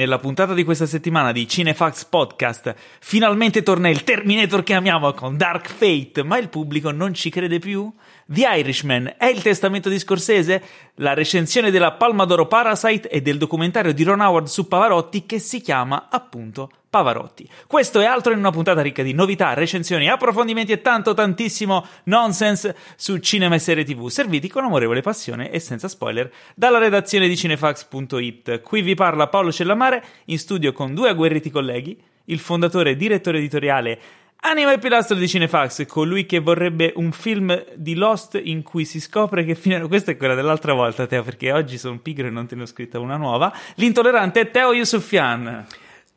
Nella puntata di questa settimana di Cinefax Podcast finalmente torna il Terminator che amiamo con Dark Fate, ma il pubblico non ci crede più? The Irishman è il testamento di Scorsese? La recensione della Palma d'Oro Parasite e del documentario di Ron Howard su Pavarotti che si chiama appunto Pavarotti. Questo è altro in una puntata ricca di novità, recensioni, approfondimenti e tanto tantissimo nonsense su cinema e serie tv, serviti con amorevole passione e senza spoiler dalla redazione di cinefax.it. Qui vi parla Paolo Cellamare in studio con due agguerriti colleghi, il fondatore e direttore editoriale Anima e pilastro di Cinefax, colui che vorrebbe un film di Lost in cui si scopre che fine... Questa è quella dell'altra volta, Teo, perché oggi sono pigro e non te ne ho scritta una nuova. L'intollerante Teo Yusufian.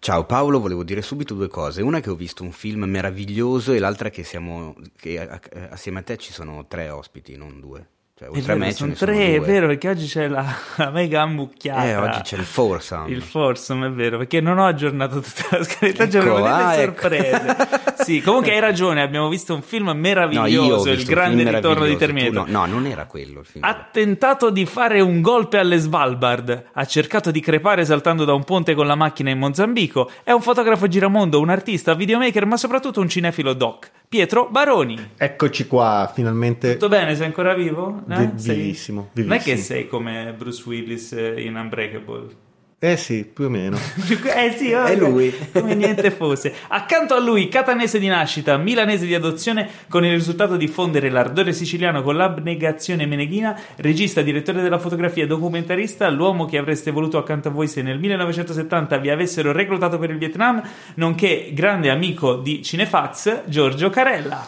Ciao Paolo, volevo dire subito due cose. Una che ho visto un film meraviglioso e l'altra che siamo che assieme a te ci sono tre ospiti, non due. Cioè, oltre vero, a me sono tre, è vero, perché oggi c'è la, la mega ammucchiata. Eh, oggi c'è il foursome. Il foursome, è vero, perché non ho aggiornato tutta la scaletta, Ecco, delle ah, ecco. sorprese. sì, comunque hai ragione, abbiamo visto un film No, meraviglioso, io ho il grande ritorno di Terminator. No, no, non era quello il film. Ha tentato di fare un golpe alle Svalbard, ha cercato di crepare saltando da un ponte con la macchina in Mozambico, è un fotografo giramondo, un artista, videomaker, ma soprattutto un cinefilo doc. Pietro Baroni. Eccoci qua, finalmente. Tutto bene? Sei ancora vivo? Eh? Vi- Sei- vivissimo, Non è che vivissimo. sei come Bruce Willis eh, in Unbreakable. Eh sì, più o meno. eh sì, vabbè, È lui. Come niente fosse. Accanto a lui, catanese di nascita, milanese di adozione, con il risultato di fondere l'ardore siciliano con l'abnegazione meneghina, regista, direttore della fotografia, documentarista, l'uomo che avreste voluto accanto a voi se nel 1970 vi avessero reclutato per il Vietnam, nonché grande amico di Cinefax, Giorgio Carella.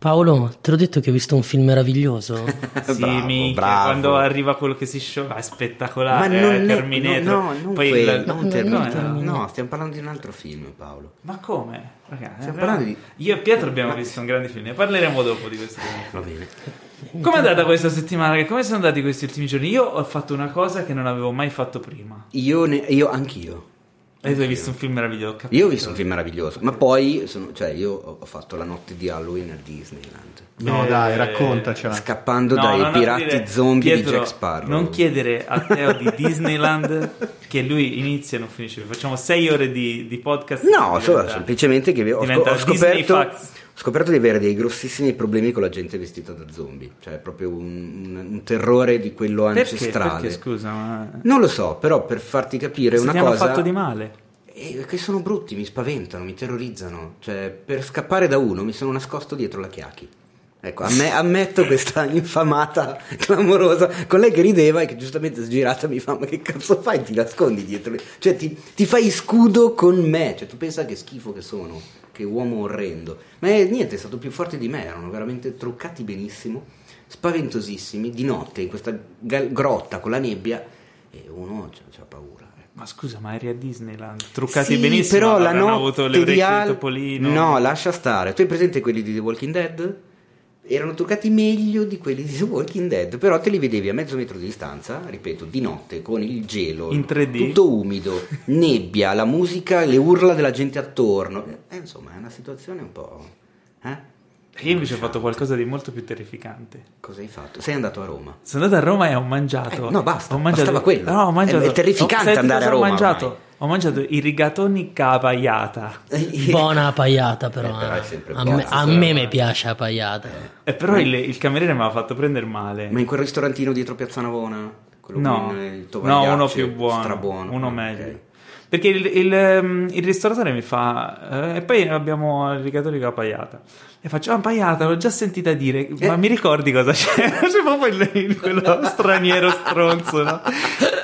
Paolo, te l'ho detto che ho visto un film meraviglioso. Sì, Bravo, minchia, bravo. quando arriva quello che si scioglie, è spettacolare. Ma non eh, è Terminator. no, no, non Poi quello, il- non no, Terminator. no, No, no. stiamo parlando di un altro film, Paolo. Ma come? Ragazzi, Stiamo parlando di- Io e Pietro abbiamo visto un grande film, ne parleremo dopo di questo film. Va bene. Come è andata questa settimana? Come sono andati questi ultimi giorni? Io ho fatto una cosa che non avevo mai fatto prima. Io, ne- io anch'io. E tu hai visto un film meraviglioso? capito. Io ho visto un film meraviglioso, ma poi sono- cioè io ho fatto la notte di Halloween a Disneyland. No, Eh, dai, raccontacela. Scappando No, dai pirati dire- zombie Pietro, di Jack Sparrow. Non chiedere a Teo di Disneyland che lui inizia e non finisce. Facciamo sei ore di, di podcast. No, solo semplicemente che ho, ho scoperto, scoperto di avere dei grossissimi problemi con la gente vestita da zombie, cioè proprio un, un- un terrore di quello ancestrale. Perché, scusa, ma... Non lo so, però per farti capire Se una ti hanno cosa fatto di male. eh, che sono brutti, mi spaventano, mi terrorizzano, cioè per scappare da uno mi sono nascosto dietro la chiacchi. Ecco, amme- ammetto questa infamata clamorosa con lei che rideva e che giustamente sgirata mi fa: Ma che cazzo fai? Ti nascondi dietro? le-" Cioè, ti, ti fai scudo con me. Cioè, tu pensa che schifo che sono, che uomo orrendo. Ma è, niente, è stato più forte di me. Erano veramente truccati benissimo, spaventosissimi. Di notte in questa gal- grotta con la nebbia, e uno c'ha paura. ecco. Ma scusa, ma eri a Disneyland? Truccati Sì, benissimo, però la notte avuto le orecchie Al- di Topolino. No, lascia stare. Tu hai presente quelli di The Walking Dead? Erano truccati meglio di quelli di The Walking Dead, però te li vedevi a mezzo metro di distanza, ripeto, di notte, con il gelo, In 3D? tutto umido, nebbia, la musica, le urla della gente attorno. Eh, insomma, è una situazione un po'... Eh? Io invece ho fatto qualcosa di molto più terrificante. Cosa hai fatto? Sei andato a Roma? Sono andato a Roma e ho mangiato. Eh, no, basta, Ho mangiato, bastava quello. No, ho mangiato. È- è terrificante ho, andare a Roma Ho mangiato, ormai. ho mangiato i rigatoni capaiata. Buona la pagliata, però. Eh, però è eh. sempre a buona, me, a me mi piace la pagliata. E però il, il cameriere mi aveva fatto prendere male. Ma in quel ristorantino dietro Piazza Navona? Quello No, no, uno più buono. strabuono. Uno Ok. meglio. Perché il, il, ehm, il ristoratore mi fa. eh, e poi abbiamo il rigatore capaiata. E faccio, ah, pagliata, l'ho già sentita dire, ma Eh. mi ricordi cosa c'è? C'è proprio il, quello straniero stronzo, no?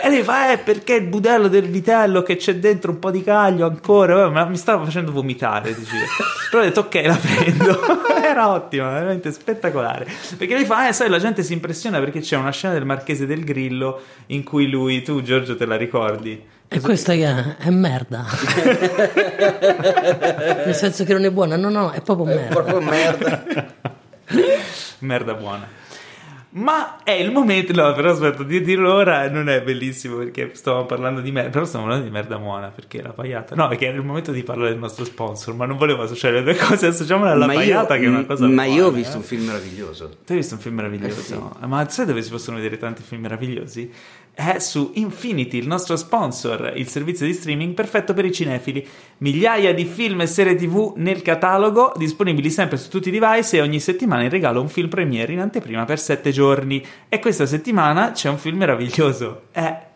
E lei fa, eh, perché il budello del vitello che c'è dentro un po' di caglio ancora, Vabbè, ma mi stava facendo vomitare, dice. Però ho detto, ok, la prendo. Era ottima, veramente spettacolare. Perché lei fa, eh, sai, la gente si impressiona perché c'è una scena del Marchese del Grillo in cui lui, tu Giorgio te la ricordi? E questa che è, è merda. Nel senso che non è buona, no, no, è proprio merda. Proprio merda. Merda buona. Ma è il momento, no, però aspetta, di dirlo ora non è bellissimo perché stavamo parlando di merda, però stiamo parlando di merda buona perché la pagliata, no, perché era il momento di parlare del nostro sponsor, ma non volevo associare le due cose, associamola alla Ma io- pagliata che è una cosa Ma io ho buona, visto eh. un film meraviglioso. Tu hai visto un film meraviglioso? Eh sì. Ma sai dove si possono vedere tanti film meravigliosi? È su Infinity, il nostro sponsor, il servizio di streaming perfetto per i cinefili. Migliaia di film e serie TV nel catalogo, disponibili sempre su tutti i device e ogni settimana in regalo un film premiere in anteprima per 7 giorni. E questa settimana c'è un film meraviglioso. È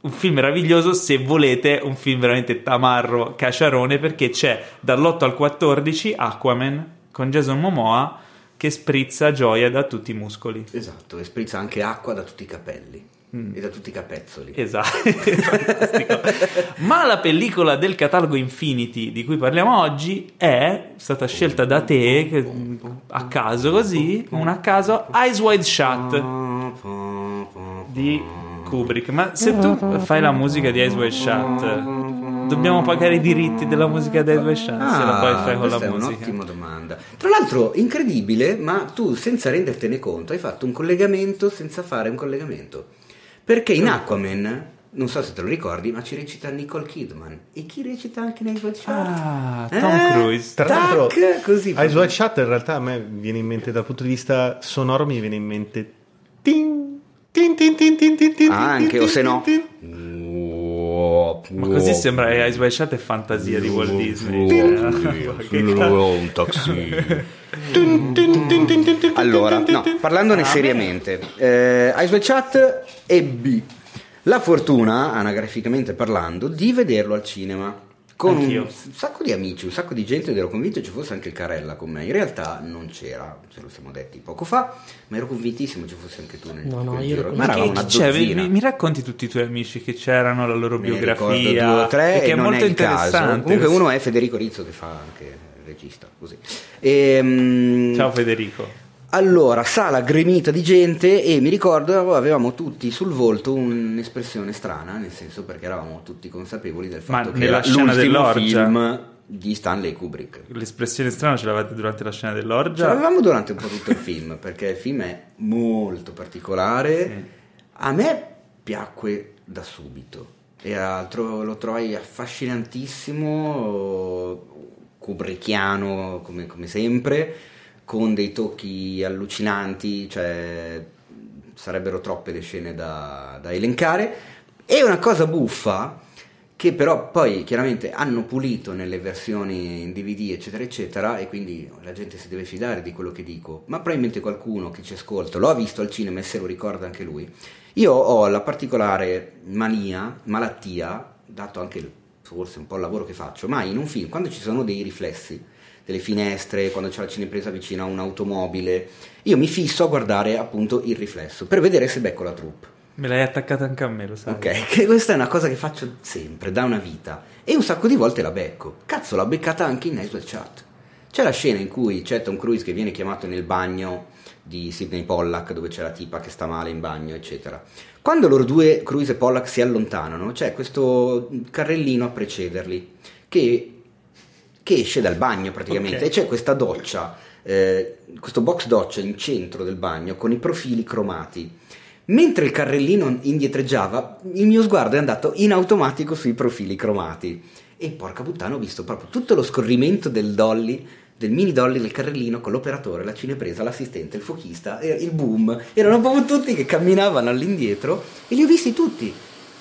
un film meraviglioso se volete un film veramente tamarro, cacciarone, perché c'è dall'8 al 14 Aquaman con Jason Momoa che sprizza gioia da tutti i muscoli. Esatto, e sprizza anche acqua da tutti i capelli Mm. e da tutti i capezzoli. Esatto. Ma la pellicola del catalogo Infinity di cui parliamo oggi è stata scelta da te a caso così, un a caso Eyes Wide Shut di Kubrick. Ma se tu fai la musica di Eyes Wide Shut, dobbiamo pagare i diritti della musica di Eyes Wide Shut? se la poi fai con la Ah, è musica. un'ottima domanda. Tra l'altro, incredibile, ma tu senza rendertene conto hai fatto un collegamento senza fare un collegamento. Perché in Aquaman, non so se te lo ricordi, ma ci recita Nicole Kidman. E chi recita anche nei Wide Shut? Ah, Tom Cruise. Tra l'altro, così. Eyes Shut in realtà a me viene in mente dal punto di vista sonoro mi viene in mente tin, tin, tin, tin, tin, tin, tin, Ah, anche, tin, o se no... tin, Ma così sembra che Shut è fantasia di Walt Disney. Cioè, un taxi. Allora, no, parlandone seriamente, eh, Ice Chat ebbi la fortuna, anagraficamente parlando, di vederlo al cinema con Anch'io. un sacco di amici, un sacco di gente ed ero convinto ci fosse anche il Carella con me. In realtà non c'era, ce lo siamo detti poco fa, ma ero convintissimo ci fosse anche tu nel No, no, io giro. Ma era Che- una chi c'è? Mi, mi- racconti tutti i tuoi amici che c'erano, la loro Me biografia? ricordo due o tre perché e è molto è interessante. Comunque uno è Federico Rizzo che fa anche il regista, così. Ehm, Ciao Federico. Allora, sala gremita di gente e mi ricordo avevamo tutti sul volto un'espressione strana, nel senso perché eravamo tutti consapevoli del Ma fatto che nella era scena l'ultimo dell'orgia? film di Stanley Kubrick. L'espressione strana ce l'avete durante la scena Ce dell'orgia? l'avevamo durante un po' tutto il film, perché il film è molto particolare. A me piacque da subito. E altro lo trovai affascinantissimo, kubrickiano come, come sempre, con dei tocchi allucinanti, cioè sarebbero troppe le scene da, da elencare. E una cosa buffa, che però poi chiaramente hanno pulito nelle versioni in DVD eccetera eccetera e quindi la gente si deve fidare di quello che dico ma probabilmente qualcuno che ci ascolta lo ha visto al cinema e se lo ricorda anche lui io ho la particolare mania, malattia dato anche forse un po' il lavoro che faccio ma in un film quando ci sono dei riflessi delle finestre, quando c'è la cinepresa vicino a un'automobile io mi fisso a guardare appunto il riflesso per vedere se becco la troupe Me l'hai attaccata anche a me, lo sai. Ok, che questa è una cosa che faccio sempre, da una vita. E un sacco di volte la becco. Cazzo, l'ho beccata anche in Nice Chat. C'è la scena in cui c'è Tom Cruise che viene chiamato nel bagno di Sidney Pollack, dove c'è la tipa che sta male in bagno, eccetera. Quando loro due, Cruise e Pollack, si allontanano, c'è questo carrellino a precederli, che, che esce dal bagno praticamente, Ok. e c'è questa doccia, eh, questo box doccia in centro del bagno, con i profili cromati. Mentre il carrellino indietreggiava, il mio sguardo è andato in automatico sui profili cromati. E porca puttana, ho visto proprio tutto lo scorrimento del dolly, del mini dolly del carrellino con l'operatore, la cinepresa, l'assistente, il fuochista, il boom. Erano proprio tutti che camminavano all'indietro e li ho visti tutti.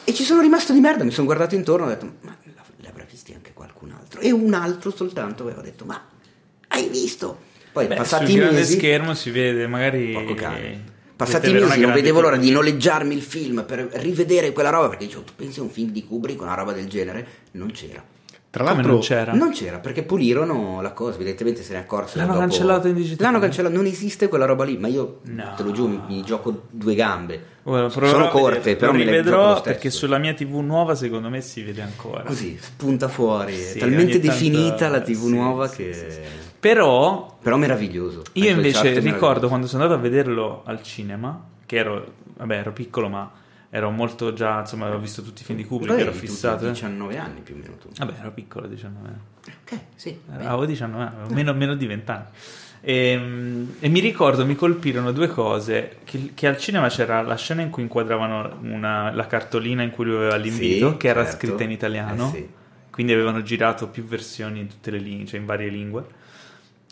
E ci sono rimasto di merda, mi sono guardato intorno e ho detto, ma li avrà visti anche qualcun altro? E un altro soltanto avevo detto, ma hai visto? Poi Beh, passati sul grande mesi... scrivere si vede, magari... Poco cane. Passati mesi una non vedevo l'ora di noleggiarmi il film per rivedere quella roba perché dicevo, tu pensi a un film di Kubrick, una roba del genere? Non c'era. Tra l'altro, non c'era? Non c'era perché pulirono la cosa, evidentemente se ne accorsero. L'hanno dopo- cancellato in digitale? L'hanno cancellato, non esiste quella roba lì, ma io No. te lo giuro, mi, mi gioco due gambe. Proverò Sono corte, però me le stesso. perché sulla mia TV nuova secondo me si vede ancora. Così, spunta fuori, Sì, è talmente ogni tanto- definita la TV sì, nuova sì, che... Però Però meraviglioso. io invece ricordo quando sono andato a vederlo al cinema, che ero, vabbè, ero piccolo ma ero molto già, insomma, avevo visto tutti i film di Kubrick, ero fissato. eh. 19 anni più o meno tu. Vabbè, ero piccolo, 19 anni. Ok, sì. Avevo 19 anni, avevo meno, meno di 20 anni. E, e mi ricordo, mi colpirono due cose, che, che al cinema c'era la scena in cui inquadravano una- la cartolina in cui lui aveva l'invito, Sì, che era certo. scritta in italiano, Eh sì. quindi avevano girato più versioni in tutte le lingue, cioè in varie lingue.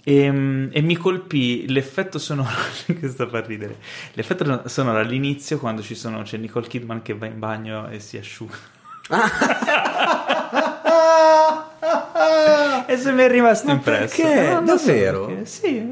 E, mm, e mi colpì l'effetto sonoro che sta fa ridere. L'effetto sonoro all'inizio quando ci sono, c'è Nicole Kidman che va in bagno e si asciuga. e se mi è rimasto Ma impresso. perché? No, non so Davvero? perché. Sì,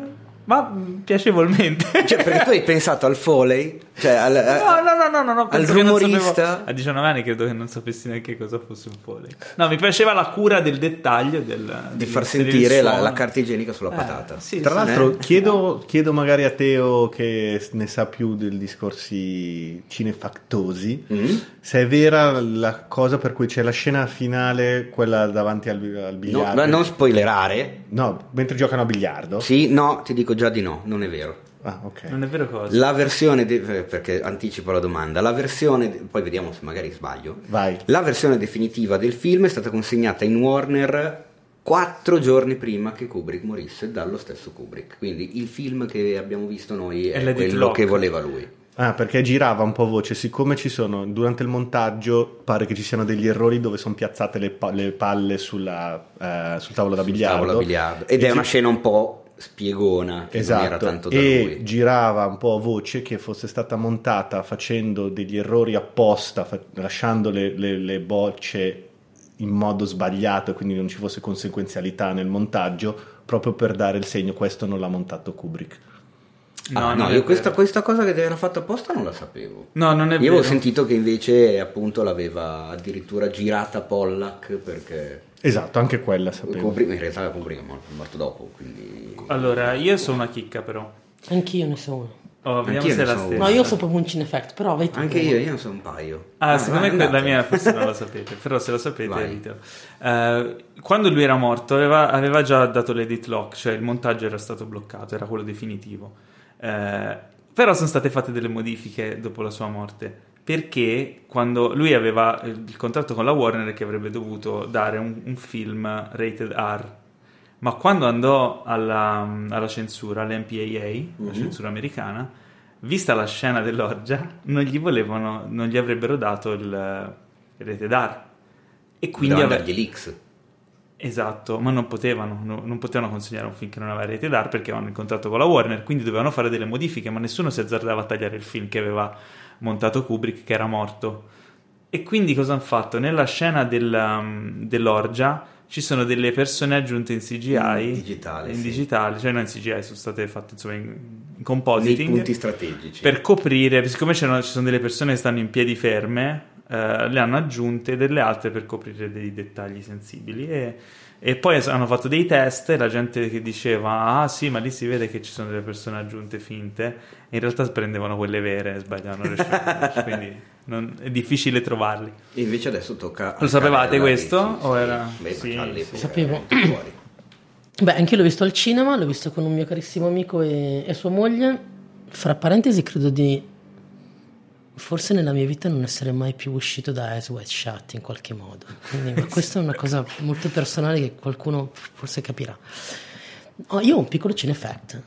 ma mm, piacevolmente. Cioè, perché tu hai pensato al Foley? Cioè, al, No, no, no, no, no, no, al rumorista? sapevo- a 19 anni credo che non sapessi neanche cosa fosse un foley. No, mi piaceva la cura del dettaglio del, di far sentire la, la carta igienica sulla Eh, patata. sì, Tra sì. l'altro, Eh? chiedo, chiedo magari a Teo che ne sa più del discorsi cinefactosi, Mm? se è vera la cosa per cui c'è la scena finale, quella davanti al, al No, biliardo. ma non spoilerare. No, mentre giocano a biliardo. Sì, no, ti dico già di no, non è vero. Ah, ok. Non è vero cosa. La versione, de- eh, perché anticipo la domanda, la versione, de- poi vediamo se magari sbaglio. Vai. La versione definitiva del film è stata consegnata in Warner quattro giorni prima che Kubrick morisse dallo stesso Kubrick. Quindi il film che abbiamo visto noi è È quello lock. che voleva lui. Ah, perché girava un po' voce, siccome ci sono, durante il montaggio pare che ci siano degli errori dove sono piazzate le, pa- le palle sulla, eh, sul tavolo da Sul biliardo. tavolo biliardo. Ed E è una gi- scena un po' spiegona, che non era Esatto, tanto da e lui. girava un po' a voce che fosse stata montata facendo degli errori apposta, fa- lasciando le, le- le bocce in modo sbagliato e quindi non ci fosse conseguenzialità nel montaggio, proprio per dare il segno questo non l'ha montato Kubrick. Ah, non no, io questa, questa cosa che era fatta apposta non la sapevo. No, non è Io vero. avevo sentito che invece appunto l'aveva addirittura girata Pollack perché Esatto, anche quella sapevo. In realtà è morto, è morto dopo, quindi... Allora, io sono una chicca però. Anch'io ne so uno. Oh, vediamo Anch'io se è ne la so stessa. No, io so proprio un cinefact, però vai tu. Anche io, io ne so un paio. Ah, secondo vai, me quella andate. mia forse non la sapete, però se la sapete ditelo. Eh, quando lui era morto aveva, aveva già dato l'edit lock, cioè il montaggio era stato bloccato, era quello definitivo. Eh, però sono state fatte delle modifiche dopo la sua morte, perché quando lui aveva il il contratto con la Warner che avrebbe dovuto dare un, un film rated R, ma quando andò alla, alla censura, all'MPAA, la censura americana, vista la scena dell'orgia, non gli volevano, non gli avrebbero dato il, il rated R. E quindi ave- dargli l'X. Esatto, ma non potevano, no- non potevano consegnare un film che non aveva rated R perché avevano il contratto con la Warner, quindi dovevano fare delle modifiche, ma nessuno si azzardava a tagliare il film che aveva montato Kubrick, che era morto. E quindi cosa hanno fatto? Nella scena della- dell'orgia ci sono delle persone aggiunte in CGI, In digitale, in sì. digitale, cioè non in CGI, sono state fatte insomma in, in Nei compositing punti strategici. per coprire, siccome ci sono delle persone che stanno in piedi ferme, eh, le hanno aggiunte delle altre per coprire dei dettagli sensibili e, e poi hanno fatto dei test e la gente che diceva ah sì ma lì si vede che ci sono delle persone aggiunte finte in realtà prendevano quelle vere e sbagliavano le scene quindi non- è difficile trovarli E invece adesso tocca... Lo sapevate questo? O sì. era- Beh, sì, all'epoca sì. Sapevo. Beh, anche io l'ho visto al cinema, l'ho visto con un mio carissimo amico e, e sua moglie. Fra parentesi, credo di forse nella mia vita non essere mai più uscito da Eyes Wide Shut in qualche modo. Quindi, ma questa è una cosa molto personale che qualcuno forse capirà. Oh, io ho un piccolo cinefact.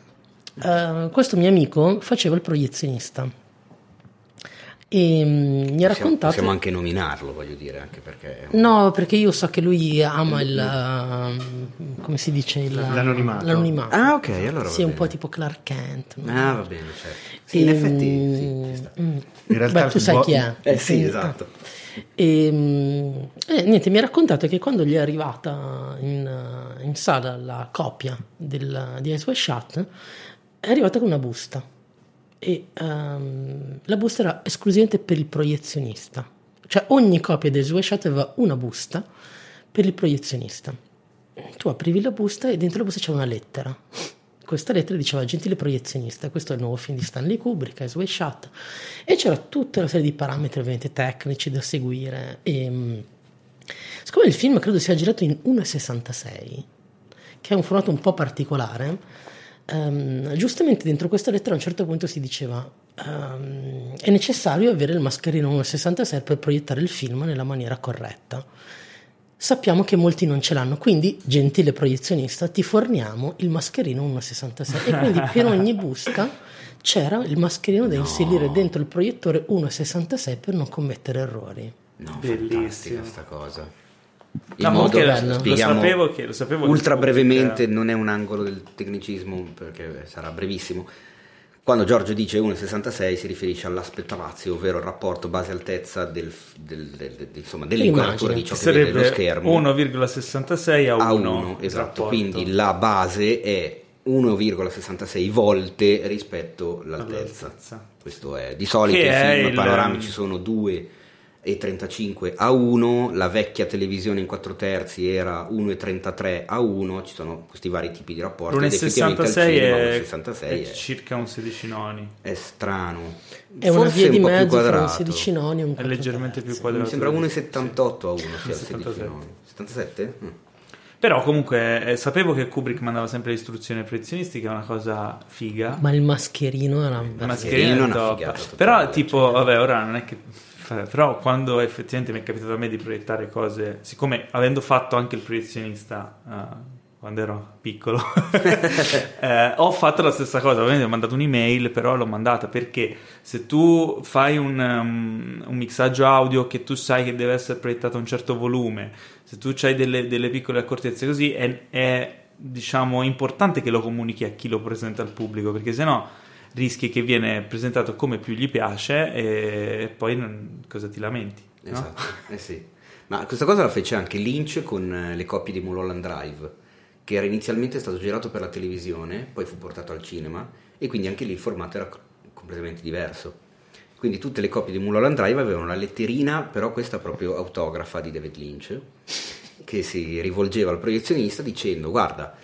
Eh, questo mio amico faceva il proiezionista e mm, mi ha raccontato. possiamo anche nominarlo, voglio dire, anche perché... è un- No, perché io so che lui ama il. uh, come si dice? Il, L'anonimato. l'anonimato. Ah, ok, allora va Sì, un bene. po' tipo Clark Kent. Ah, va bene, certo. Sì, in E, effetti... mm, Sì, mm. In realtà Beh, tu sai bo- chi è. Eh sì, esatto. E, mm, e niente, mi ha raccontato che quando gli è arrivata in, in sala la copia del, di Ice Shut, è arrivata con una busta. E ehm, la busta era esclusivamente per il proiezionista. Cioè ogni copia Wide Shut aveva una busta per il proiezionista. Tu aprivi la busta e dentro la busta c'era una lettera. Questa lettera diceva gentile proiezionista, questo è il nuovo film di Stanley Kubrick, Wide Shut. E c'era tutta una serie di parametri ovviamente tecnici da seguire. E, mm, siccome il film credo sia girato in 1,66, che è un formato un po' particolare, ehm, giustamente dentro questa lettera a un certo punto si diceva ehm, è necessario avere il mascherino 1,66 per proiettare il film nella maniera corretta. Sappiamo che molti non ce l'hanno, quindi, gentile proiezionista, ti forniamo il mascherino 1,66 e quindi per ogni busta c'era il mascherino da inserire dentro il proiettore 1,66 per non commettere errori. No, Bellissimo. fantastica sta cosa. Il No, modo, bello. lo spieghiamo sapevo che- lo sapevo ultra brevemente, non è un angolo del tecnicismo perché sarà brevissimo. Quando Giorgio dice 1,66 si riferisce all'aspettavazio, ovvero il rapporto base-altezza del, del- del- insomma, dell'inquadratura di ciò che vede lo schermo 1,66 a 1. a 1, esatto, quindi la base è 1,66 volte rispetto all'altezza. Questo è di solito Che i è film il- panoramici sono 2,35 a 1, la vecchia televisione in 4 terzi era 1,33 a 1, ci sono questi vari tipi di rapporti. ed effettivamente al l'1,66 cinema è, 1,66 è è, circa un 16 noni. è strano. È una Forse via di un po' più mezzo tra un quadrato. 16 noni e un È 4 leggermente più terzi. quadrato. Mi sembra del- 1,78 a 1 sia il 77. 16 noni. 77? Mm. Però comunque eh, sapevo che Kubrick mandava sempre le istruzioni ai proiezionisti, che è una cosa figa. Ma il mascherino era Il mascherino mascherino è una figata Però tipo, vabbè, ora non è che però quando effettivamente mi è capitato a me di proiettare cose, siccome avendo fatto anche il proiezionista eh, quando ero piccolo, eh, ho fatto la stessa cosa, ovviamente ho mandato un'email, però l'ho mandata. Perché se tu fai un, um, un mixaggio audio che tu sai che deve essere proiettato a un certo volume, se tu hai delle, delle piccole accortezze così, è, è, diciamo importante che lo comunichi a chi lo presenta al pubblico, perché sennò rischi che viene presentato come più gli piace e poi non- cosa ti lamenti. no? Esatto, eh sì. Ma questa cosa la fece anche Lynch con eh, le copie di Mulholland Drive, che era inizialmente stato girato per la televisione, poi fu portato al cinema e quindi anche lì il formato era co- completamente diverso. Quindi tutte le copie di Mulholland Drive avevano la letterina, però questa proprio autografa di David Lynch, che si rivolgeva al proiezionista dicendo guarda,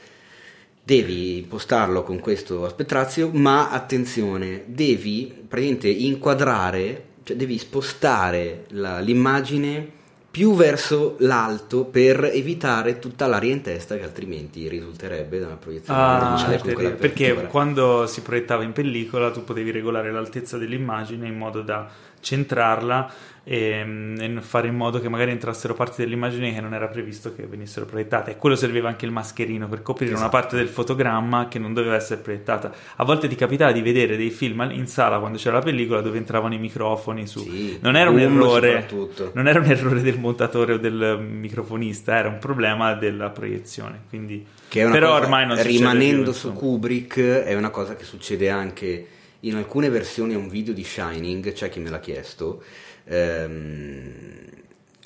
devi impostarlo con questo aspetrazio, ma attenzione, devi praticamente inquadrare, cioè devi spostare la- l'immagine più verso l'alto per evitare tutta l'aria in testa che altrimenti risulterebbe da una proiezione Ah, terribile. quella perché quando si proiettava in pellicola tu potevi regolare l'altezza dell'immagine in modo da centrarla e, mm, e fare in modo che magari entrassero parti dell'immagine che non era previsto che venissero proiettate e quello serviva anche il mascherino per coprire una Esatto. parte del fotogramma che non doveva essere proiettata a volte ti capitava di vedere dei film in sala quando c'era la pellicola dove entravano i microfoni su Sì, non era un errore non era un errore del montatore o del microfonista era un problema della proiezione quindi una però cosa- ormai non rimanendo più, su. Kubrick è una cosa che succede anche in alcune versioni a un video di Shining c'è chi me l'ha chiesto ehm,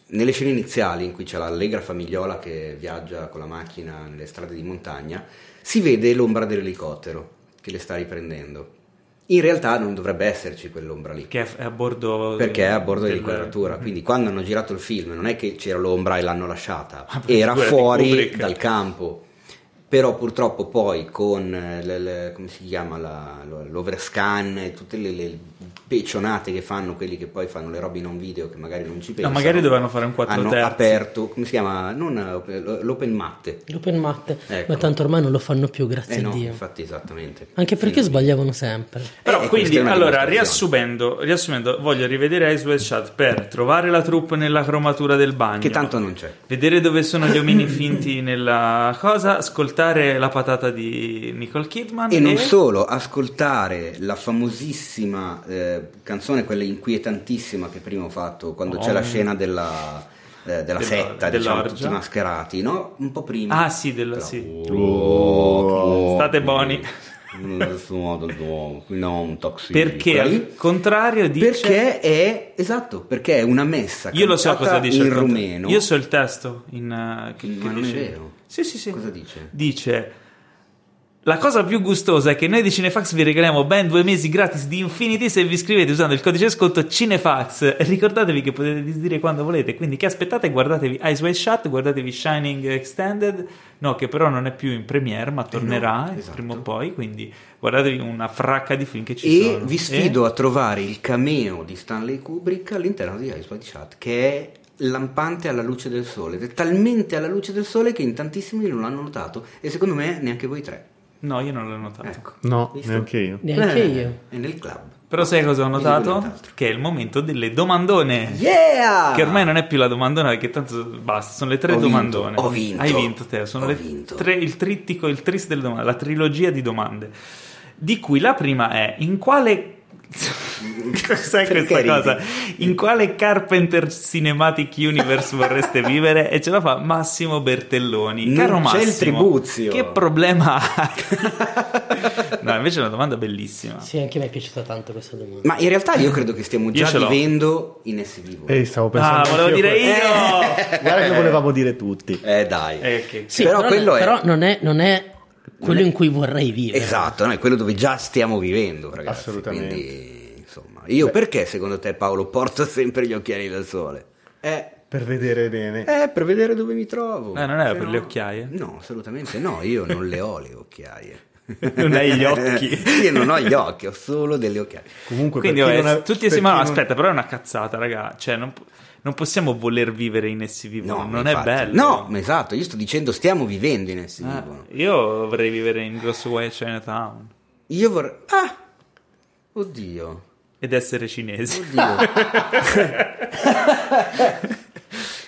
nelle scene iniziali in cui c'è l'allegra famigliola che viaggia con la macchina nelle strade di montagna si vede l'ombra dell'elicottero che le sta riprendendo. In realtà non dovrebbe esserci quell'ombra lì. Che è a bordo perché è a bordo del- dell'inquadratura. Quindi quando hanno girato il film non è che c'era l'ombra e l'hanno lasciata Ah, era fuori dal campo però purtroppo poi con eh, chiama la- lo- l'overscan e tutte le, le pecionate che fanno quelli che poi fanno le robe non video che magari non ci pensano magari dovevano fare un quattro hanno terzi. aperto come si chiama non eh, l'open matte L'open matte, Ecco. ma tanto ormai non lo fanno più, grazie eh no a Dio. infatti esattamente Anche perché Sì. sbagliavano sempre. Però Eh, quindi allora riassumendo, riassumendo voglio rivedere Ice White Shot per trovare la troupe nella cromatura del bagno che tanto non c'è vedere dove sono gli omini finti nella cosa ascoltare la patata di Nicole Kidman E non solo, ascoltare la famosissima eh, canzone, quella inquietantissima che prima ho fatto, quando c'è la scena della, eh, della Della- setta, diciamo, tutti mascherati, no? Un po' prima. ah sì, del, Però- sì. Oh, State buoni. Non toxico. perché al contrario dice Perché è esatto, perché è una messa io lo so cosa dice in rumeno. io so il testo in, uh, che, Ma che non è dice- vero. sì sì sì Cosa dice? dice la cosa più gustosa è che noi di Cinefax vi regaliamo ben due mesi gratis di Infinity se vi iscrivete usando il codice sconto Cinefax e ricordatevi che potete disdire quando volete quindi che aspettate guardatevi Eyes Wide Shut guardatevi Shining Extended no che però non è più in premiere ma tornerà no, esatto. prima o poi quindi guardatevi una fracca di film che ci E sono vi sfido a trovare il cameo di Stanley Kubrick all'interno di Ice White Shut, che è lampante alla luce del sole. Ed è talmente alla luce del sole che in tantissimi non l'hanno notato. E secondo me neanche voi tre. No io non l'ho notato Ecco. No, Visto? neanche io. Neanche Eh, io. È nel club. però sai cosa ho notato? che è il momento delle domandone Yeah! Che ormai non è più la domandona perché tanto basta, sono le tre Ho vinto, domandone. ho vinto. Hai vinto te, sono Ho le vinto. tre- il trittico, il tris delle domande, la trilogia di domande. Di cui la prima è in quale Perché questa ridi? cosa? In quale Carpenter Cinematic Universe vorreste vivere? E ce la fa Massimo Bertelloni. Non Caro c'è Massimo, il tribuzio. Che problema hai? no, invece è una domanda bellissima. Sì, anche a me è piaciuta tanto questa domanda. Ma in realtà io credo che stiamo Io già vivendo in essi vivo. E stavo pensando Ah, volevo anch'io dire io! Guarda che volevamo dire tutti. Eh dai. Eh, che- Sì, però però, quello è- però non è, non è quello in cui vorrei vivere. Esatto, no, è quello dove già stiamo vivendo, ragazzi. Assolutamente. Quindi, io perché secondo te Paolo porto sempre gli occhiali da sole? Eh, Per vedere bene. eh, per vedere dove mi trovo. Eh, non era Se per no- le occhiaie? No, assolutamente no, io non le ho le occhiaie. Non hai gli occhi. io non ho gli occhi, ho solo delle occhiaie. Comunque, Quindi per chi vabbè, non ha- tutti no, non- aspetta, però è una cazzata, raga. Cioè, non, non possiamo voler vivere in essi vivo. No, non infatti. è bello. No, ma esatto, io sto dicendo stiamo vivendo in essi Ah, vivo. io vorrei vivere in Grosso Way Chinatown Io vorrei... Ah! Oddio. Ed essere cinesi. Oddio.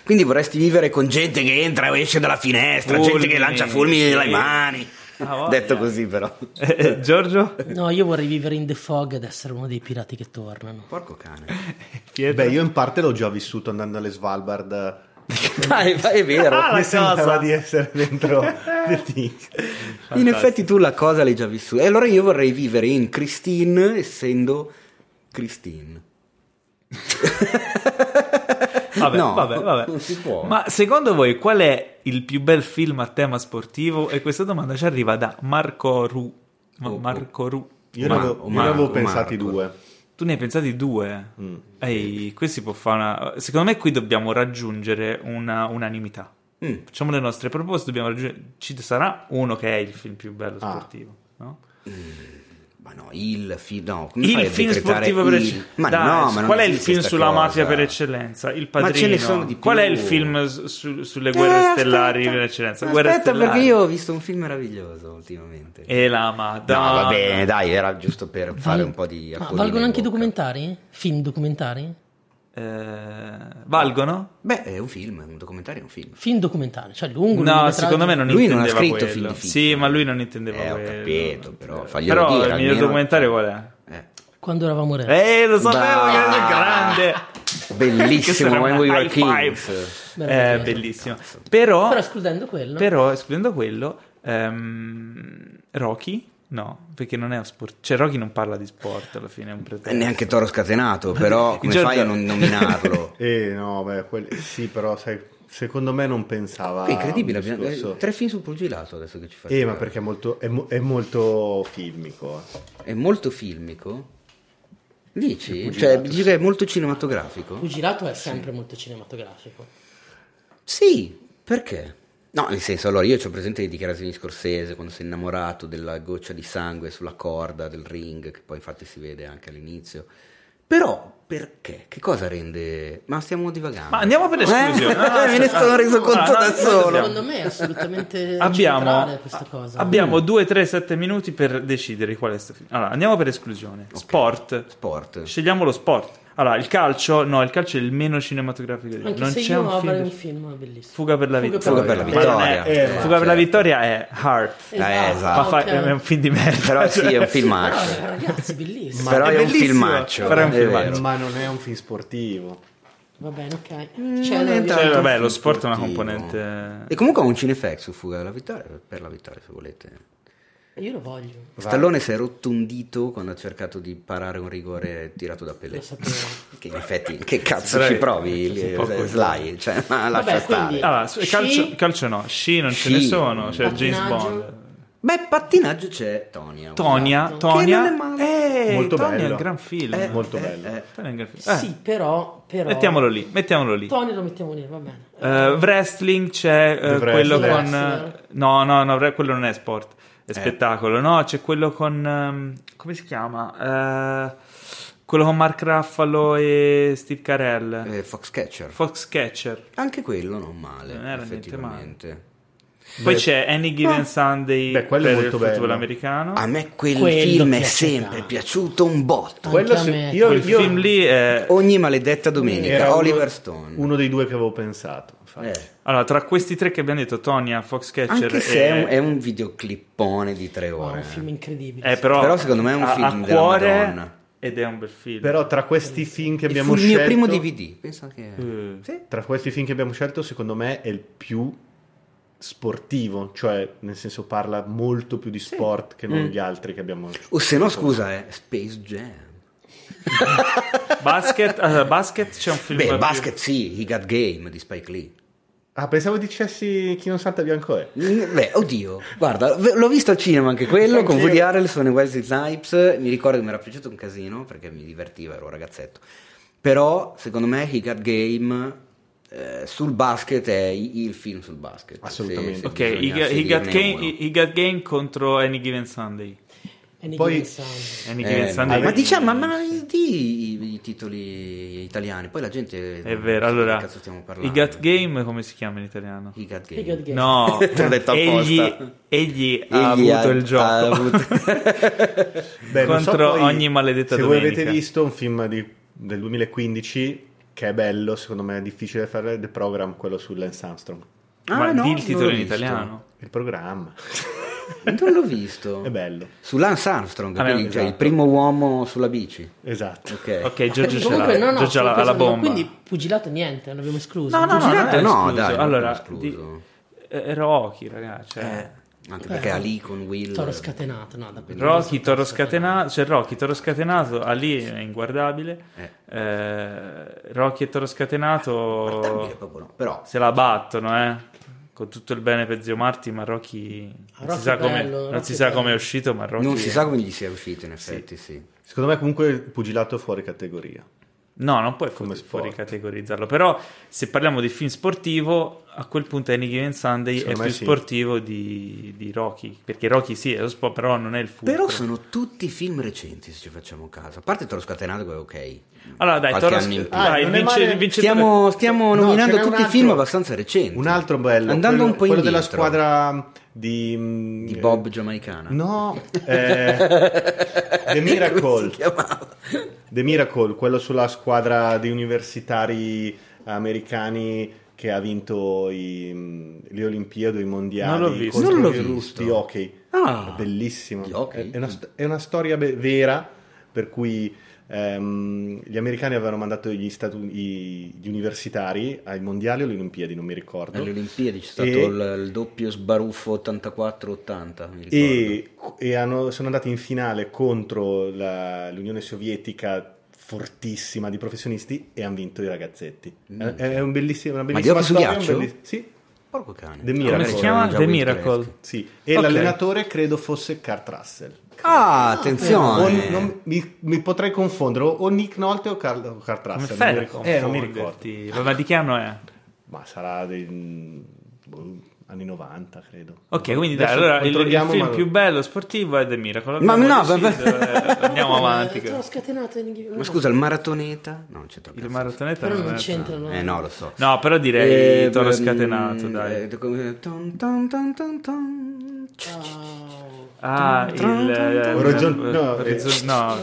Quindi vorresti vivere con gente che entra o esce dalla finestra, gente che Fulmini, lancia fulmini sì. dalle mani. Ah. Detto così però. Eh, Giorgio? No, io vorrei vivere in The Fog ed essere uno dei pirati che tornano. Porco cane. Pietro? Beh, io in parte l'ho già vissuto andando alle Svalbard. Dai, ma è vero. Ah, Mi sembrava di essere dentro del Tix. In effetti tu la cosa l'hai già vissuta. E allora io vorrei vivere in Christine essendo Christine. Vabbè, No, vabbè, vabbè. non si può. Ma secondo voi qual è il più bel film a tema sportivo? E questa domanda ci arriva da Marco Ru. Ma- Oh, oh. Marco Ru. Io ne avevo, ne avevo pensati Marco. due. Tu ne hai pensati due? Ehi, qui si può fare una... Secondo me qui dobbiamo raggiungere una unanimità. Mm. Facciamo le nostre proposte, dobbiamo raggiungere... Ci sarà uno che è il film più bello Ah. sportivo, no? Ma no, il film... No, Il film sportivo per eccellenza. Ma Dai, no, ma non qual è il film sulla cosa. mafia per eccellenza? Il Ma padrino. ce ne sono di Qual è il più. film su- sulle guerre Eh, stellari aspetta. per eccellenza? Guerre Aspetta, stellari. perché io ho visto un film meraviglioso ultimamente. E la No, madonna. va bene, dai, era giusto per fare un po' di Ma valgono anche i documentari? Film documentari? Eh, valgono? Beh, è un film, un documentario è un film. Film documentari, cioè lungo. No, secondo me non Lui non ha intendeva scritto quello. film di Sì, ma lui non intendeva Eh, ho capito, però faglielo Però dire, il miglior almeno- documentario qual è? Eh. Quando eravamo re. Eh, lo sapevo Bah. che era grande. Bellissimo, When We Were. Kings. Eh, bellissimo. Però, Però escludendo quello. però, escludendo quello, ehm, Rocky? No, perché non è sport. Cioè, Rocky non parla di sport alla fine, è un E pretesto. neanche Toro Scatenato, però come Giorgio- fai a non nominarlo? Eh, no, beh, quelli- sì, però sai, secondo me non pensava. È incredibile, abbiamo discorso- eh, tre film sul pugilato adesso che ci fai. Eh, ma perché è molto, è mo- è molto filmico. eh. È molto filmico? Dici? Cioè, dici che è molto cinematografico? Pugilato è sempre molto cinematografico. Sì, perché? No, nel senso, allora io ho presente le dichiarazioni di Scorsese quando si è innamorato della goccia di sangue sulla corda del ring, che poi infatti si vede anche all'inizio. Però, perché? Che cosa rende... Ma stiamo divagando. Ma andiamo per esclusione. Eh? No, no, Me ne sono reso conto Ah, no, da noi solo. Secondo me è assolutamente Abbiamo, questa cosa. abbiamo 2, 3, 7 minuti per decidere qual è sto film. Allora, andiamo per esclusione. Sport. Sport. Scegliamo lo sport. Allora, il calcio, no, il calcio è il meno cinematografico di Anche Non se c'è io un film. un film bellissimo. Fuga per la Fuga vittoria. per la Ma non è- vittoria. Eh, Fuga per la vittoria è Heart. esatto. Ma fa- ok. è un film di merda. Però sì, è un Però, filmaccio. ragazzi, bellissimo. Però è è, un filmaccio. però è un filmaccio. Ma non è un film sportivo. Va bene, ok. C'è da Cioè, dire- vabbè, lo sport è una sportivo. componente- E comunque ha un cinefax su Fuga della vittoria, per la vittoria se volete. Io lo voglio. Stallone si è rotto un dito quando ha cercato di parare un rigore tirato da Pelé. Lo sapevo. Che in effetti, che cazzo Però ci è- provi? può eh, Sly, cioè, ma Vabbè, lascia stare. quindi- Allora, su- Sci- calcio, calcio no, sci non ce ne Sci. sono, c'è James Pattinaggio. Bond. Beh, pattinaggio c'è Tonia. Tonia, Esatto. Tonia. Che non è male. Eh, Molto Tonia è bello. un gran film. Eh, Molto eh, bello. eh. Tonia è un gran film. Eh, Sì, però, però... Mettiamolo lì, mettiamolo lì. Tony lo mettiamo lì, va bene. Eh, wrestling c'è eh, The quello Wrestler. con no no no quello non è sport è Eh. Spettacolo no c'è quello con ehm, come si chiama Eh, quello con Mark Ruffalo e Steve Carell Eh, Foxcatcher. Foxcatcher Anche quello non male, Non era effettivamente. poi c'è Any Given Sunday Beh, quello è per il molto football bello. americano A me quel Quello film è sempre piaciuto un botto. Quello se- io- quel film lì è Ogni maledetta domenica, Era uno- Oliver Stone. Uno dei due che avevo pensato. Infatti. Eh, allora tra questi tre che abbiamo detto Tonya Foxcatcher Anche se e è un, è un videoclippone di tre Oh, è ore. un film incredibile. eh, però, Però secondo me è un a- film a della cuore Madonna. Ed è un bel film. Però tra questi film che abbiamo fu il scelto... mio primo DVD, pensa che... Eh. Sì. Tra questi film che abbiamo scelto, secondo me è il più sportivo, cioè nel senso parla molto più di sport che non Mm. gli altri che abbiamo O se no, scusa, è Space Jam. Basket, allora, basket c'è un film Beh, più- basket sì, He Got Game di Spike Lee. Ah, pensavo dicessi chi non salta bianco è. Mm, Beh, oddio, guarda, l'ho visto al cinema anche quello con. Woody Harrelson e Wesley Snipes. Mi ricordo che mi era piaciuto un casino perché mi divertiva, ero un ragazzetto. Però, secondo me, He Got Game eh, sul basket è il film sul basket. Assolutamente. Se- se Ok, he, bisogna got- he got sceglierne game, game contro Any Given Sunday. Poi- Eh, Sunday. ma diciamo, ma, ma di i, i titoli italiani, poi la gente... È vero, allora, cazzo stiamo parlando? got game come si chiama in italiano? Got He Game. No, Te l'ho detto egli, apposta. egli ha Egli avuto ha- il gioco. ha avuto- Beh, non so Contro poi ogni maledetta Se voi domenica. avete visto un film di- del 2015 che è bello, secondo me è difficile fare The Program, quello su Lance Armstrong. Ah, ma no, di il titolo in italiano. Il programma Non l'ho visto. è bello. Su Lance Armstrong, Vabbè, quindi, cioè esatto. il primo uomo sulla bici. Esatto. Ok. Ok, Giorgio ce Comunque, l'ha, no, no, Giorgio stavo ha la, ha la pensando, ma bomba. Quindi pugilato niente, l'abbiamo escluso. No, no, no, Pugilato non no, escluso. dai, non allora, escluso. di- eh, Rocky, ragazzi. Cioè, Anche perché Ali con Will. Toro scatenato, no, da Rocky, Toro Scatenato, cioè Rocky, Toro Scatenato, Ali è inguardabile. Eh. Eh, Rocky e Toro Scatenato proprio no. Però se la battono, eh. Con tutto il bene per zio Marti, ma Rocky non Rocky si sa come bello, non Rocky si sa come è uscito, ma Rocky non si è- sa come gli sia uscito in effetti, sì. Secondo me comunque il pugilato è fuori categoria. No, non puoi Come fu- fuori sport. categorizzarlo. Però, se parliamo di film sportivo, a quel punto Any Given Sunday è Secondo più me sì. sportivo di, di Rocky. Perché Rocky sì, è lo sport, però non è il fulcro. Però sono tutti film recenti se ci facciamo caso. A parte Toro Scatenato che è ok. Allora, dai, Toro più. dai, Ah, è vince- Stiamo, stiamo No, nominando tutti altro. film abbastanza recenti. Un altro bello, Andando quello, un po' quello della indietro. squadra di, mm, Di Bob Giamaicana. No, eh, The Miracle. The Miracle, quello sulla squadra di universitari americani che ha vinto i- le Olimpiadi, i mondiali Non l'ho visto. contro Non l'ho i russi visto. di hockey. Ah. è bellissimo. Hockey? È, è una, è una storia be- vera per cui ehm, gli americani avevano mandato gli, statu- gli universitari ai mondiali o alle Olimpiadi, non mi ricordo. Alle Olimpiadi c'è stato E- il, il doppio sbaruffo 84-80, mi ricordo. e, e hanno- sono andati in finale contro la- l'Unione Sovietica fortissima di professionisti e hanno vinto i ragazzetti. È, è un bellissimo, una bellissima su storia. un belliss- sì, Porco cane. The Miracle. Come si chiama? The Miracle. Sì. E Ok. l'allenatore credo fosse Kurt Russell. Ah, O- attenzione. non- mi, mi potrei confondere o- o Nick Nolte o Carl- o non mi ricordo. Eh, non mi ricordo. Ma di che anno è? Ma sarà dei boh, anni 90, credo. Ok, quindi dai, allora il, il film ma- più bello sportivo è The Miracle. Ma no, deciso, vabbè. eh, andiamo avanti. Any Given- Ma scusa, il maratoneta? No, non c'entra Il maratoneta Però non c'entrano. Eh no, lo so. No, però direi Eh, Toro beh, Scatenato, mm, dai. eh, ton, ton, ton, ton, ton. Ah, il... eh, eh, no, No,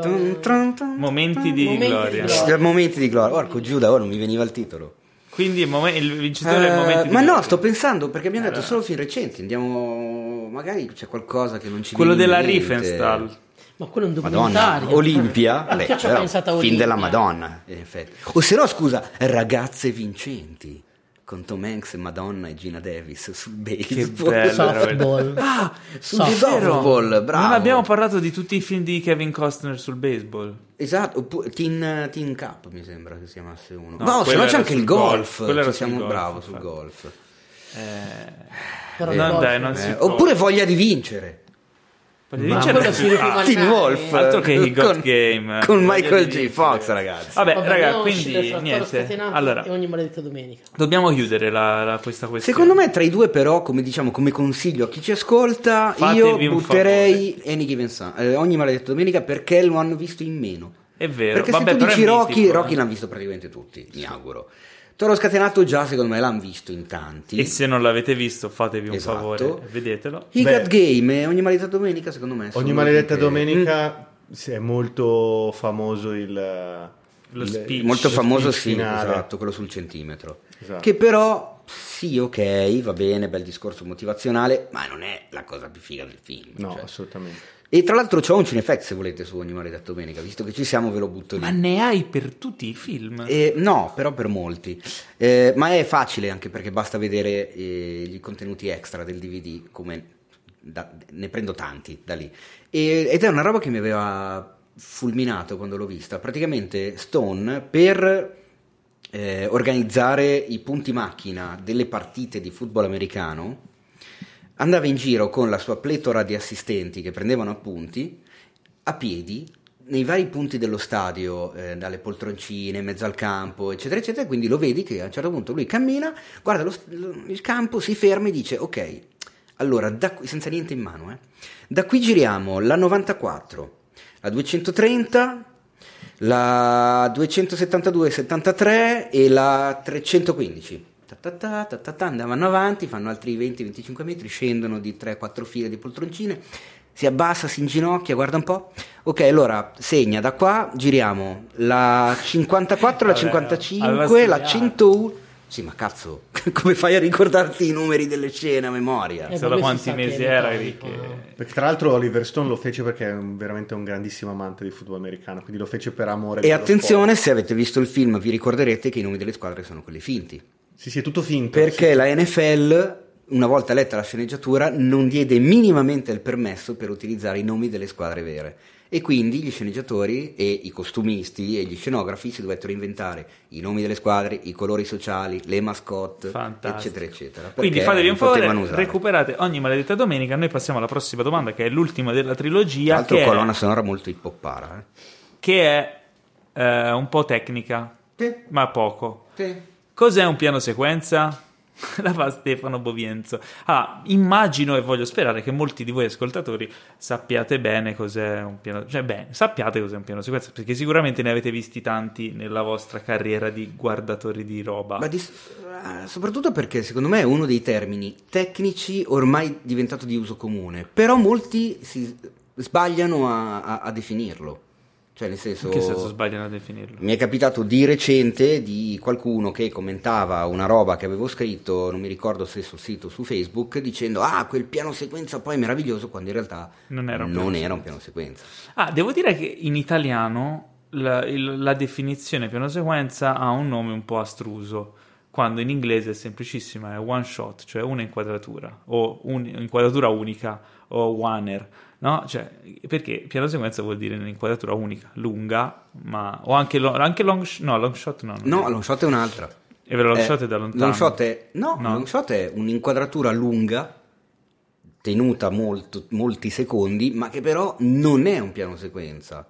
no, no, momenti di gloria. momenti di gloria. Porco Giuda, ora non mi veniva il titolo. Quindi il, momen- il vincitore è Eh, momenti di ma no, sto pensando perché abbiamo detto solo film recenti. Andiamo. Magari c'è qualcosa che non ci Quello della. Riefenstahl. Ma quello è un Madonna, documentario. Olimpia, Beh, ci ho però, pensato a film Olimpia. della Madonna, in effetti. O se no, scusa, Ragazze vincenti con Tom Hanks, Madonna e Gina Davis sul Che baseball. bello. Softball. Ah, sul Softball. softball, bravo. Non abbiamo parlato di tutti i film di Kevin Costner sul baseball. Esatto, oppu- Teen, Teen Cup mi sembra che si chiamasse uno. No, No, se no c'è anche il golf. golf, Ci siamo bravo sul golf. Eh, Però no, il golf- dai, non si Eh, può. oppure voglia di vincere. Vincere- Teen Wolf altro che He Got con, Game. con Michael J. vincere. Fox, ragazzi. Vabbè, Vabbè, raga, andiamo a quindi niente. Allora, ogni maledetta domenica. dobbiamo chiudere la, la- questa questione. Secondo me tra i due però, come diciamo, come consiglio a chi ci ascolta, Fatevi io butterei Any Given Sun, eh, ogni maledetta domenica perché lo hanno visto in meno. È vero. Perché Vabbè, se tu dici Rocky, mitico, Rocky eh. l'hanno visto praticamente tutti, mi auguro. Toro Scatenato già secondo me l'hanno visto in tanti. E se non l'avete visto, fatevi un Esatto. favore e vedetelo. He Beh. Got Game e ogni maledetta domenica secondo me Ogni maledetta che- domenica sì, è molto famoso il, Lo il- speech. molto lo famoso speech sì, finale. esatto, quello sul centimetro. Esatto. Che però sì, ok, va bene, bel discorso motivazionale, ma non è la cosa più figa del film. No, cioè. assolutamente. E tra l'altro c'ho un cinefx se volete su ogni maledetta domenica, visto che ci siamo ve lo butto lì. Ma ne hai per tutti i film? Eh, no, però per molti. Eh, ma è facile anche perché basta vedere eh, i contenuti extra del DVD, come da- ne prendo tanti da lì. E- ed è una roba che mi aveva fulminato quando l'ho vista. Praticamente Stone per eh, organizzare i punti macchina delle partite di football americano andava in giro con la sua pletora di assistenti che prendevano appunti a piedi nei vari punti dello stadio, eh, dalle poltroncine, in mezzo al campo, eccetera, eccetera. Quindi lo vedi che a un certo punto lui cammina, guarda lo- il campo, si ferma e dice: Ok, allora, qui- senza niente in mano, eh, da qui giriamo la 94, la 230, la 272-73 e la 315. Ta ta ta, ta ta ta, andavano avanti, fanno altri 20-25 metri, scendono di 3-4 file di poltroncine, si abbassa, si inginocchia, guarda un po'. Ok, allora segna da qua, giriamo la 54, la Vabbè, 55, aveva la studiato. 101. Sì, ma cazzo, come fai a ricordarti i numeri delle scene a memoria? Eh, Sa da quanti mesi era che-? Perché tra l'altro Oliver Stone lo fece perché è un- veramente un grandissimo amante di football americano, quindi lo fece per amore E attenzione, sport. se avete visto il film, vi ricorderete che i nomi delle squadre sono quelli finti. Sì, sì, è tutto finto. Perché la NFL, una volta letta la sceneggiatura, non diede minimamente il permesso per utilizzare i nomi delle squadre vere. E quindi gli sceneggiatori e i costumisti e gli scenografi si dovettero inventare i nomi delle squadre, i colori sociali, le mascotte, Fantastico. eccetera, eccetera. Quindi fatevi un favore, recuperate ogni maledetta domenica. Noi passiamo alla prossima domanda, che è l'ultima della Tra trilogia, l'altro che colonna è, sonora molto hip-hoppara. Eh. che è eh, un po' tecnica, Sì, ma poco. sì. Cos'è un piano sequenza? La fa Stefano Bovienzo. Ah, immagino e voglio sperare che molti di voi ascoltatori sappiate bene cos'è un piano cioè bene, sappiate cos'è un piano sequenza, perché sicuramente ne avete visti tanti nella vostra carriera di guardatori di roba. Ma di- eh, soprattutto perché secondo me è uno dei termini tecnici ormai diventato di uso comune, però molti si sbagliano a, a- a definirlo. Cioè, nel senso, In che senso sbagliano a definirlo? mi è capitato di recente di qualcuno che commentava una roba che avevo scritto, non mi ricordo se sul sito o su Facebook, dicendo ah, quel piano sequenza poi è meraviglioso, quando in realtà Non era un non piano era un piano sequenza. Ah, devo dire che in italiano la, il- la definizione piano sequenza ha un nome un po' astruso, quando in inglese è semplicissima, è one shot, cioè una inquadratura, o un'inquadratura unica, o oneer, no? Cioè, perché piano sequenza vuol dire un'inquadratura unica, lunga, ma... o anche, lo- anche long, sh- no, long shot no. No, è- long shot è un'altra. è vero, long Eh, shot è da lontano. long shot è, no, No. long shot è un'inquadratura lunga, tenuta molto- molti secondi, ma che però non è un piano sequenza.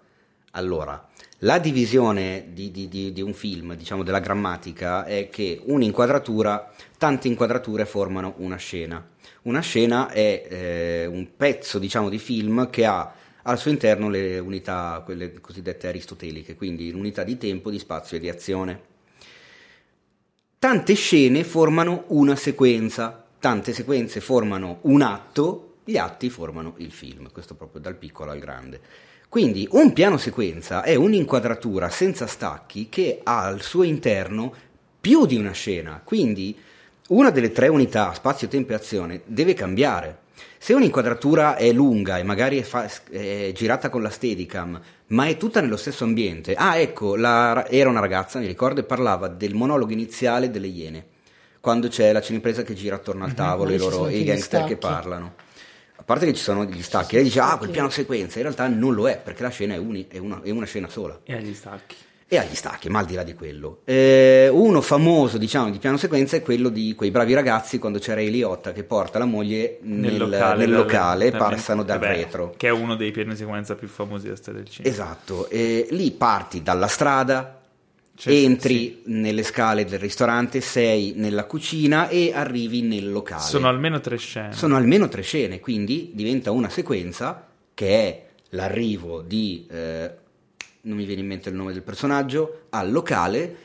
Allora, la divisione di, di- di- di un film, diciamo della grammatica, è che un'inquadratura, tante inquadrature formano una scena. Una scena è eh, un pezzo, diciamo, di film che ha al suo interno le unità, quelle cosiddette aristoteliche, quindi l'unità di tempo, di spazio e di azione. Tante scene formano una sequenza, tante sequenze formano un atto, gli atti formano il film, questo proprio dal piccolo al grande. Quindi un piano sequenza è un'inquadratura senza stacchi che ha al suo interno più di una scena, quindi una delle tre unità, spazio, tempo e azione, deve cambiare. Se un'inquadratura è lunga e magari è, fa- è girata con la Steadicam, ma è tutta nello stesso ambiente, ah ecco, la- era una ragazza, mi ricordo, e parlava del monologo iniziale delle Iene, quando c'è la cinepresa che gira attorno al tavolo Ma e, lì ci loro, e i gli gangster che parlano. A parte che ci sono degli stacchi, lei dice, ah, quel piano sequenza, in realtà non lo è, perché la scena è, uni- è una- è una scena sola E agli stacchi. E agli stacchi, ma al di là di quello. Eh, uno famoso, diciamo, di piano sequenza è quello di quei bravi ragazzi quando c'era Eliotta che porta la moglie nel, nel locale, e dal- passano dal vabbè, retro. Che è uno dei piani sequenza più famosi della storia del cinema. Esatto, e lì parti dalla strada, Cioè, entri nelle scale del ristorante, sei nella cucina e arrivi nel locale. Sono almeno tre scene. Sono almeno tre scene, quindi diventa una sequenza che è l'arrivo di, eh, non mi viene in mente il nome del personaggio, al locale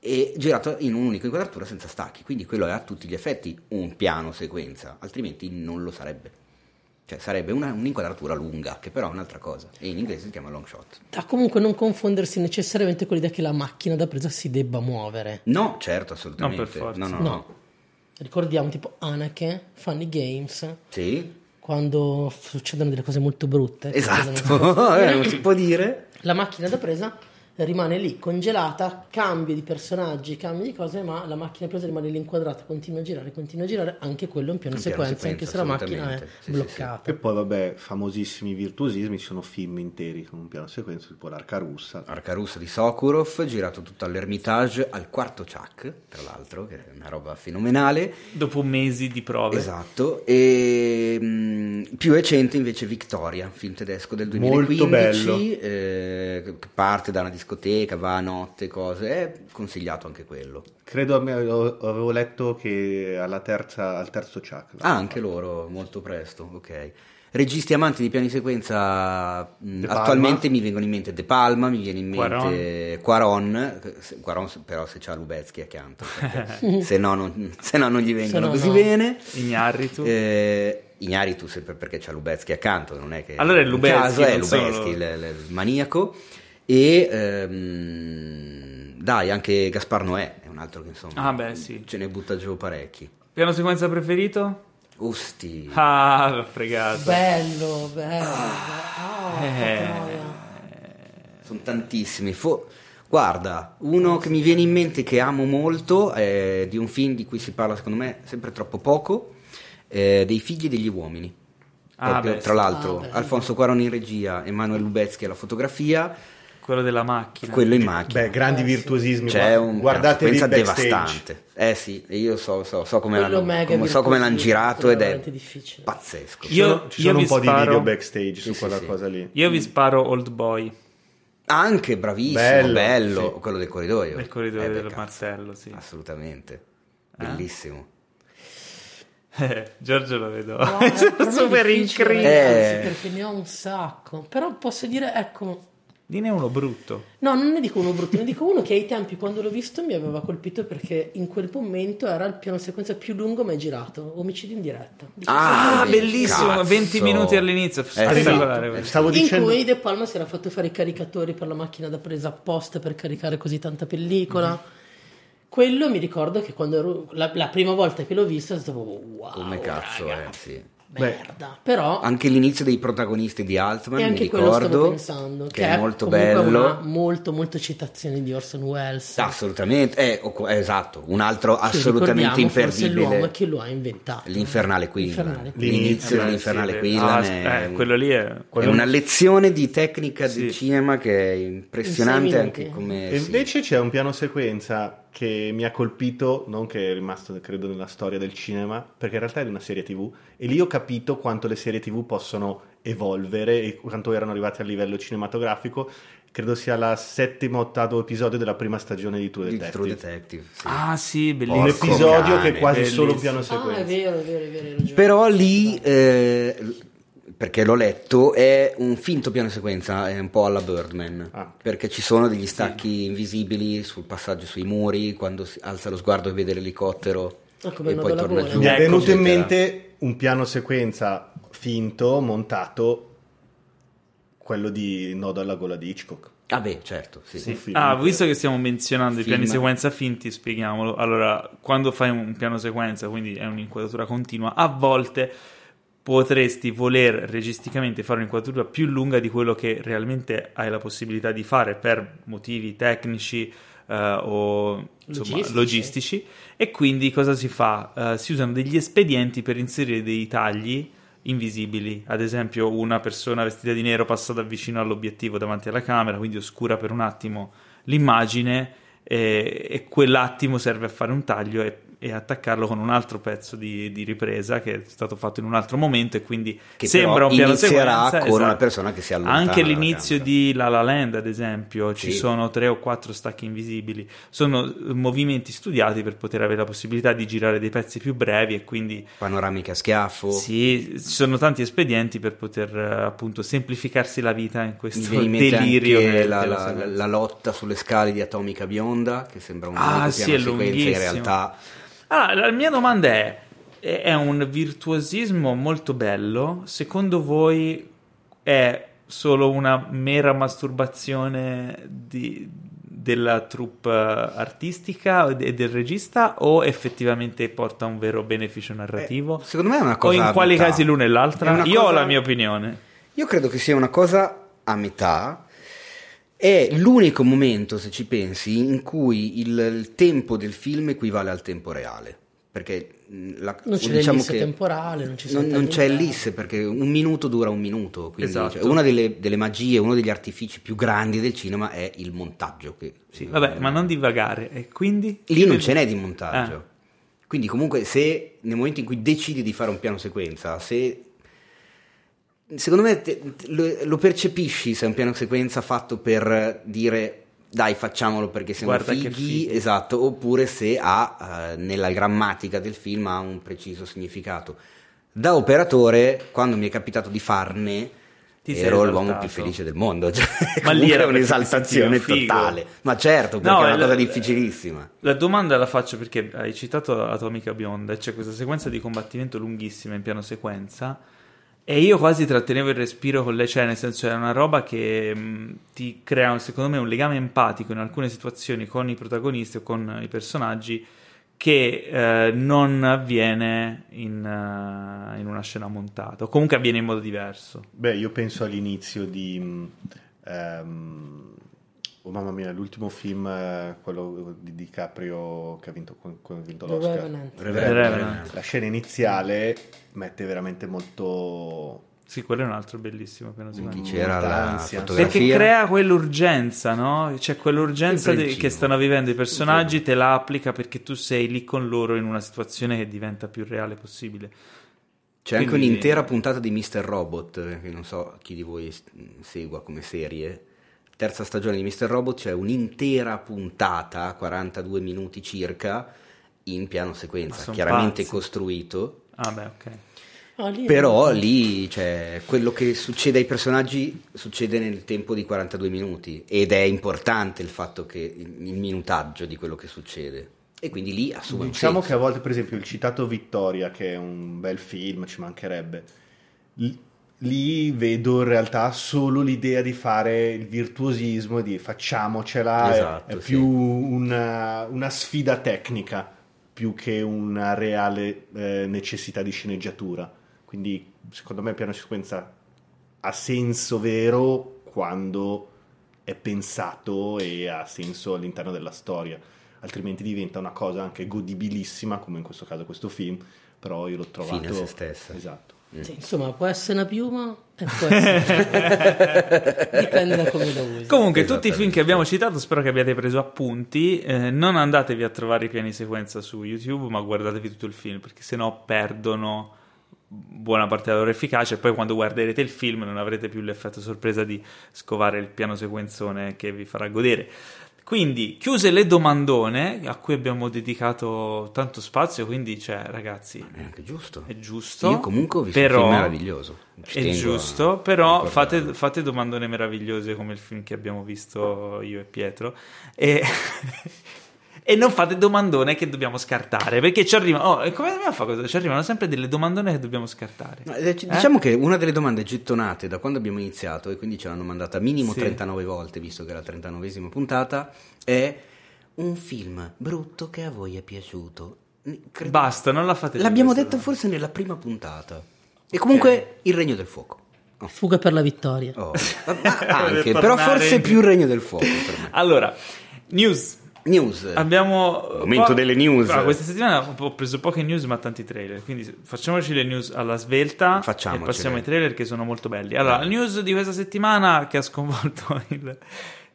e girato in un'unica inquadratura senza stacchi. Quindi quello è a tutti gli effetti un piano sequenza, altrimenti non lo sarebbe. Cioè sarebbe una- un'inquadratura lunga, che però è un'altra cosa. E in inglese si chiama long shot. Da comunque non confondersi necessariamente con l'idea che la macchina da presa si debba muovere. No, certo, assolutamente. Non per forza. No, no, No. no. ricordiamo tipo Anake, Funny Games, Sì, quando succedono delle cose molto brutte. esatto, Eh, non si può dire. La macchina da presa rimane lì congelata, cambio di personaggi, cambio di cose, ma la macchina presa rimane lì inquadrata, continua a girare, continua a girare, anche quello in piano In piano sequenza, anche se la sequenza, macchina è. Sì, sì, bloccata. E poi, vabbè, famosissimi virtuosismi, ci sono film interi con un piano sequenza, tipo l'Arca Russa. Arca russa di Sokurov, girato tutto all'Ermitage, al quarto Chuck, tra l'altro, che è una roba fenomenale. Dopo mesi di prove. Esatto, e mh, più recente invece Victoria, film tedesco del Molto 2015, bello. eh, che parte da una discoteca, va a notte, cose, è consigliato anche quello. Credo avevo letto che alla terza, al terzo Chuck. Ah, anche loro, molto presto, ok. Registi amanti di piani sequenza, mh, De Palma. attualmente mi vengono in mente De Palma, mi viene in mente Quaron, Quaron però se c'ha Lubezki accanto, se, no non, se no non gli vengono no, così no. bene. Ignarritu. Eh, Ignaritu sempre perché c'ha Lubezki accanto, non è che Allora è Lubezki, caso è Lubezki il, il maniaco e ehm, dai anche Gaspar Noè è un altro che insomma Ah, beh, sì. ce ne butta giù parecchi. Piano sequenza preferito? Usti. Ah, l'ho fregato. Bello, bello. Ah, Eh. che noia. Sono tantissimi. Fo- Guarda, uno che mi viene in mente che amo molto è di un film di cui si parla secondo me sempre troppo poco, eh, dei figli degli uomini. Ah, Proprio, beh, tra sì. l'altro, Ah. Alfonso Cuarón in regia, Emanuele Lubezki alla fotografia, Quello della macchina. quello in macchina. Beh, grandi Eh, virtuosismi. C'è un Guardatevi una devastante. Eh sì, io so, so, so come, Quello l'hanno, mega come- so come l'hanno girato ed è difficile. pazzesco. Io- sono, ci sono un po' sparo- di video backstage Sì, su sì, quella sì. cosa lì. Io vi sparo Old Boy Anche bravissimo, Bello, bello, sì. quello del corridoio. nel corridoio Eh, del cazzo, Marcello, sì. Assolutamente. Ah. Bellissimo. Eh, Giorgio lo vedo. No, è proprio super difficile, in ragazzi, Eh. perché ne ho un sacco. Però posso dire, ecco, Dine uno brutto. no, non ne dico uno brutto, ne dico uno che ai tempi quando l'ho visto mi aveva colpito perché in quel momento era il piano sequenza più lungo mai girato, omicidio in diretta. Di Ah, Ah, bellissimo, cazzo. 20 minuti all'inizio, Eh, spettacolare. questo. Stavo in dicendo... cui De Palma si era fatto fare i caricatori per la macchina da presa apposta per caricare così tanta pellicola. Mhm. Quello mi ricordo che quando ero la, la prima volta che l'ho visto stavo wow. Come cazzo raga, è, sì. Merda. Però Anche l'inizio dei protagonisti di Altman, e mi anche quello stavo ricordo, pensando che è molto comunque bello. una molto molto citazione di Orson Welles. Assolutamente, eh, o- eh, esatto, un altro Che assolutamente ricordiamo, Forse l'uomo imperdibile. che lo ha inventato. L'Infernale Quillan. L'inizio dell'Infernale sì, Quillan ah, è, eh, quello lì è... è una lezione di tecnica Sì. del cinema che è impressionante In anche come... E sì. invece c'è un piano sequenza che mi ha colpito, non che è rimasto credo nella storia del cinema, perché in realtà è di una serie tv e lì ho capito quanto le serie tv possono evolvere e quanto erano arrivate a livello cinematografico. Credo sia la settima ottavo episodio della prima stagione di True Detective. True Detective, sì. Ah sì, un bellissimo. Porco episodio cane, che è quasi bellissimo. solo un piano Ah, è sequenza. vero, è vero, è vero. Però lì, eh, perché l'ho letto, è un finto piano sequenza, è un po' alla Birdman, Ah. perché ci sono degli stacchi invisibili sul passaggio sui muri, quando si alza lo sguardo e vede l'elicottero Ah, e poi torna giù. Mi è Ecco, venuto in mente un piano sequenza finto, montato, quello di Nodo alla gola di Hitchcock. Ah beh, certo, sì. Sì. Ah, visto che stiamo menzionando i Film. piani sequenza finti, spieghiamolo. Allora, quando fai un piano sequenza, quindi è un'inquadratura continua, a volte potresti voler registicamente fare un'inquadratura più lunga di quello che realmente hai la possibilità di fare per motivi tecnici eh, o insomma, Logistici. logistici. E quindi cosa si fa? Eh, si usano degli espedienti per inserire dei tagli invisibili. Ad esempio, una persona vestita di nero passa da vicino all'obiettivo davanti alla camera, quindi oscura per un attimo l'immagine e, e quell'attimo serve a fare un taglio e, e attaccarlo con un altro pezzo di, di ripresa che è stato fatto in un altro momento e quindi Che sembra un piano sequenza con esatto. una persona che si allontana anche l'inizio camera. di La La Land ad esempio ci Sì. sono tre o quattro stacchi invisibili sono eh, movimenti studiati per poter avere la possibilità di girare dei pezzi più brevi e quindi Panoramica a schiaffo. sì, ci sono tanti espedienti per poter eh, appunto semplificarsi la vita in questo in delirio del- la, la- la lotta sulle scale di Atomica Bionda, che sembra un Ah, sì, piano è sequenza, in lunghissimo. realtà Ah, la mia domanda è: è un virtuosismo molto bello? Secondo voi è solo una mera masturbazione di- della troupe artistica e del regista o effettivamente porta un vero beneficio narrativo? Eh, secondo me è una o cosa in a quali casi l'una e l'altra? Io ho cosa- la mia opinione. Io credo che sia una cosa a metà. È l'unico momento, se ci pensi, in cui il, il tempo del film equivale al tempo reale. Perché la, Non c'è diciamo l'ellisse temporale, non ci sono non, non c'è l'ellisse perché un minuto dura un minuto. Quindi Esatto. cioè, una delle, delle magie, uno degli artifici più grandi del cinema è il montaggio. Che, Sì, vabbè, ma non divagare. E quindi? Lì non ce n'è di montaggio. Ah. Quindi comunque se nel momento in cui decidi di fare un piano sequenza, se secondo me te- te- lo, percepisci se è un piano sequenza fatto per dire dai facciamolo perché siamo Guarda fighi, esatto, oppure se ha eh, nella grammatica del film ha un preciso significato. Da operatore, quando mi è capitato di farne, Ti ero l'uomo più felice del mondo. Cioè, Ma lì era un'esaltazione totale. Ma certo, perché No, è una la- cosa difficilissima. La domanda la faccio perché hai citato amica bionda, c'è questa sequenza di combattimento lunghissima in piano sequenza e io quasi trattenevo il respiro con le cioè nel senso è una roba che mh, ti crea secondo me un legame empatico in alcune situazioni con i protagonisti o con i personaggi che eh, non avviene in, eh, in una scena montata o comunque avviene in modo diverso. Beh, io penso all'inizio di... ehm, oh mamma mia, l'ultimo film, eh, quello di DiCaprio che ha vinto, con- ha vinto l'Oscar. Revenant. Revenant. La scena iniziale mette veramente molto... Sì, quello è un altro bellissimo sequenza. Chi c'era Molta la? Perché crea quell'urgenza, no? C'è quell'urgenza de- che stanno vivendo i personaggi, te la applica perché tu sei lì con loro in una situazione che diventa più reale possibile. C'è anche Quindi- un'intera puntata di Mr. Robot, eh, che non so chi di voi segua come serie. Terza stagione di Mr. Robot c'è un'intera puntata, 42 minuti circa, in piano sequenza, chiaramente pazzi. costruito. Ah, beh, ok. Ah, lì- Però lì cioè, quello che succede ai personaggi succede nel tempo di 42 minuti ed è importante il fatto che il minutaggio di quello che succede. E quindi lì assume un Diciamo senso. che a volte, per esempio, il citato Vittoria, che è un bel film, ci mancherebbe, l- lì vedo in realtà solo l'idea di fare il virtuosismo di facciamocela, è- Esatto, è, sì. più una, una sfida tecnica più che una reale eh, necessità di sceneggiatura. Quindi, secondo me, il piano sequenza ha senso vero quando è pensato e ha senso all'interno della storia, altrimenti diventa una cosa anche godibilissima, come in questo caso questo film, però io l'ho trovato... Fine a se stessa. Esatto. Sì, insomma, può essere una piuma e può essere... Dipende da come la usi. Comunque, tutti i film che abbiamo citato, spero che abbiate preso appunti. Eh, non andatevi a trovare i piani sequenza su YouTube, ma guardatevi tutto il film, perché sennò perdono buona parte della loro efficacia. E poi, quando guarderete il film, non avrete più l'effetto sorpresa di scovare il piano sequenzone che vi farà godere. Quindi, chiuse le domandone a cui abbiamo dedicato tanto spazio, quindi, cioè, ragazzi, È anche giusto. è giusto. Io comunque ho visto però, un film meraviglioso. Ci È giusto, a però fate, fate domandone meravigliose come il film che abbiamo visto io e Pietro. E, e non fate domandone che dobbiamo scartare. Perché ci arrivano. Oh, come dobbiamo fare cosa? Ci arrivano sempre delle domandone che dobbiamo scartare. Eh, Diciamo che una delle domande gettonate da quando abbiamo iniziato, e quindi ce l'hanno mandata minimo Sì. 39 volte, visto che è la 39esima puntata, è un film brutto che a voi è piaciuto. Credo- Basta, non la fate L'abbiamo detto domanda. forse nella prima puntata. E comunque Il Regno del Fuoco. Oh. Fuga per la vittoria. Oh, anche, Per però forse in- più Il Regno del Fuoco per me. Allora, news. News. Abbiamo Momento po- delle news. Ah, questa settimana ho preso poche news ma tanti trailer, quindi facciamoci le news alla svelta e Facciamocele. passiamo ai trailer che sono molto belli. Allora, la news di questa settimana che ha sconvolto il,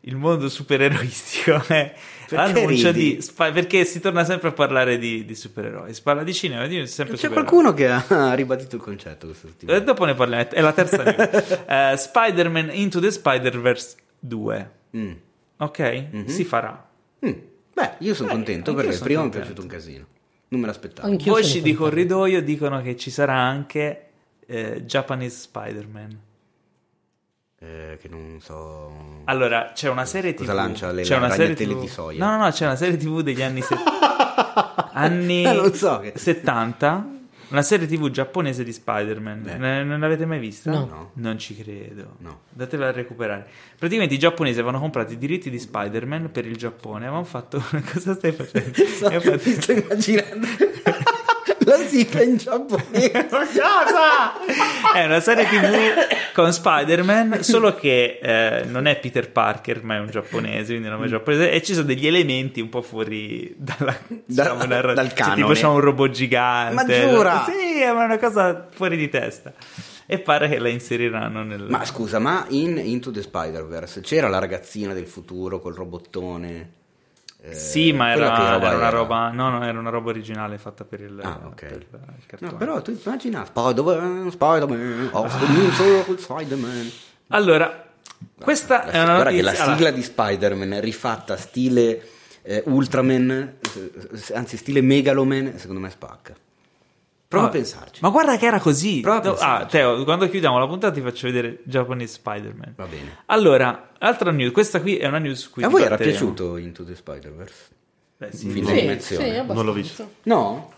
il mondo supereroistico è Perché l'annuncio di perché si torna sempre a parlare di, di supereroi. Si parla di cinema, di sempre C'è supereroi. qualcuno che ha ribadito il concetto questa E settimana. dopo ne parliamo, è la terza news. Eh, Spider-Man Into the Spider-Verse 2. Mm. Ok? Si farà. Mm. Beh, io sono Eh, contento perché il sono primo mi è piaciuto un casino. Non me l'aspettavo. Anch'io Voci di contento. corridoio dicono che ci sarà anche eh, Japanese Spider-Man. Eh, che non so. Allora, c'è una serie TV. Cosa lancia le c'è una serie TV. di soia? No, no, no, c'è una serie TV degli anni, se- anni Non so che- 70 una serie tv giapponese di Spider-Man. Beh. Ne- non l'avete mai vista? No. No. Non ci credo. No. Datela a recuperare. Praticamente i giapponesi avevano comprato i diritti di Spider-Man per il Giappone. Avevano fatto. Cosa stai facendo? So, Hai fatto- mi sto immaginando la sigla in giapponese. È una serie tv con Spider-Man, solo che eh, non è Peter Parker, ma è un giapponese, quindi il nome è giapponese, e ci sono degli elementi un po' fuori dalla, diciamo, narra- dal cioè, canone. tipo c'è un robot gigante. Ma giura? Sì, è una cosa fuori di testa. E pare che la inseriranno nel... Ma scusa, ma in Into the Spider-Verse c'era la ragazzina del futuro col robottone? Eh, Sì, ma era, che era una era? roba, no, no, era una roba originale fatta per il, Ah, ok. per il cartone. No, però tu immagina Spider-Man, Spider-Man, oh, Spider-Man, col Spider-Man. Allora, questa La- è una guarda che notizia... la sigla di Spider-Man rifatta stile eh, Ultraman, eh, anzi stile Megaloman, secondo me spacca. Prova Ah, a pensarci. Ma guarda che era così. Prova ah. Teo, quando chiudiamo la puntata ti faccio vedere Japanese Spider-Man. Va bene. Allora, altra news, questa qui è una news cui A voi era piaciuto Into the Spider-Verse? Beh, sì. Film Sì, sì, abbastanza. Non l'ho visto. No?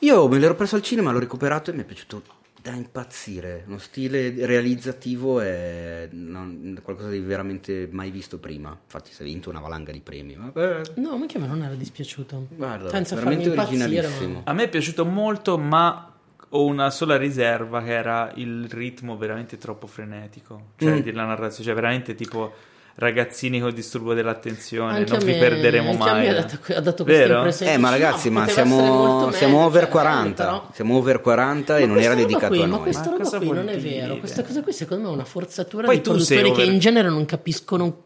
Io me l'ero preso al cinema, l'ho recuperato e mi è piaciuto da impazzire. Uno stile realizzativo è non- qualcosa di veramente mai visto prima. Infatti si è vinto una valanga di premi. Vabbè. No, ma che a me non era dispiaciuto. Guarda, Senza veramente impazzire, originalissimo. A me è piaciuto molto, ma ho una sola riserva che era il ritmo veramente troppo frenetico. Cioè, Mm. della narrazione, cioè veramente tipo ragazzini con disturbo dell'attenzione, Anche non vi me- perderemo anche mai. a me ha dato, ha dato questa Vero? impressione. Eh, ma ragazzi, no, ma siamo, siamo meglio, over cioè, 40. però- Siamo over 40 e Ma non questa era dedicato qui, a Ma noi. questa Ma roba cosa qui non è vero. Questa cosa qui secondo me è una forzatura Poi di produttori che over- in genere non capiscono.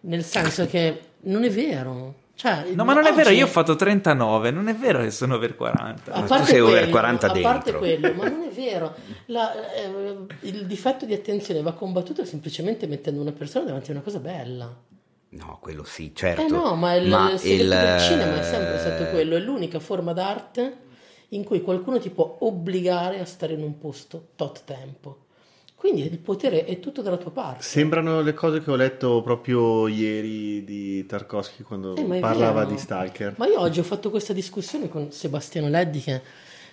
Nel senso che non è vero. Cioè, No, ma non è vero, oggi- io ho fatto 39, non è vero che sono per 40. A parte sei over quello, 40 a parte dentro. quello, ma non è vero. La- eh, il difetto di attenzione va combattuto semplicemente mettendo una persona davanti a una cosa bella. No, quello sì, certo. Eh no, ma il, Ma il il- del cinema è sempre stato quello, è l'unica forma d'arte in cui qualcuno ti può obbligare a stare in un posto tot tempo. Quindi il potere è tutto dalla tua parte. Sembrano le cose che ho letto proprio ieri di Tarkovsky quando Eh, parlava vero. di Stalker. Ma io oggi ho fatto questa discussione con Sebastiano Leddi, che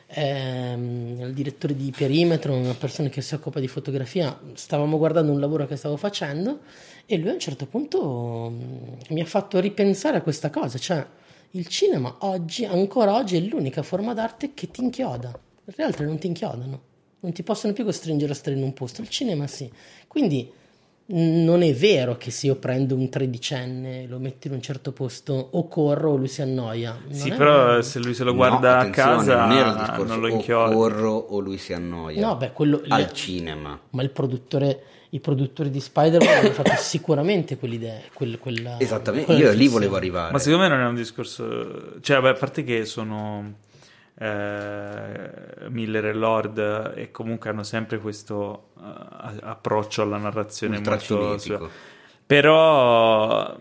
è mm, il direttore di Perimetro, una persona che si occupa di fotografia. Stavamo guardando un lavoro che stavo facendo e lui a un certo punto mm, mi ha fatto ripensare a questa cosa, cioè il cinema oggi, ancora oggi, è l'unica forma d'arte che ti inchioda. Le altre non ti inchiodano, non ti possono più costringere a stare in un posto, il cinema sì. Quindi non è vero che se io prendo un tredicenne e lo metto in un certo posto o corro o lui si annoia. Non Sì, è però vero. se lui se lo No, guarda a attenzione, casa non era il discorso non lo o inchioda. corro o lui si annoia. No, beh, quello- al le- cinema. Ma il produttore, i produttori di Spider-Man hanno fatto sicuramente quell'idea. Quel, quella, Esattamente, quella io lì volevo arrivare. Ma secondo me non è un discorso. Cioè, vabbè, a parte che sono eh, Miller e Lord e comunque hanno sempre questo eh, approccio alla narrazione Ultra molto. cinetico. Però,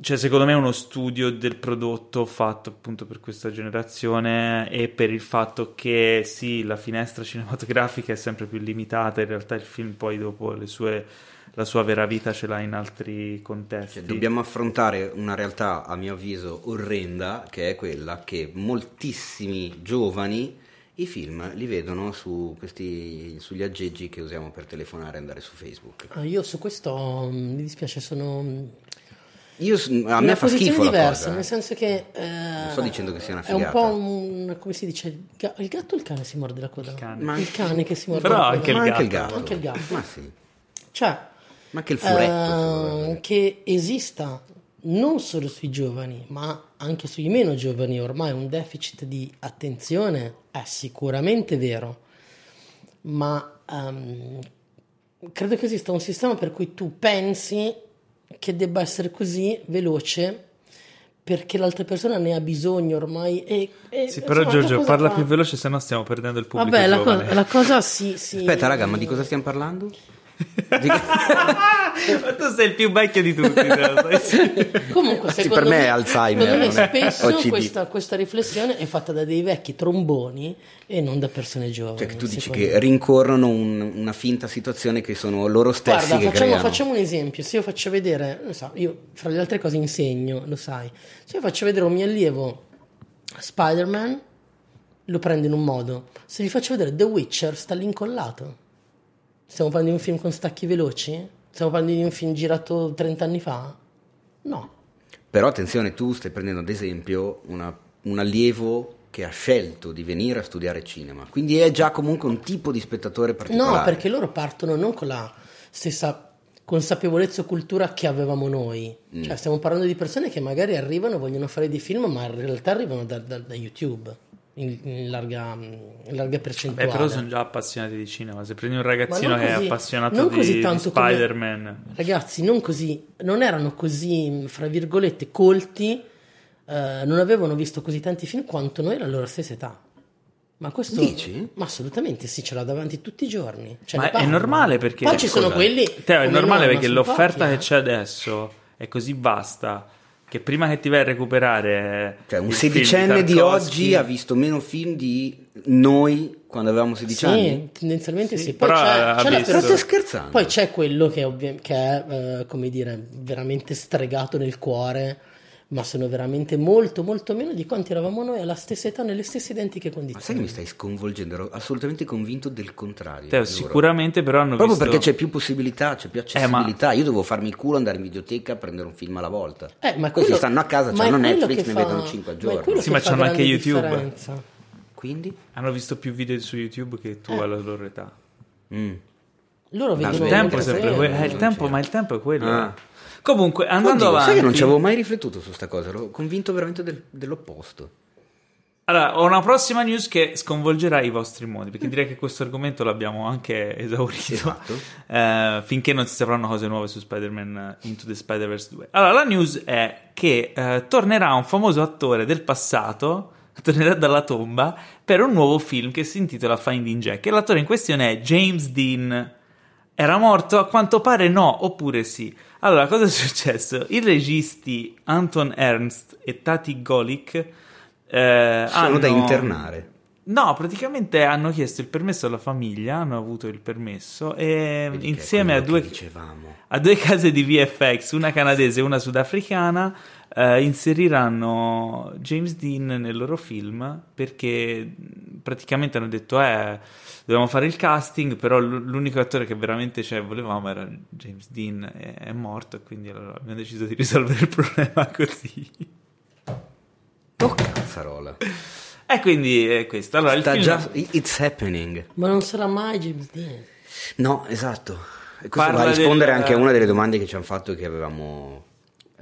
cioè, secondo me è uno studio del prodotto fatto appunto per questa generazione e per il fatto che sì, la finestra cinematografica è sempre più limitata. In realtà, il film poi dopo le sue. La sua vera vita ce l'ha in altri contesti. Cioè, dobbiamo affrontare una realtà, a mio avviso, orrenda, che è quella che moltissimi giovani i film li vedono su questi, sugli aggeggi che usiamo per telefonare e andare su Facebook. Ah, io su questo mm, mi dispiace, sono mm, Io, a me una fa schifo la diversa, cosa. nel senso che eh, Non sto dicendo che sia una è un figata. po' un come si dice, il ga- il gatto o il cane si morde la coda? Il cane. Ma- Il cane che si morde Però la coda. anche il Ma anche il gatto. gatto. Anche il gatto. Ma sì. Cioè, Ma anche il furetto. eh, che esista non solo sui giovani, ma anche sui meno giovani ormai un deficit di attenzione è sicuramente vero, ma ehm, credo che esista un sistema per cui tu pensi che debba essere così veloce perché l'altra persona ne ha bisogno ormai e, e, Sì, però insomma, Giorgio, parla fa- più veloce, se no stiamo perdendo il pubblico Vabbè, la, co- la cosa si, si- Aspetta, raga, ma di cosa stiamo parlando? Ma tu sei il più vecchio di tutti. Comunque, Sì, secondo per me è Alzheimer, secondo me spesso questa, questa riflessione è fatta da dei vecchi tromboni e non da persone giovani. Cioè che tu dici che me. rincorrono un- una finta situazione che sono loro stessi Guarda, che facciamo, facciamo un esempio. Se io faccio vedere, non so, io fra le altre cose insegno, lo sai. Se io faccio vedere un mio allievo Spider-Man, lo prende in un modo. Se gli faccio vedere The Witcher, sta lì incollato. Stiamo parlando di un film con stacchi veloci? Stiamo parlando di un film girato 30 anni fa? No. Però attenzione, tu stai prendendo ad esempio una- un allievo che ha scelto di venire a studiare cinema, quindi è già comunque un tipo di spettatore particolare. No, perché loro partono non con la stessa consapevolezza o cultura che avevamo noi. Mm. Cioè, stiamo parlando di persone che magari arrivano, vogliono fare dei film, ma in realtà arrivano da, da- da YouTube in, in larga, in larga Beh, percentuale. però sono già appassionati di cinema. Se prendi un ragazzino non che è così- appassionato di, così di tanto come- Spider-Man, Ragazzi, non così, non erano così, fra virgolette, colti, eh, non avevano visto così tanti film quanto noi alla loro stessa età. Ma questo... Dici? Ma assolutamente sì, ce l'ha davanti tutti i giorni. Cioè, Ma è normale perché- Poi ci sono quelli... Teo, è normale perché l'offerta pochi, che eh. c'è adesso è così vasta che prima che ti vai a recuperare Cioè, un sedicenne di oggi ha visto meno film di noi quando avevamo 16 anni. Sì, tendenzialmente sì. Sì, Poi però c'è, c'è la stai scherzando? Poi c'è quello che, ovvi- che è, eh, come dire, veramente stregato nel cuore, ma sono veramente molto, molto meno di quanti eravamo noi alla stessa età, nelle stesse identiche Ma sai condizioni. che mi stai sconvolgendo? Ero assolutamente convinto del contrario. Teo, sicuramente però hanno Proprio visto perché c'è più possibilità, c'è più Eh, ma- accessibilità. Io devo farmi il culo andare in videoteca a prendere un film alla volta. Eh, ma Questi quello- stanno a casa, ma hanno quello Netflix, che ne fa- vedono 5 al ma è giorno. Sì, ma fa c'hanno anche YouTube. differenza. Quindi? hanno visto più video su YouTube che tu alla loro età. Mm. Loro Ma vedono Il Beh, tempo sempre eh, il tempo, ma il tempo è quello. Ah. Comunque, andando Oddio, avanti, sai che non ci avevo mai riflettuto su sta cosa, ero convinto veramente del- dell'opposto. Allora, ho una prossima news che sconvolgerà i vostri modi, perché direi che questo argomento l'abbiamo anche esaurito. Esatto. eh, finché non si sapranno cose nuove su Spider-Man eh, Into the Spider-Verse 2. Allora, la news è che eh, tornerà un famoso attore del passato, tornerà dalla tomba, per un nuovo film che si intitola Finding Jack. E l'attore in questione è James Dean. Era morto? A quanto pare no, oppure sì. Allora, cosa è successo? I registi Anton Ernst e Tati Golik eh, Sono hanno... da internare. No, praticamente hanno chiesto il permesso alla famiglia, hanno avuto il permesso e è insieme a due, a due case di VFX, una canadese e una sudafricana, eh, inseriranno James Dean nel loro film perché praticamente hanno detto eh, dovevamo fare il casting, però l- l'unico attore che veramente cioè, volevamo era James Dean, è, è morto e quindi allora abbiamo deciso di risolvere il problema così. Oh cazzarola. E quindi è questo. Allora, il Sta film... già, it's happening. Ma non sarà mai James Dean. No, esatto. E questo Parla va a rispondere del- anche a una delle domande che ci hanno fatto che avevamo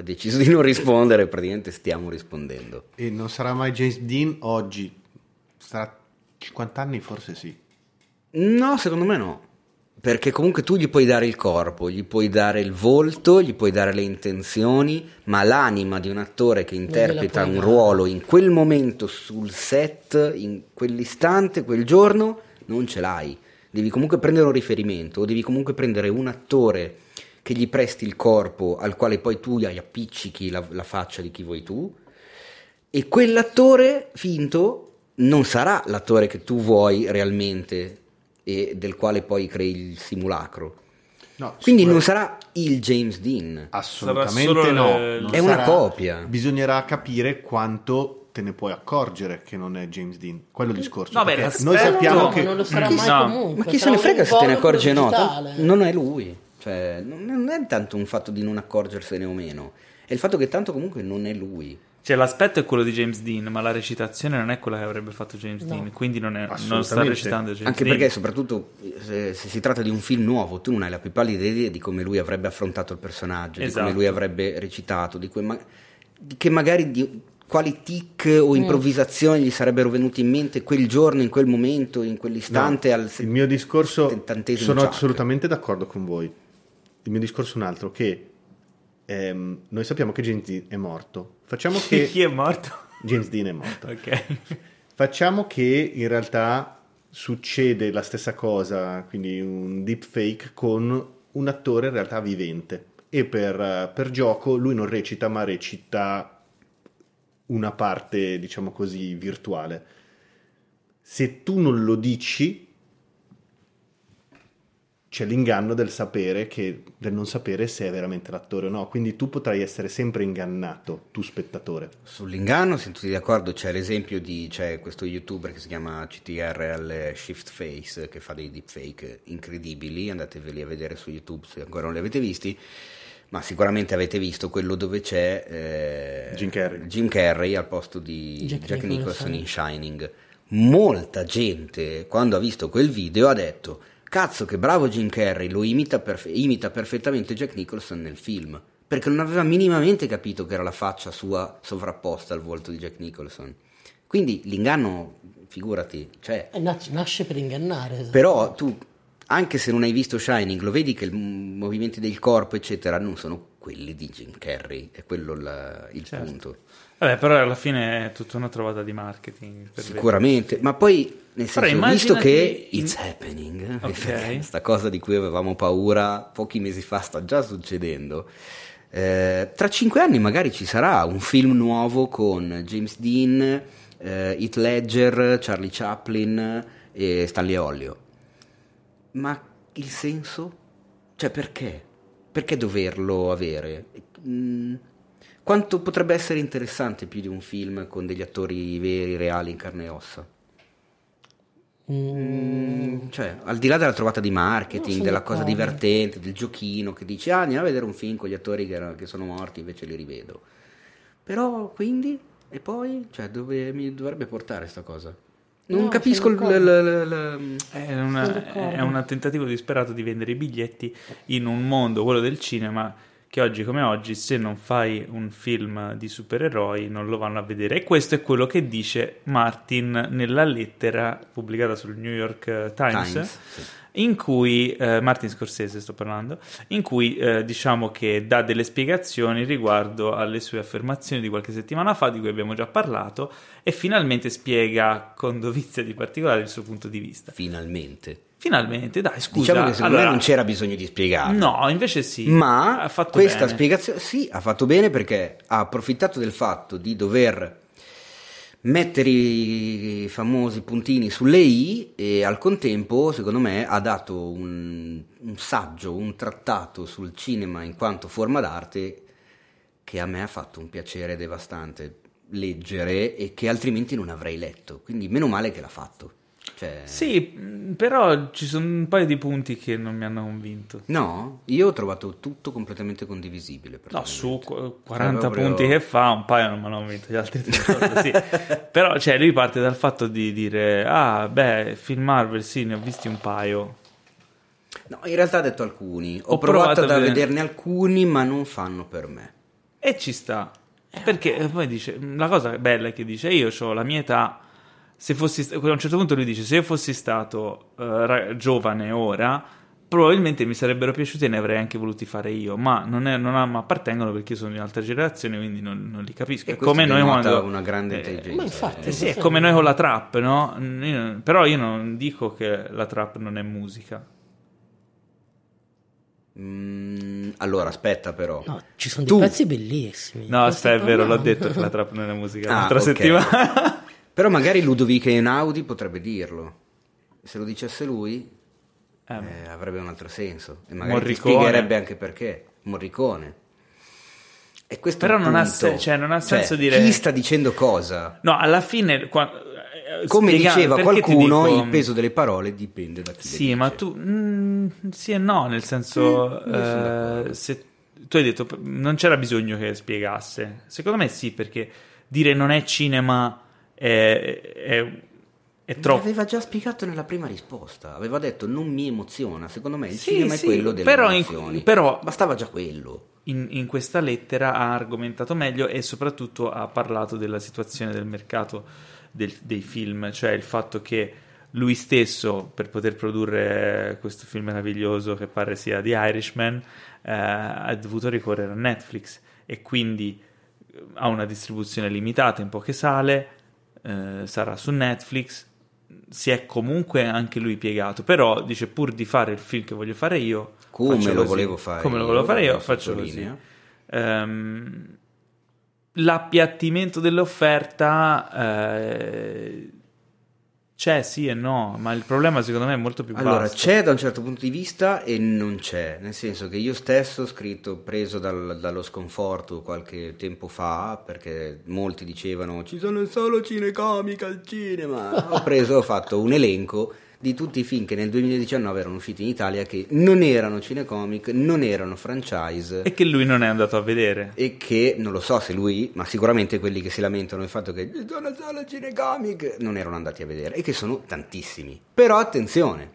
deciso di non rispondere, praticamente stiamo rispondendo. E non sarà mai James Dean oggi. Sarà 50 anni, forse sì. No, secondo me no. Perché comunque tu gli puoi dare il corpo, gli puoi dare il volto, gli puoi dare le intenzioni, ma l'anima di un attore che interpreta un ruolo in quel momento sul set, in quell'istante, quel giorno, non ce l'hai. Devi comunque prendere un riferimento, o devi comunque prendere un attore che gli presti il corpo, al quale poi tu gli appiccichi la, la faccia di chi vuoi tu, e quell'attore finto non sarà l'attore che tu vuoi realmente e del quale poi crei il simulacro. No, Quindi non sarà il James Dean. Assolutamente no. le- È una sarà- copia. Bisognerà capire quanto te ne puoi accorgere che non è James Dean. Quello è il discorso. No, beh, noi sappiamo no, che ma non lo sarà Ma mai chi- no. comunque. Ma chi se sarà ne un frega se te ne accorge no? digitale. Non è lui. Cioè, non è tanto un fatto di non accorgersene o meno. È il fatto che tanto comunque non è lui. Cioè, l'aspetto è quello di James Dean, ma la recitazione non è quella che avrebbe fatto James No. Dean, quindi non, è- non sta recitando James Anche Dean. perché, soprattutto, se, se si tratta di un film nuovo, tu non hai la più pallida idea di come lui avrebbe affrontato il personaggio, di Esatto. come lui avrebbe recitato, di, que- ma- di che magari di quali tic o improvvisazioni gli sarebbero venuti in mente quel giorno, in quel momento, in quell'istante. No, al il mio discorso sono ciak. assolutamente d'accordo con voi. Il mio discorso è un altro che ehm, noi sappiamo che James Dean è morto. Facciamo che Chi è morto? James Dean è morto. ok. Facciamo che in realtà succede la stessa cosa, quindi un deepfake con un attore in realtà vivente e per, per gioco lui non recita ma recita una parte diciamo così virtuale. Se tu non lo dici c'è l'inganno del sapere che, del non sapere se è veramente l'attore o no. Quindi tu potrai essere sempre ingannato, tu spettatore. Sull'inganno siamo tutti d'accordo, c'è l'esempio di c'è questo youtuber che si chiama CTRL Shift Face che fa dei deepfake incredibili, andateveli a vedere su YouTube se ancora non li avete visti, ma sicuramente avete visto quello dove c'è eh, Jim Carrey. Jim Carrey al posto di Jack Jack, Nicholson. Nicholson in Shining. Molta gente quando ha visto quel video ha detto cazzo che bravo Jim Carrey, lo imita, perfe- imita perfettamente Jack Nicholson nel film, perché non aveva minimamente capito che era la faccia sua sovrapposta al volto di Jack Nicholson. Quindi l'inganno, figurati, c'è. Eh, nas- nasce per ingannare. Però tu, anche se non hai visto Shining, lo vedi che i movimenti del corpo, eccetera, non sono quelli di Jim Carrey, è quello la- il Certo. punto. Vabbè, però alla fine è tutta una trovata di marketing. Sicuramente, ma poi nel senso, visto immaginati che in- it's happening, Ok. questa cosa di cui avevamo paura pochi mesi fa sta già succedendo. eh, tra cinque anni magari ci sarà un film nuovo con James Dean, eh, Heath Ledger, Charlie Chaplin e Stanley Olio. Ma il senso? Cioè perché? Perché doverlo avere? Mm, quanto potrebbe essere interessante più di un film con degli attori veri, reali, in carne e ossa? Mm, cioè, al di là della trovata di marketing, della cosa d'accordo. divertente, del giochino che dici, ah, andiamo a vedere un film con gli attori che, erano- che sono morti, invece li rivedo. Però, quindi, e poi, cioè, dove mi dovrebbe portare sta cosa? Non No, capisco il... il- il- il- È, una- è un tentativo disperato di vendere i biglietti in un mondo, quello del cinema, che oggi come oggi, se non fai un film di supereroi, non lo vanno a vedere. E questo è quello che dice Martin nella lettera pubblicata sul New York eh, Times. Times, sì. In cui eh, Martin Scorsese sto parlando, in cui eh, diciamo che dà delle spiegazioni riguardo alle sue affermazioni di qualche settimana fa, di cui abbiamo già parlato, e finalmente spiega con dovizia di particolare il suo punto di vista. Finalmente. Finalmente, dai, scusa. Diciamo che secondo allora- me non c'era bisogno di spiegarlo. No, invece sì. Ma questa bene. spiegazione sì, ha fatto bene perché ha approfittato del fatto di dover mettere i famosi puntini sulle i e al contempo, secondo me, ha dato un, un saggio, un trattato sul cinema in quanto forma d'arte che a me ha fatto un piacere devastante leggere e che altrimenti non avrei letto. Quindi meno male che l'ha fatto. Cioè, Sì, mh, però ci sono un paio di punti che non mi hanno convinto. No, io ho trovato tutto completamente condivisibile. No, su personalmente. qu- 40 Cioè, proprio- punti che fa, un paio non me l'hanno convinto, gli altri tre forse sì. Però, cioè, lui parte dal fatto di dire, ah, beh, film Marvel, sì, ne ho visti un paio. No, in realtà ha detto alcuni. Ho, Ho provato, provato a vederne alcuni, ma non fanno per me. E ci sta. Perché eh, poi dice, la cosa bella è che dice, io ho la mia età, se fossi, a un certo punto lui dice, se io fossi stato eh, ra- giovane ora, probabilmente mi sarebbero piaciuti e ne avrei anche voluti fare io, ma non, è- non appartengono perché io sono di un'altra generazione, quindi non, non li capisco. E È come noi quando... una grande eh, intelligenza. Ma infatti, eh sì, è come noi con la trap, no? Io- però io non dico che la trap non è musica. Mm, allora, aspetta però. No, ci sono Tu- dei pezzi bellissimi. No, aspetta, stai è vero, l'ho detto che la trap non è musica. Ah, L'altra ok. settimana... Però magari Ludovico Einaudi potrebbe dirlo. Se lo dicesse lui, Eh, eh, avrebbe un altro senso. E magari Morricone. spiegherebbe anche perché. Morricone. E questo Però non ha se- cioè, non ha Cioè, senso dire- Chi sta dicendo cosa? No, alla fine, qua- eh, Come spiega- diceva qualcuno, dico- il peso delle parole dipende da chi le Sì, dice. ma tu mm, sì e no, nel senso, Mm, sono eh, se tu hai detto non c'era bisogno che spiegasse. Secondo me sì, perché dire non è cinema è, è, è troppo. L'aveva già spiegato nella prima risposta. Aveva detto non mi emoziona. Secondo me il Sì, cinema sì, è quello delle però in- emozioni. però- Bastava già quello. In, in questa lettera ha argomentato meglio e soprattutto ha parlato della situazione del mercato del- dei film, cioè il fatto che lui stesso, per poter produrre questo film meraviglioso che pare sia The Irishman, eh, ha dovuto ricorrere a Netflix e quindi ha una distribuzione limitata in poche sale, eh, sarà su Netflix, si è comunque anche lui piegato, però dice pur di fare il film che voglio fare io, Come lo volevo fare come lo volevo fare io, faccio così. Ehm, l'appiattimento dell'offerta eh, C'è sì e no, ma il problema secondo me è molto più Allora, vasto. c'è da un certo punto di vista e non c'è, nel senso che io stesso ho scritto, preso dal- dallo sconforto qualche tempo fa, perché molti dicevano ci sono solo cinecomic al cinema, ho preso, ho fatto un elenco di tutti i film che nel 2019 erano usciti in Italia che non erano cinecomic, non erano franchise E che lui non è andato a vedere. e che non lo so se lui, ma sicuramente quelli che si lamentano del fatto che sono solo cinecomic non erano andati a vedere e che sono tantissimi. Però attenzione,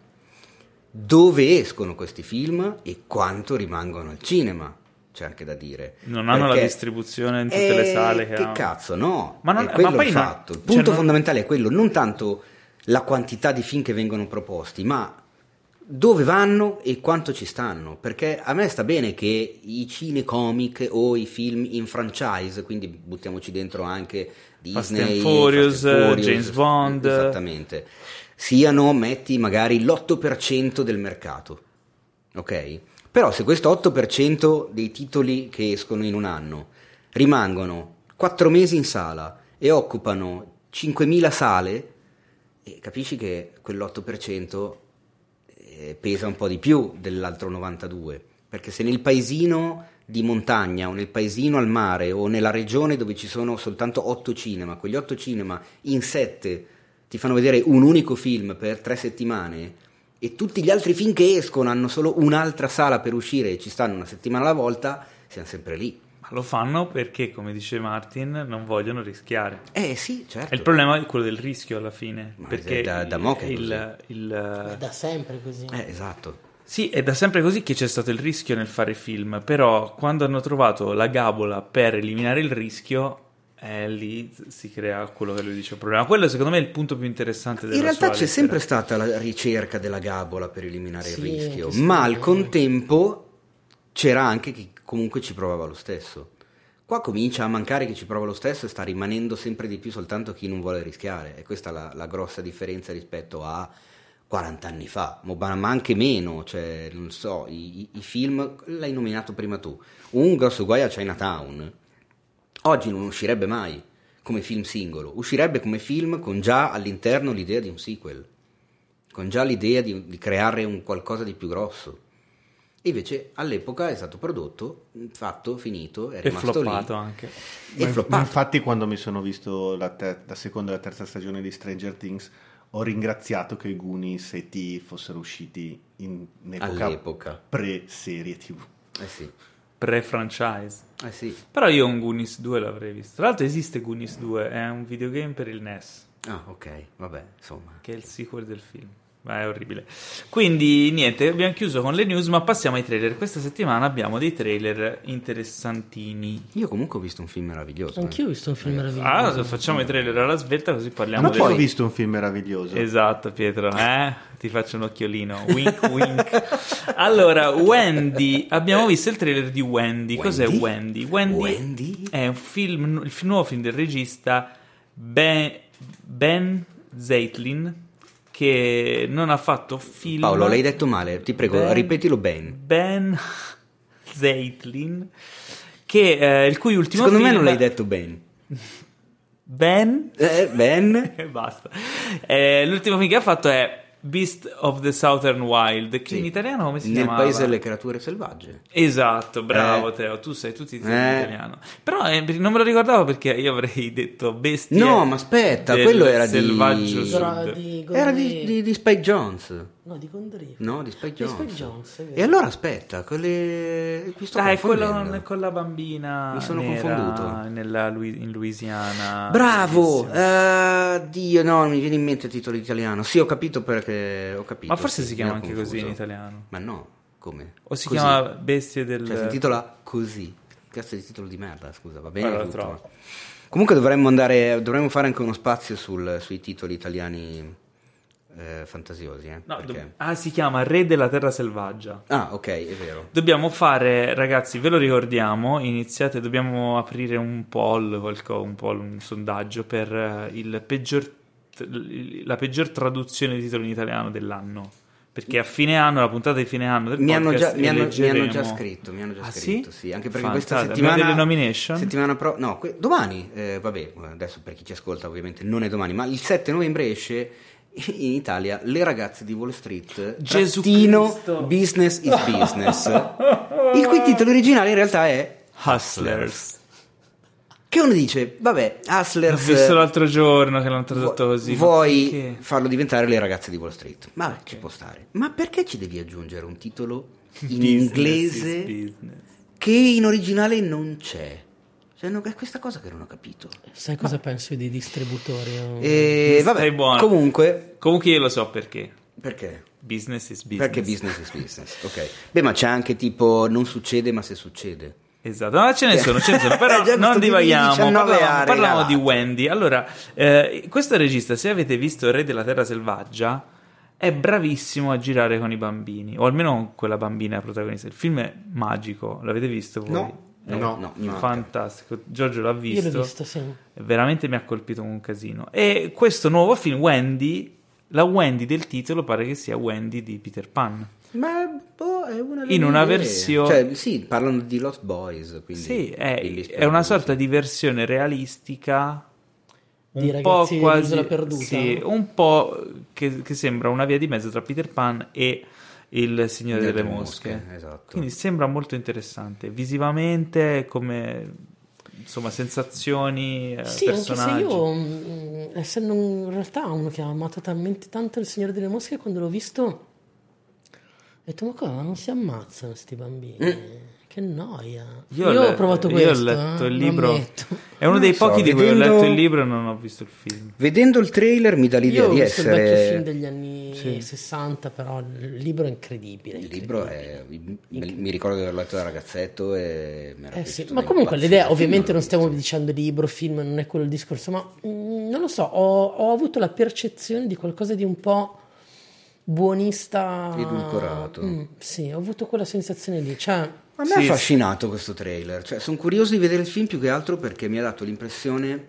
dove escono questi film e quanto rimangono al cinema? C'è anche da dire. Non hanno la Perché- distribuzione in tutte le Eh, sale che, che cazzo, no. Ma non- è quello ma poi il fatto. Il cioè, punto non- fondamentale è quello, non tanto la quantità di film che vengono proposti, ma dove vanno e quanto ci stanno. Perché a me sta bene che i cinecomic o i film in franchise, quindi buttiamoci dentro anche Fast Disney, and Furious, Fast Furious, James Bond. Esattamente. Siano, metti magari l'8% del mercato. Ok? Però se questo 8% dei titoli che escono in un anno rimangono 4 mesi in sala e occupano 5.000 sale, e capisci che quell'8% eh, pesa un po' di più dell'altro 92%, perché se nel paesino di montagna o nel paesino al mare o nella regione dove ci sono soltanto 8 cinema, quegli 8 cinema in 7 ti fanno vedere un unico film per 3 settimane e tutti gli altri film che escono hanno solo un'altra sala per uscire e ci stanno una settimana alla volta, siamo sempre lì. Ma lo fanno perché, come dice Martin, non vogliono rischiare. Eh sì, certo. E il problema è quello del rischio alla fine. Ma perché è da- da mo' che è il, il- È da sempre così. Eh, esatto. Sì, è da sempre così che c'è stato il rischio nel fare film, però quando hanno trovato la gabola per eliminare il rischio, eh, lì si crea quello che lui dice il problema. Quello secondo me è il punto più interessante della In realtà c'è lettera. sempre stata la ricerca della gabola per eliminare Sì, il rischio, ma sì. al contempo c'era anche chi comunque ci provava lo stesso. Qua comincia a mancare chi ci prova lo stesso e sta rimanendo sempre di più soltanto chi non vuole rischiare. E questa è la, la grossa differenza rispetto a 40 anni fa, ma anche meno, cioè, non so, i, i- i film, l'hai nominato prima tu, un grosso guai a Chinatown, oggi non uscirebbe mai come film singolo, uscirebbe come film con già all'interno l'idea di un sequel, con già l'idea di, di creare un qualcosa di più grosso. E invece all'epoca è stato prodotto, fatto, finito, è rimasto floppato lì. anche. È Ma floppato. infatti quando mi sono visto la, ter- la seconda e la terza stagione di Stranger Things ho ringraziato che i Goonies e T fossero usciti in epoca All'epoca. pre-serie tv. Eh sì, Pre-franchise. eh sì. Però io un Goonies 2 l'avrei visto. Tra l'altro esiste Goonies 2, è un videogame per il NES, Ah, ok, vabbè, insomma. che è il sequel del film. Ma è orribile. Quindi niente, abbiamo chiuso con le news, ma passiamo ai trailer. Questa settimana abbiamo dei trailer interessantini. Io comunque ho visto un film meraviglioso. eh. Anch'io ho visto un film meraviglioso. Ah, facciamo i trailer alla svelta così parliamo Ma del... poi ho visto un film meraviglioso. Esatto, Pietro, eh? Ti faccio un occhiolino. Wink, wink. Allora, Wendy, abbiamo visto il trailer di Wendy. Cos'è Wendy? Wendy, Wendy? è un film, il nuovo film del regista Ben, ben Zeitlin, che non ha fatto film. Paolo, l'hai detto male, ti prego, Ben- ripetilo bene. Ben Zeitlin, che, eh, il cui ultimo Secondo me film... non l'hai detto bene. Ben Eh, ben? e basta. Eh, l'ultimo film che ha fatto è Beast of the Southern Wild, che Sì. in italiano come si Nel chiamava? paese delle creature selvagge. Esatto, bravo Eh. Teo, tu sai tutti i titoli Eh. in italiano. Però eh, non me lo ricordavo perché io avrei detto bestie No, ma aspetta, quello era di- selvaggio Era sud. di Era Gondry- di, di, di Spike Jones. No, di Gondry. No, di Spike Di Jones. Spike Jonze, è vero. E allora aspetta, quelle... mi sto Ah, è quello con, con la bambina Mi sono nera confonduto. nella in Louisiana. Bravo! Eh, Dio, no, non mi viene in mente il titolo italiano. Sì, ho capito perché ho capito. Ma forse sì, si chiama anche così in confuso. italiano. Ma no, come? O si Così. chiama Bestie del... Cioè, si intitola così. Cazzo di titolo di merda, scusa, va bene Ora lo tutto. trovo. Comunque dovremmo andare, dovremmo fare anche uno spazio sul- sui titoli italiani eh, fantasiosi, eh? No, do- ah, si chiama Re della Terra Selvaggia. Ah, ok, è vero. Dobbiamo fare, ragazzi, ve lo ricordiamo, iniziate, dobbiamo aprire un poll, qualco- un, poll, un sondaggio per eh, il peggior, la peggior traduzione di titolo in italiano dell'anno. Perché a fine anno, la puntata di fine anno del Mi hanno, già, mi, hanno, mi hanno già scritto, mi hanno già Ah, scritto, sì? sì? anche perché questa Fantastico. settimana... Delle nomination? Settimana pro... No, que- domani, eh, vabbè, adesso per chi ci ascolta ovviamente non è domani, ma il 7 novembre esce in Italia Le ragazze di Wall Street, Gesù trattino Cristo. Business is Business, il cui titolo originale in realtà è Hustlers. Che uno dice, vabbè, Hustlers... visto l'altro giorno che l'hanno tradotto vu- così. Vuoi perché? farlo diventare Le ragazze di Wall Street? Ma ci può stare. Ma perché ci devi aggiungere un titolo in Business inglese che in originale non c'è? Cioè, no, è questa cosa che non ho capito. Sai cosa penso dei distributori? E vabbè, Stai buono. comunque, Comunque io lo so perché. perché? Business is business. Perché business is business, ok. Beh, ma c'è anche tipo non succede ma se succede. Esatto, no, ce ne sono, ce ne sono, però Già non divaghiamo, 19 parliamo, di. Wendy. Allora, eh, questo regista, se avete visto Re della Terra Selvaggia, è bravissimo a girare con i bambini, o almeno con quella bambina protagonista. Il film è magico, l'avete visto voi? No. È No, no, no. fantastico. Giorgio l'ha Io visto. l'ho visto, sì. Veramente mi ha colpito un casino. E questo nuovo film, Wendy, la Wendy del titolo pare che sia Wendy di Peter Pan. Ma boh, è una In una versione- Cioè, sì, parlano di Lost Boys, quindi Sì, è, è una sorta di versione realistica. Di Un po' ragazzi quasi perduta? sì, un po' che, che sembra una via di mezzo tra Peter Pan e il Signore Delle delle mosche, Mosche. esatto. Quindi sembra molto interessante visivamente, come insomma, sensazioni, eh, Sì, anche se personaggi. io, mm, essendo in realtà uno che ha amato talmente tanto il Signore delle Mosche, quando l'ho visto, ho detto: Ma cosa, non si ammazzano questi bambini? Che noia. Io, ho ho le- provato io questo. ho letto eh, il libro. È uno Non dei so, pochi di cui ho vedendo- letto il libro e non ho visto il film. Vedendo il trailer mi dà l'idea Io ho di visto il vecchio essere film degli anni 60, però il libro è incredibile. Il libro è mi, ricordo di aver letto da ragazzetto e mi era Eh sì, ma comunque l'idea, ovviamente non stiamo visto. dicendo libro, film, non è quello il discorso, ma mm, non lo so, ho, ho avuto la percezione di qualcosa di un po' buonista. Edulcorato. Mm, sì, ho avuto quella sensazione lì, cioè, A me Sì, ha sì. affascinato questo trailer, cioè sono curioso di vedere il film più che altro perché mi ha dato l'impressione...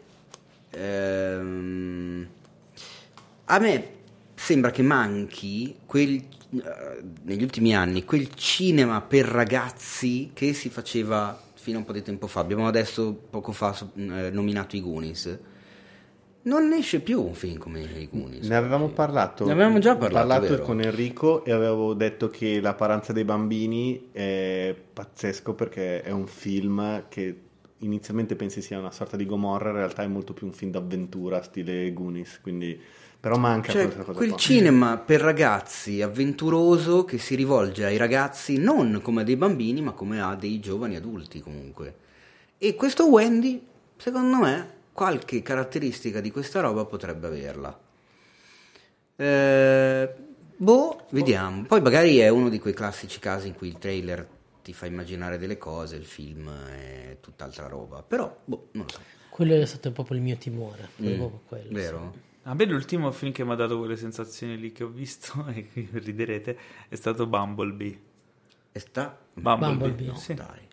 ehm, a me sembra che manchi quel, eh, negli ultimi anni quel cinema per ragazzi che si faceva fino a un po' di tempo fa. Abbiamo adesso poco fa so- eh, nominato i Goonies. Non esce più un film come i Goonies. Ne avevamo parlato. Ne avevamo già parlato, vero? con Enrico e avevo detto che La paranza dei bambini è pazzesco perché è un film che inizialmente pensi sia una sorta di Gomorra, in realtà è molto più un film d'avventura stile Goonies, quindi però manca Cioè, questa cosa quel qua. cinema per ragazzi avventuroso che si rivolge ai ragazzi non come a dei bambini, ma come a dei giovani adulti comunque. E questo Wendy, secondo me, qualche caratteristica di questa roba potrebbe averla. Eh, boh, vediamo. Poi magari è uno di quei classici casi in cui il trailer ti fa immaginare delle cose, il film è tutt'altra roba. Però, boh, non lo so. quello è stato proprio il mio timore. Mm, proprio quello, vero? sì. A me l'ultimo film che mi ha dato quelle sensazioni lì che ho visto, e qui riderete, è stato Bumblebee. E sta... Bumblebee, Bumblebee. No, sì. dai.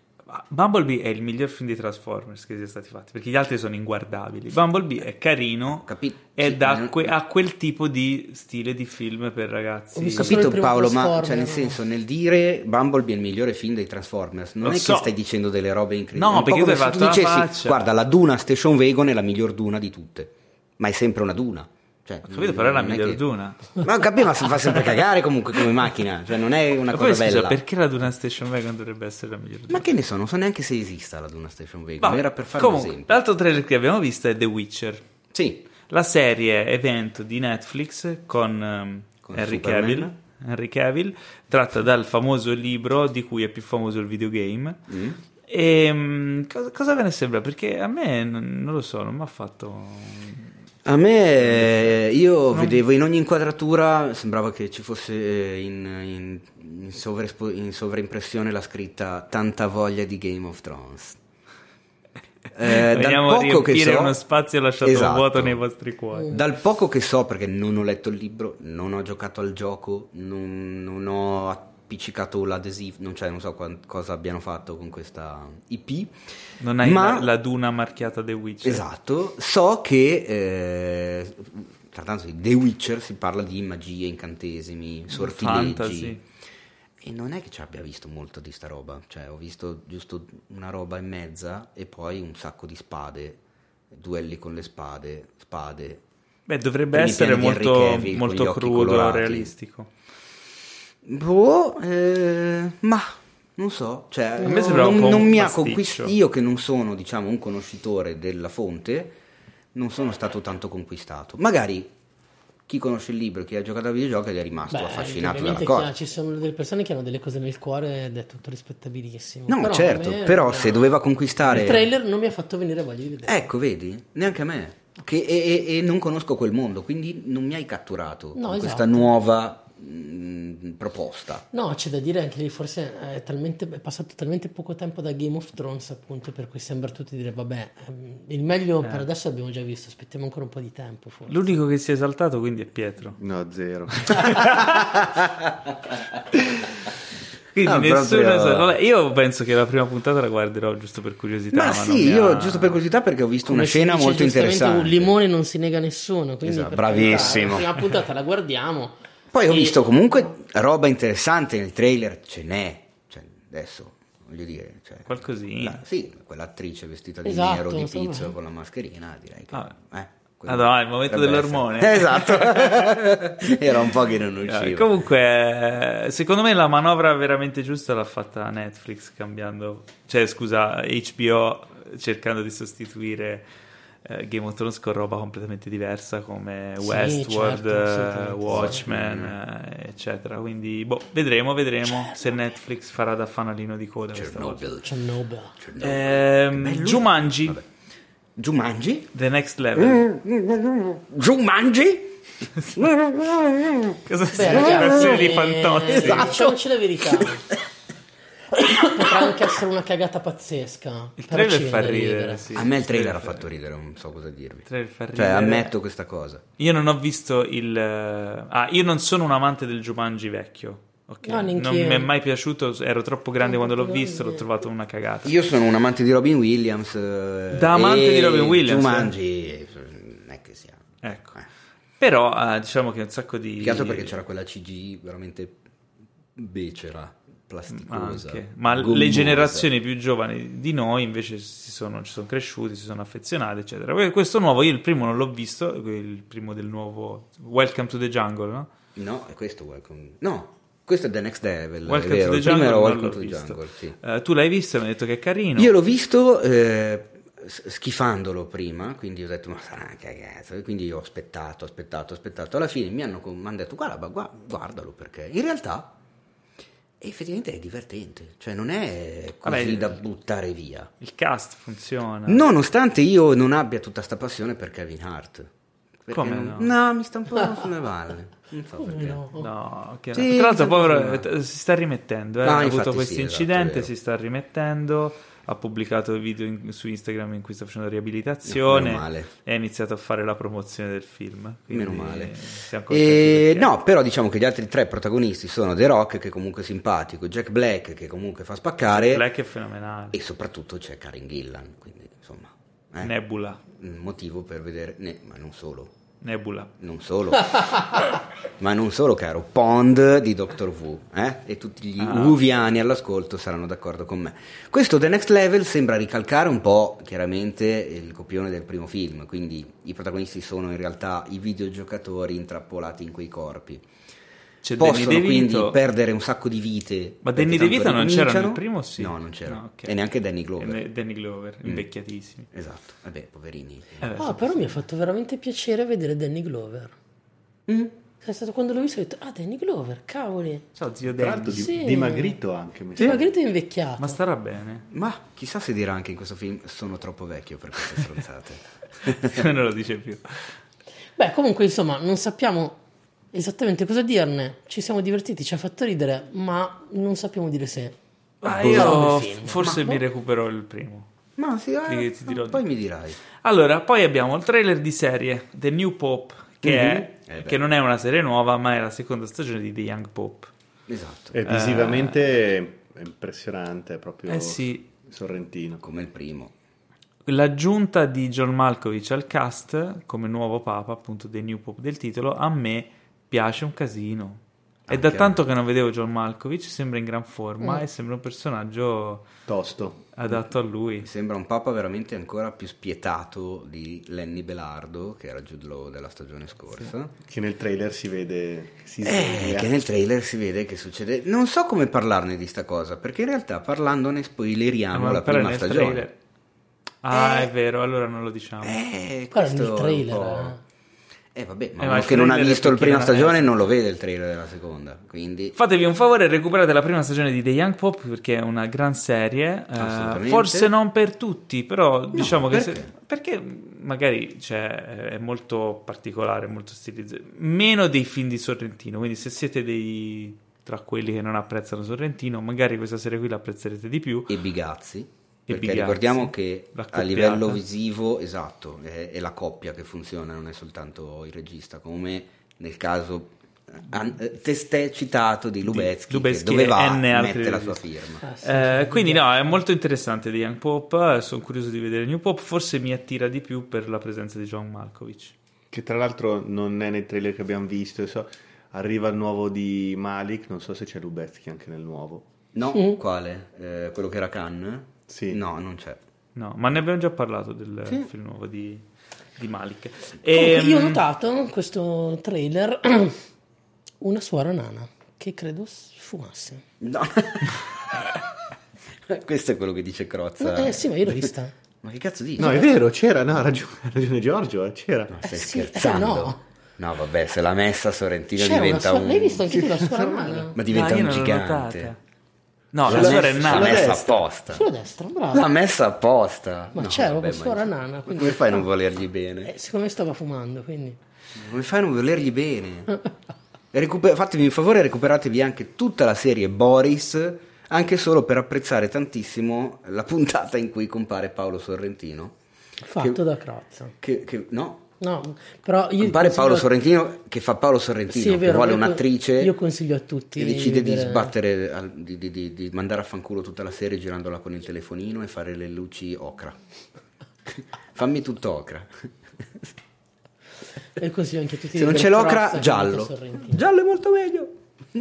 Bumblebee è il miglior film di Transformers che sia stati fatti, perché gli altri sono inguardabili. Bumblebee è carino Capito? ed ha, que- ha quel tipo di stile di film per ragazzi. Ho capito Paolo, ma cioè, nel senso, nel dire Bumblebee è il migliore film dei Transformers, non Lo è so. che stai dicendo delle robe incredibili. No, perché tu come hai tu fatto la dicessi, faccia. guarda, la Duna Station Wagon è la miglior Duna di tutte, ma è sempre una Duna. Cioè, Ho capito, però è la miglior che- Duna. Ma ho capito, ma si fa sempre cagare comunque come macchina, cioè non è una Ma cosa poi scusa, bella. perché la Duna Station Wagon dovrebbe essere la miglior Duna? Ma che ne so, non so neanche se esista la Duna Station Wagon, Vabbè, era per fare comunque, un esempio. L'altro trailer che abbiamo visto è The Witcher. Sì, La serie evento di Netflix con, ehm, Con Henry, Superman. Cavill, Henry Cavill, tratta dal famoso libro di cui è più famoso il videogame. Mm. E mm, cosa, cosa ve ne sembra? Perché a me non, non lo so, non mi ha fatto. A me, eh, io vedevo in ogni inquadratura, sembrava che ci fosse eh, in, in, in, sovraespo- in sovraimpressione la scritta tanta voglia di Game of Thrones. Eh, dal Veniamo a poco che riempire so- uno spazio lasciato Esatto. vuoto nei vostri cuori. Dal poco che so, perché non ho letto il libro, non ho giocato al gioco, non, non ho appiccicato l'adesivo, non, cioè, non so quan- cosa abbiano fatto con questa IP. Non hai Ma- la, la Duna marchiata The Witcher. Esatto, so che eh, trattandosi di The Witcher si parla di magie, incantesimi, sortileggi. Fantasy. E non è che ci abbia visto molto di sta roba, cioè ho visto giusto una roba e mezza e poi un sacco di spade, duelli con le spade, spade. Beh, dovrebbe Quindi essere molto, Cavill molto crudo, colorati. realistico. Boh, eh, ma non so, cioè, A me sembrava un non, po' non un mi ha conquistato. Io che non sono, diciamo, un conoscitore della fonte, non sono stato tanto conquistato. Magari chi conosce il libro, chi ha giocato a videogiochi è rimasto Beh, affascinato dalla cosa. ci sono delle persone che hanno delle cose nel cuore ed è tutto rispettabilissimo. No, Però certo, me- però se doveva conquistare... Il trailer non mi ha fatto venire voglia di vedere. Ecco, vedi? Neanche a me. Che, e, e- e non conosco quel mondo, quindi non mi hai catturato No, con questa esatto. nuova mm, proposta. No, c'è da dire anche lì, forse è, talmente, è passato talmente poco tempo da Game of Thrones, appunto, per cui sembra tutti dire, vabbè, ehm, il meglio per adesso l'abbiamo già visto, aspettiamo ancora un po' di tempo, forse. L'unico che si è esaltato quindi è Pietro. No, zero. Quindi Ah, nessuno proprio- sa- vabbè, io penso che la prima puntata la guarderò giusto per curiosità. Ma, Ma, sì, io ha- giusto per curiosità perché ho visto Come una scena dice molto interessante. Un limone non si nega a nessuno, quindi Esatto, bravissimo. La prima puntata la guardiamo. Poi ho E- visto comunque roba interessante nel trailer, ce n'è. Cioè, adesso, voglio dire... Cioè, Qualcosina. la- sì, quell'attrice vestita di Esatto, nero, di pizzo, con la mascherina, direi che... Ah. eh, quello Ah, no, il momento dell'ormone. essere. Esatto. Era un po' che non Eh, usciva. Comunque, eh, secondo me la manovra veramente giusta l'ha fatta Netflix cambiando, cioè scusa, HBO cercando di sostituire eh, Game of Thrones con roba completamente diversa come Sì, Westworld, certo, eh, Watchmen, eh, eccetera. Quindi, boh, vedremo, vedremo se Netflix farà da fanalino di coda questa volta. Chernobyl. Chernobyl. Ehm, Jumanji, Vabbè. Jumanji? The Next Level. Jumanji? Cosa Beh, ragazzi, di eh, fantozzi? Esatto. Diciamoci la verità. Potrà anche essere una cagata pazzesca. Il trailer fa da ridere, sì. A me il trailer ha fa fatto ridere, non so cosa dirvi. Il trailer fa Cioè, ridere. ammetto questa cosa. Io non ho visto il. eh, Ah, io non sono un amante del Jumanji vecchio. ok? No, non mi è mai piaciuto. Ero troppo grande quando l'ho visto. L'ho trovato una cagata. Io sono un amante di Robin Williams. eh, Da amante e di Robin Williams, Jumanji, eh, non è che sia. Ecco. Eh. Però, eh, diciamo che un sacco di. Più perché c'era quella CG veramente becera, plasticosa. Anche. Ma gommosa. le generazioni più giovani di noi invece si sono, ci sono cresciuti, si sono affezionati, eccetera. Que- Questo nuovo, io il primo non l'ho visto, il primo del nuovo Welcome to the Jungle, no? No, è questo Welcome. No, questo è The Next Level. Welcome to the Jungle non Welcome to the. Jungle, sì. Eh, tu l'hai visto e mi hai detto che è carino. Io l'ho visto eh, schifandolo prima, quindi ho detto ma sarà una cagazza, quindi io ho aspettato, aspettato, aspettato. Alla fine mi hanno, mi hanno detto guarda, guardalo perché in realtà effettivamente è divertente, cioè non è così Vabbè, da buttare via. Il cast funziona. Nonostante io non abbia tutta sta passione per Kevin Hart. Come non- no? mi sta un po' sulle valle. Non so perché. No. No, ok. Sì, tra l'altro, povero, si sta rimettendo. eh. No, ha avuto sì, questo esatto, è incidente, vero. si sta rimettendo. Ha pubblicato video in- su Instagram in cui sta facendo riabilitazione. Meno male. E ha iniziato a fare la promozione del film. Meno male. E, no, però diciamo che gli altri tre protagonisti sono The Rock, che comunque è simpatico, Jack Black, che comunque fa spaccare, Black è fenomenale. e soprattutto c'è Karen Gillan. Quindi, insomma, eh, Nebula. un motivo per vedere, ne- ma non solo. Nebula. Non solo, ma non solo, caro Pond di Doctor Who, eh? e tutti gli Ah. Whoviani all'ascolto saranno d'accordo con me. Questo The Next Level sembra ricalcare un po' chiaramente il copione del primo film, quindi i protagonisti sono in realtà i videogiocatori intrappolati in quei corpi. C'è Possono Danny quindi perdere un sacco di vite. Ma Danny DeVito non c'era nel primo? Sì. No, non c'era. No, ok. E neanche Danny Glover. E Danny Glover, Mm. invecchiatissimi. Esatto, vabbè, poverini. Eh, Ah, sì. però mi ha fatto veramente piacere vedere Danny Glover. Mm. È stato quando l'ho visto ho detto, ah, Danny Glover, cavoli. Ciao zio Tra Danny. l'altro di- Sì. dimagrito anche. mi Greta è invecchiato. Ma starà bene. Ma chissà se dirà anche in questo film sono troppo vecchio per queste stronzate. non lo dice più. Beh, comunque, insomma, non sappiamo esattamente cosa dirne. Ci siamo divertiti, ci ha fatto ridere, ma non sappiamo dire se. Ma Boh. io film. forse Ma- mi recupero il primo. Ma sì, eh, ti dirò poi di- mi dirai. Allora, poi abbiamo il trailer di serie The New Pope, che, è- Mhm. Eh che non è una serie nuova, ma è la seconda stagione di The Young Pope. Esatto, E visivamente è impressionante, è proprio Eh sì, sorrentino. come il primo. l'aggiunta di John Malkovich al cast come nuovo papa, appunto The New Pope del titolo, a me piace un casino. È da tanto che non vedevo John Malkovich, sembra in gran forma Mm. e sembra un personaggio Tosto. adatto a lui. Sembra un papa veramente ancora più spietato di Lenny Belardo, che era Jude Law della stagione scorsa. Che nel trailer si vede che si Eh, che nel trailer si vede che succede. Non so come parlarne di sta cosa, perché in realtà parlandone spoileriamo la prima stagione. trailer. Ah, Eh. è vero, allora non lo diciamo. Eh, Guarda, questo nel trailer, po'- Eh, vabbè, ma Eh, ma che non ha visto la prima stagione non lo vede il trailer della seconda. Quindi Fatevi un favore e recuperate la prima stagione di The Young Pop perché è una gran serie. eh, forse non per tutti, però diciamo che perché? se- perché magari cioè, è molto particolare, molto stilizzato. Meno dei film di Sorrentino. Quindi, se siete dei tra quelli che non apprezzano Sorrentino, magari questa serie qui l'apprezzerete di più. e Bigazzi. Perché Bigazzi, ricordiamo che a livello visivo, esatto, è, è la coppia che funziona, non è soltanto il regista, come nel caso eh, an- eh, testé citato di Lubezki, Lubezki che dove va mette la sua firma. Ah, sì, Eh, sì, quindi sì. no, è molto interessante The Young Pop. Sono curioso di vedere New Pop. Forse mi attira di più per la presenza di John Malkovich. Che tra l'altro non è nei trailer che abbiamo visto. so- Arriva il nuovo di Malik, non so se c'è Lubezki anche nel nuovo. No, Mm. quale? Eh, quello che era Khan? Sì. No, non c'è. No, ma ne abbiamo già parlato del film nuovo di, di Malik. Comunque, Ehm, io ho notato in questo trailer una suora nana che credo fumasse. No. Questo è quello che dice Crozza. Eh sì, ma io l'ho vista. Ma che cazzo dici? No, è vero, c'era, no, ha ragione, ragione Giorgio, eh, c'era. Ma stai Eh sì, eh, scherzando? no. No, vabbè, se l'ha messa Sorrentino una diventa suora... un... L'hai visto anche tu la suora nana? Ma diventa no, un gigante. No, la suora è messa- nana. L'ha messa apposta. Sulla destra, bravo. L'ha messa apposta. Ma No, c'era proprio suora ma- nana, quindi- Come fai a non volergli bene? Eh, secondo me stava fumando, quindi... Come fai a non volergli bene? Recuper- fatemi un favore, recuperatevi anche tutta la serie Boris, anche solo per apprezzare tantissimo la puntata in cui compare Paolo Sorrentino. Fatto Che- da Crozza. Che, che- no, No, però io compare consiglio- Paolo Sorrentino che fa Paolo Sorrentino, Sì, è che vero, vuole io- un'attrice io consiglio a tutti che decide di vedere- sbattere, di, di- di- di mandare a fanculo tutta la serie girandola con il telefonino e fare le luci ocra. Fammi tutto ocra. E consiglio anche a tutti Se di non c'è l'ocra, giallo. Giallo è molto meglio.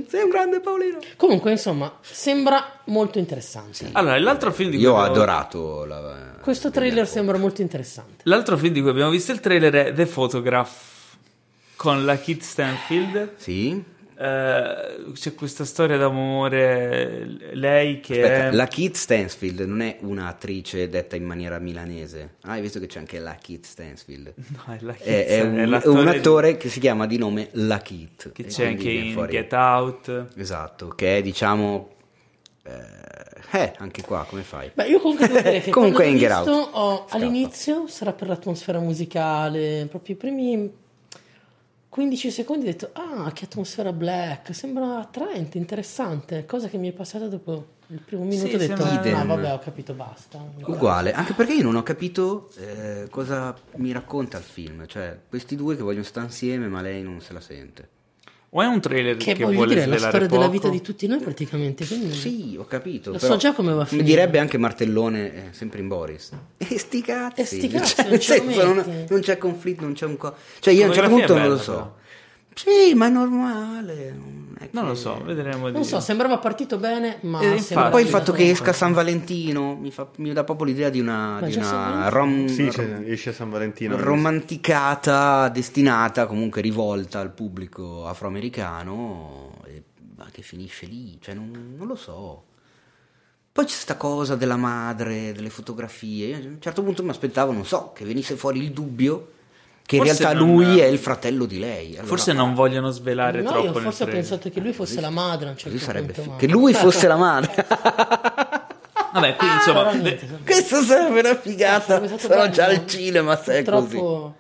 Sei un grande Paolino. Comunque, insomma, sembra molto interessante. Allora, l'altro film di cui Io ho abbiamo- adorato la, Questo trailer sembra molto interessante. L'altro film di cui abbiamo visto il trailer è The Photograph con la Kit Stanfield. Sì. Eh, c'è questa storia d'amore. Lei che Aspetta, è. la Kit Stansfield non è un'attrice detta in maniera milanese. Ah, hai visto che c'è anche la Kit Stansfield? No, è, la Kit È, è un, è un di- attore che si chiama di nome La Kit. Che c'è anche in fuori- Get Out. Esatto, che è diciamo... Eh, eh, anche qua come fai? Beh, io comunque devo dire che Comunque in Get Out. ho- all'inizio sarà per l'atmosfera musicale, proprio i primi 15 secondi ho detto "Ah, che atmosfera black, sembra attraente, interessante", cosa che mi è passata dopo il primo minuto Sì, ho detto. "Ah, vabbè, ho capito, basta". Uguale, anche perché io non ho capito eh, cosa mi racconta il film. Cioè, questi due che vogliono stare insieme, ma lei non se la sente. O è un trailer Che, che, voglio vuole dire, è la storia della poco? vita di tutti noi praticamente, quindi Sì, ho capito. Lo però so già come va a Mi finire. direbbe anche Martellone, eh, sempre in Boris. E sti cazzi. E sti cazzi, Cioè, non lo senso, non, non c'è conflitto, non c'è un co... Cioè, io a un certo punto non lo so. però. Sì, ma è normale. non lo so, vedremo. non so, sembrava partito bene, ma Eh, infatti. Poi il fatto che esca San Valentino mi, fa- mi dà proprio l'idea di una, Ma di una rom- Sì, c'è- esce a San Valentino. romanticata destinata comunque rivolta al pubblico afroamericano e, ma che finisce lì cioè non, non lo so poi c'è sta cosa della madre delle fotografie Io a un certo punto mi aspettavo non so che venisse fuori il dubbio che in Forse realtà non- lui è il fratello di lei Allora, Forse non vogliono svelare No, troppo io forse ho pensato che lui fosse la madre un certo così sarebbe punto, che lui fosse la madre Vabbè, insomma, de- niente, insomma. questo sarebbe una figata stato sono già al cinema se è così Purtroppo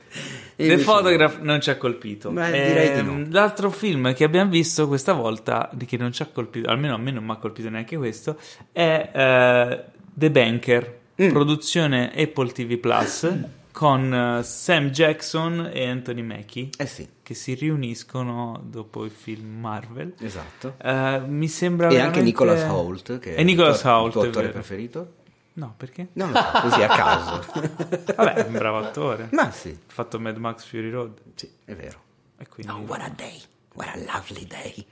E The Photograph non ci ha colpito. Beh, direi di Ehm, no. L'altro film che abbiamo visto questa volta, di che non ci ha colpito, almeno a me non mi ha colpito neanche questo, è eh, The Banker, Mm. produzione Apple TV Plus, con eh, Sam Jackson e Anthony Mackie, eh sì che si riuniscono dopo il film Marvel. esatto Eh, mi sembra E anche veramente- Nicholas Hoult, che E Nicholas il tuo, Hoult, il tuo è attore preferito? No, perché? Non lo so, così a caso. Vabbè, è un bravo attore. Ma sì, Ha fatto Mad Max Fury Road. sì, è vero. E quindi... what a day. What a lovely day.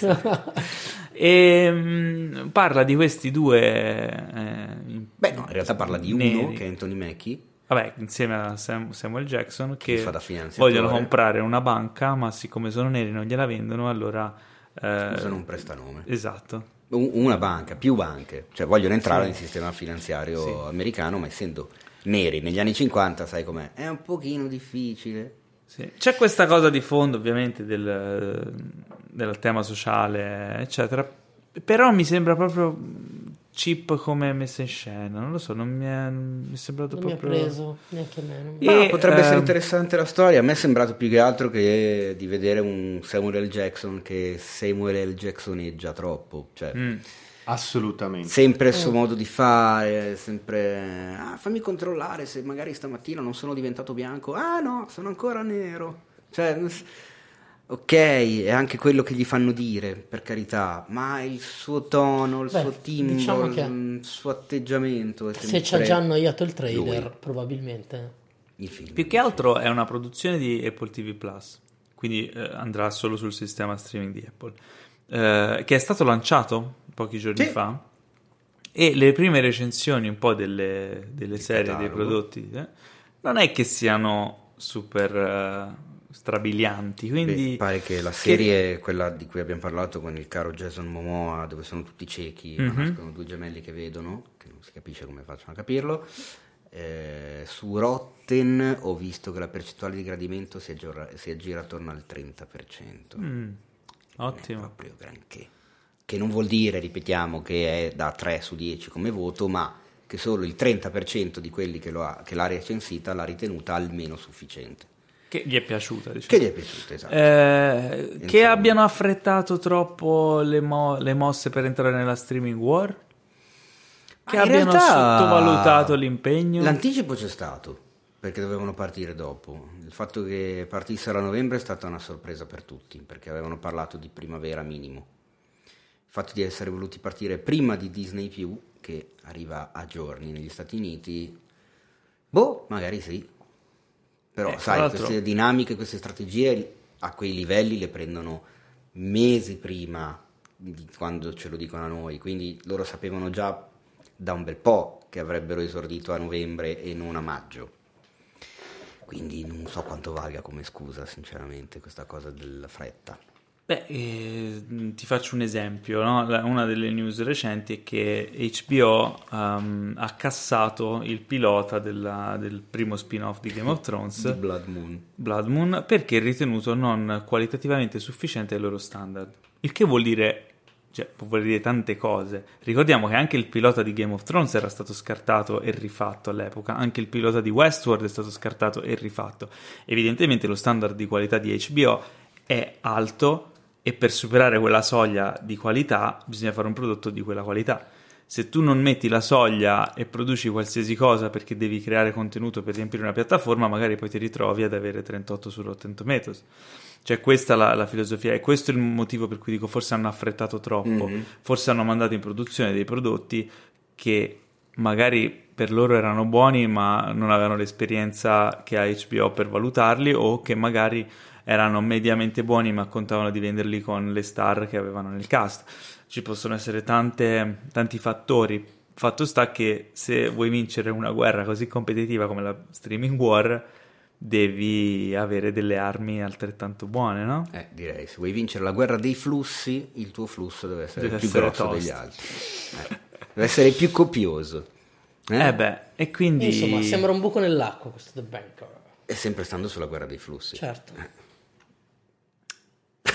E mm, parla di questi due. eh, Beh, no, in realtà parla di uno Neri. che è Anthony Mackie. Vabbè, insieme a Sam- Samuel Jackson che vogliono comprare una banca, ma siccome sono neri non gliela vendono, allora... eh, Usano un prestanome. Esatto. Un- Una banca, più banche. Cioè vogliono entrare nel sistema finanziario americano, ma essendo neri negli anni 50, sai com'è? È un pochino difficile. Sì. C'è questa cosa di fondo, ovviamente, del, del tema sociale, eccetera. Però mi sembra proprio cheap come messa in scena. Non lo so, non mi è, mi è sembrato Non mi ha proprio. preso neanche a me. non- E- Ma potrebbe essere ehm, interessante la storia. A me è sembrato più che altro che di vedere un Samuel L. Jackson che Samuel L. Jacksoneggia troppo. Cioè, Mm. Assolutamente. sempre il suo modo di fare, sempre ah, fammi controllare se magari stamattina non sono diventato bianco. Ah no, sono ancora nero. Cioè, ok, è anche quello che gli fanno dire, per carità, ma il suo tono, il Beh, suo timbro, diciamo che- il suo atteggiamento è Se ci ha già annoiato il trailer, lui. probabilmente. il film. Più che altro è una produzione di Apple TV Plus, quindi eh, andrà solo sul sistema streaming di Apple, eh, che è stato lanciato pochi giorni Sì. fa. E le prime recensioni un po' delle, delle serie, dei catalogo. prodotti, eh, non è che siano super eh, strabilianti. Quindi Beh, pare che la serie, quella di cui abbiamo parlato con il caro Jason Momoa, dove sono tutti ciechi, ma Mhm. nascono due gemelli che vedono, che non si capisce come facciano a capirlo. eh, su Rotten ho visto che la percentuale di gradimento si, aggiora- si aggira attorno al 30%. Mm, Non ottimo. proprio granché. Che non vuol dire, ripetiamo, che è da 3 su 10 come voto, ma che solo il 30% di quelli che, lo ha, che l'ha recensita l'ha ritenuta almeno sufficiente. Che gli è piaciuta, diciamo. Che gli è piaciuta, esatto. Eh, che abbiano affrettato troppo le, mo- le mosse per entrare nella streaming war? Che in abbiano realtà sottovalutato l'impegno? L'anticipo c'è stato, perché dovevano partire dopo. Il fatto che partissero a novembre è stata una sorpresa per tutti, perché avevano parlato di primavera minimo. Il fatto di essere voluti partire prima di Disney che arriva a giorni negli Stati Uniti, boh, magari sì. Però Eh, sai, queste dinamiche, queste strategie a quei livelli le prendono mesi prima di quando ce lo dicono a noi, quindi loro sapevano già da un bel po' che avrebbero esordito a novembre e non a maggio. Quindi non so quanto valga come scusa, sinceramente, questa cosa della fretta. Beh, eh, ti faccio un esempio, no? Una delle news recenti è che HBO ehm, ha cassato il pilota della- del primo spin-off di Game of Thrones, Di Blood Moon. Blood Moon, perché ritenuto non qualitativamente sufficiente ai loro standard. Il che vuol dire, cioè, può voler dire tante cose. Ricordiamo che anche il pilota di Game of Thrones era stato scartato e rifatto all'epoca, anche il pilota di Westworld è stato scartato e rifatto. Evidentemente lo standard di qualità di HBO è alto e per superare quella soglia di qualità bisogna fare un prodotto di quella qualità. Se tu non metti la soglia e produci qualsiasi cosa perché devi creare contenuto per riempire una piattaforma, magari poi ti ritrovi ad avere 38 su Rotten Tomatoes. Cioè, questa è la, la filosofia, e questo è il motivo per cui dico forse hanno affrettato troppo, Mhm. forse hanno mandato in produzione dei prodotti che magari per loro erano buoni, ma non avevano l'esperienza che ha HBO per valutarli, o che magari erano mediamente buoni, ma contavano di venderli con le star che avevano nel cast. Ci possono essere tante- tanti fattori. Fatto sta che se vuoi vincere una guerra così competitiva come la streaming war, devi avere delle armi altrettanto buone, no? Eh, direi, se vuoi vincere la guerra dei flussi, il tuo flusso deve essere Deve più essere grosso tosto. degli altri. Eh, deve essere più copioso. Eh? Eh beh, e quindi... Insomma, sembra un buco nell'acqua questo The Bank. È sempre stando sulla guerra dei flussi. Certo.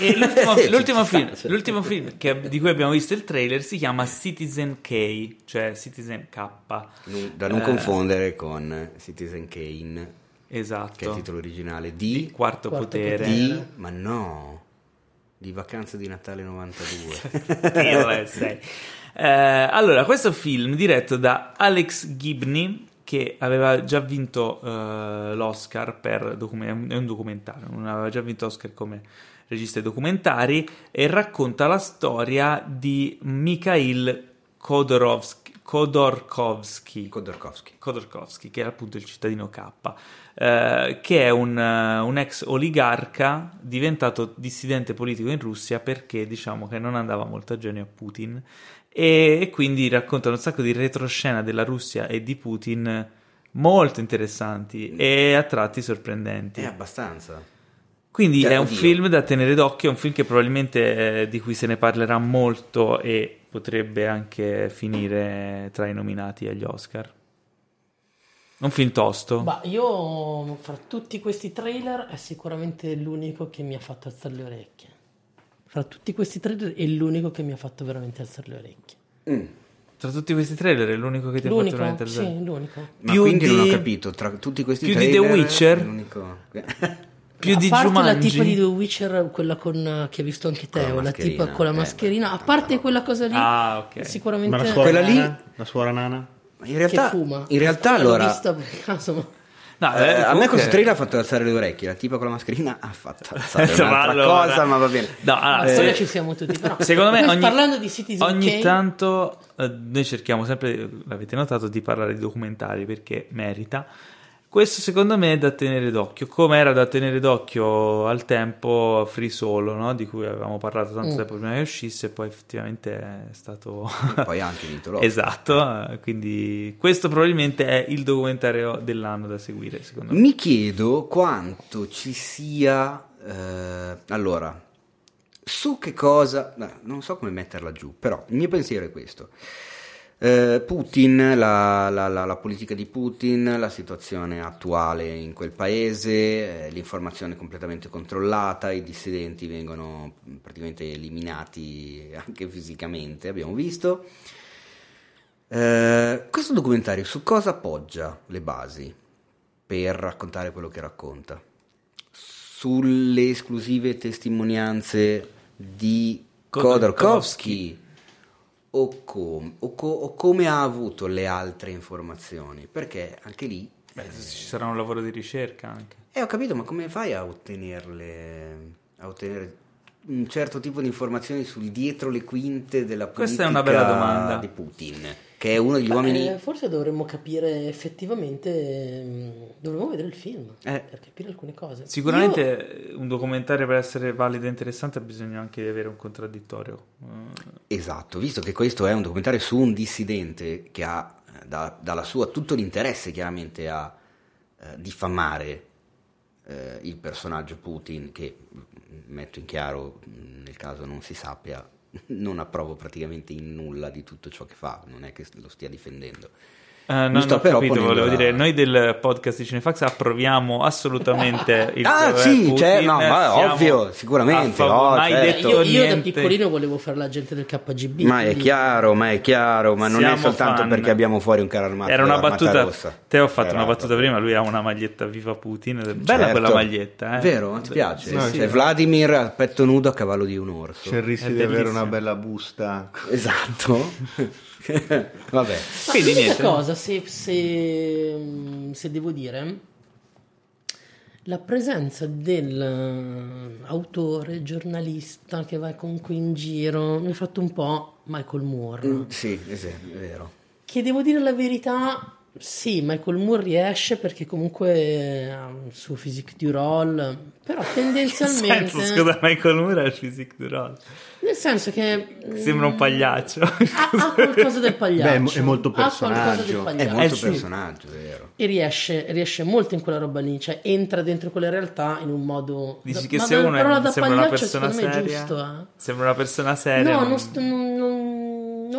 E l'ultimo, Ci l'ultimo sta, film, l'ultimo film che- di cui abbiamo visto il trailer si chiama Citizen K, cioè Citizen K. Da non Eh, confondere con Citizen Kane, che è Esatto. il titolo originale Il di... quarto, Quarto potere. di ma no, di Vacanze di Natale 92. Dio, sei. Eh, allora, questo film diretto da Alex Gibney, che aveva già vinto eh, l'Oscar per document- è un documentario, non aveva già vinto Oscar come regista di documentari e racconta la storia di Mikhail Khodorkovsky, Khodorkovsky. Khodorkovsky. Khodorkovsky, che è appunto il cittadino K, eh, che è un, eh, un ex oligarca diventato dissidente politico in Russia perché diciamo che non andava molto a genio a Putin e, e quindi racconta un sacco di retroscena della Russia e di Putin molto interessanti e a tratti sorprendenti. È abbastanza. Quindi Cioè, è un oddio. film da tenere d'occhio, è un film che probabilmente eh, di cui se ne parlerà molto e potrebbe anche finire tra i nominati agli Oscar. Un film tosto. Ma io, fra tutti questi trailer, è sicuramente l'unico che mi ha fatto alzare le orecchie. Fra tutti questi trailer è l'unico che mi ha fatto veramente alzare le orecchie. Mm. Tra tutti questi trailer è l'unico che ti ha fatto L'unico? veramente alzare- Sì, l'unico. Ma Più quindi non di- ho capito, tra tutti questi più di trailer, The Witcher? è l'unico... Più a di parte la Jumanji. tipa di The Witcher, quella con, eh, che hai visto anche te, Con la o la tipa con la eh, mascherina, a beh, parte quella cosa lì, Ah, ok. sicuramente Ma la Quella lì- nana? La suora nana? In realtà, che fuma. in realtà allora... vista per caso, ma- No, Eh, eh, a me questo trailer ha fatto alzare le orecchie, la tipa con la mascherina ha fatto alzare Insomma, un'altra allora- cosa, ma va bene. No, allora, storia eh, ci siamo tutti, però. Secondo me ogni, parlando di Citizen ogni Kane, tanto eh, noi cerchiamo sempre, l'avete notato, di parlare di documentari perché merita. Questo secondo me è da tenere d'occhio, come era da tenere d'occhio al tempo Free Solo, no? di cui avevamo parlato tanto Mm. tempo prima che uscisse, e poi effettivamente è stato... Poi ha anche vinto l'Oscar. esatto, quindi questo probabilmente è il documentario dell'anno da seguire, secondo me. Mi chiedo quanto ci sia... eh, allora, su che cosa... no, non so come metterla giù, però il mio pensiero è questo. Eh, Putin, la, la- la- la politica di Putin, la situazione attuale in quel paese, eh, l'informazione completamente controllata, i dissidenti vengono praticamente eliminati anche fisicamente, abbiamo visto. Eh, questo documentario su cosa appoggia le basi per raccontare quello che racconta? Sulle esclusive testimonianze di Khodorkovsky o, com- o co- o come ha avuto le altre informazioni? Perché anche lì... Beh, ci sarà un lavoro di ricerca anche. Eh, ho capito, ma come fai a ottenerle, a ottenere un certo tipo di informazioni sul dietro le quinte della politica Questa è una bella domanda. di Putin, che è uno degli uomini... Eh, forse dovremmo capire effettivamente, ehm, dovremmo vedere il film Eh. per capire alcune cose. Sicuramente un documentario per essere valido e interessante ha bisogno anche di avere un contraddittorio. Eh, Esatto, visto che questo è un documentario su un dissidente che ha eh, da- dalla sua tutto l'interesse chiaramente a eh, diffamare eh, il personaggio Putin, che mm, metto in chiaro mh, nel caso non si sappia, non approvo praticamente in nulla di tutto ciò che fa, non è che lo stia difendendo. Non Mi sto ho però capito, volevo la- dire, noi del podcast di Cinefax approviamo assolutamente il Ah, sì, Putin, cioè, no, ma ovvio, sicuramente, no, mai certo. detto io, io da piccolino volevo fare l'agente del KGB. Ma è quindi- chiaro, ma è chiaro, ma non è soltanto fan. perché abbiamo fuori un carro armato Era una battuta, rossa. te ho fatto Era una battuta prima, lui ha una maglietta Viva Putin, è bella Certo. quella maglietta, eh. Vero? Ti piace? Sì, sì. C'è Vladimir a petto nudo a cavallo di un orso. C'è il rischio È di avere una bella busta. Esatto. Vabbè. Ma Quindi niente. cosa, se, se, se devo dire, la presenza dell'autore, giornalista che va comunque in giro, mi ha fatto un po' Michael Moore. Mm, sì, è vero. Che devo dire la verità, sì, Michael Moore riesce perché comunque ha un suo physique du role, però tendenzialmente... Senso, scusa, Michael Moore è il physique du role. Nel senso che... Sembra un pagliaccio. Ha, ha qualcosa del pagliaccio. Beh, è mo- è molto Ha qualcosa del personaggio. È molto Eh, sì. personaggio, vero. E riesce, riesce molto in quella roba lì, cioè entra dentro quella realtà in un modo... Dici da- che se uno è, sembra una persona seria, giusto, eh. sembra una persona seria. No, non- non- non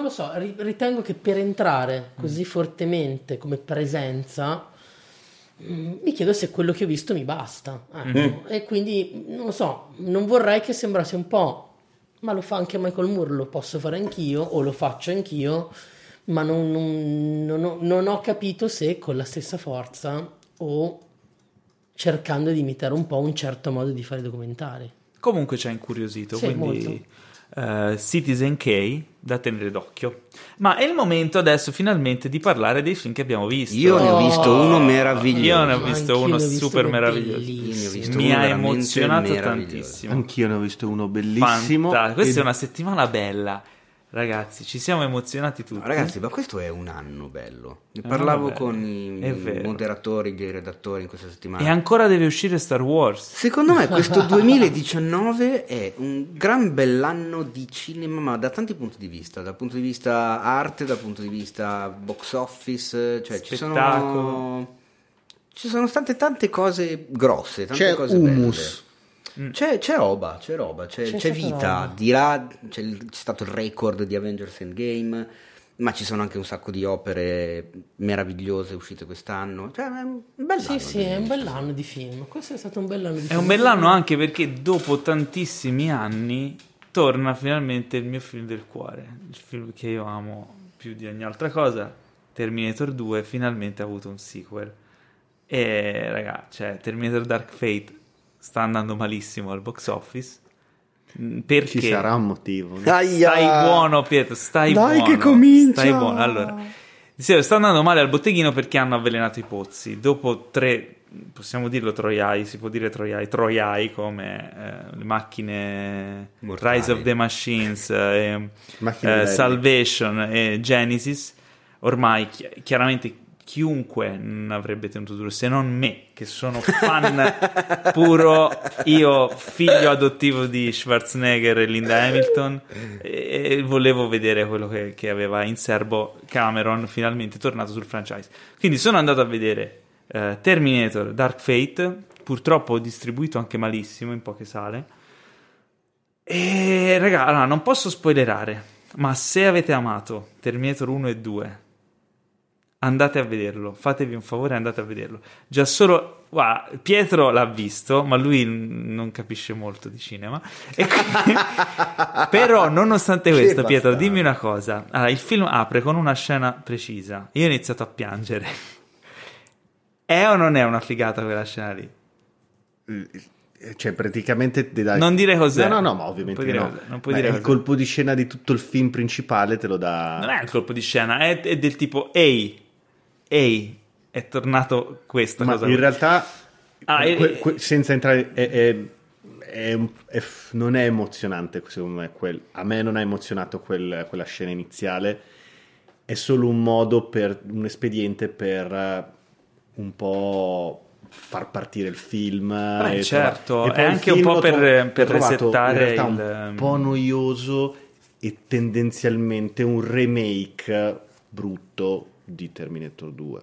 lo so, ri- ritengo che per entrare così fortemente come presenza, mm, mi chiedo se quello che ho visto mi basta. ecco. E quindi, non lo so, non vorrei che sembrasse un po', ma lo fa anche Michael Moore, lo posso fare anch'io o lo faccio anch'io, ma non, non- non ho, non ho capito se con la stessa forza o cercando di imitare un po' un certo modo di fare documentari. Comunque ci ha incuriosito, Sì, quindi eh, Citizen K da tenere d'occhio. Ma è il momento adesso finalmente di parlare dei film che abbiamo visto. Io ne ho Oh. visto uno meraviglioso. Io ne ho visto Anch'io uno visto super uno meraviglioso. Mi uno ha emozionato tantissimo. Anch'io ne ho visto uno bellissimo. Fanta- Questa E- è una settimana bella. Ragazzi, ci siamo emozionati tutti. Ragazzi, ma questo è un anno bello. Ne parlavo bello. con i moderatori, i redattori in questa settimana. E ancora deve uscire Star Wars. Secondo me questo 2019 è un gran bell'anno di cinema, ma da tanti punti di vista, dal punto di vista arte, dal punto di vista box office, cioè ci sono, Spettacolo. ci sono state tante cose grosse, tante C'è cose humus. belle. C'è, c'è roba, c'è roba, c'è, C'è c'è vita, roba. di là c'è, il- c'è stato il record di Avengers Endgame, ma ci sono anche un sacco di opere meravigliose uscite quest'anno, cioè è un bel Sì, anno sì, di- è un bell'anno di film. Questo è stato un bell'anno di È film. un bell'anno anche perché dopo tantissimi anni torna finalmente il mio film del cuore, il film che io amo più di ogni altra cosa, Terminator 2, finalmente ha avuto un sequel. E raga, cioè Terminator Dark Fate sta andando malissimo al box office. Mm, Perché Ci sarà un motivo. Aia! Stai buono, Pietro, stai Dai buono. che comincia! Stai buono. Allora, dicevo, sta andando male al botteghino perché hanno avvelenato i pozzi. Dopo tre, possiamo dirlo troiai, si può dire troiai, troiai come eh, le macchine Mortali. Rise of the Machines, eh, eh. Salvation e Genesis. Ormai chi- chiaramente chiunque non avrebbe tenuto duro se non me che sono fan puro io figlio adottivo di Schwarzenegger e Linda Hamilton e, volevo vedere quello che, che aveva in serbo Cameron finalmente tornato sul franchise. Quindi sono andato a vedere eh, Terminator Dark Fate purtroppo distribuito anche malissimo in poche sale. E raga allora, non posso spoilerare ma se avete amato Terminator 1 e 2 andate a vederlo, fatevi un favore e andate a vederlo. Già solo, guarda, Pietro l'ha visto, ma lui non capisce molto di cinema. Quindi- Però, nonostante Che questo, Pietro, dimmi una cosa. Allora, il film apre con una scena precisa. Io ho iniziato a piangere. È o non è una figata quella scena lì? Cioè, praticamente ti dai- Non dire cos'è. No, no, no, ma ovviamente Non puoi dire no. cos'è, non puoi Ma dire il cos'è. colpo di scena di tutto il film principale te lo dà. Non è il colpo di scena, è, è del tipo, ehi, ehi, è tornato questo. Ma cosa in realtà, Ah, que- que- senza entrare, è- è- è non è emozionante, secondo me. quel- a me non ha emozionato quel- quella scena iniziale. È solo un modo per un espediente per eh, un po' far partire il film. Beh, certo, è anche un po' per- per resettare il- un po' noioso e tendenzialmente un remake brutto di Terminator 2.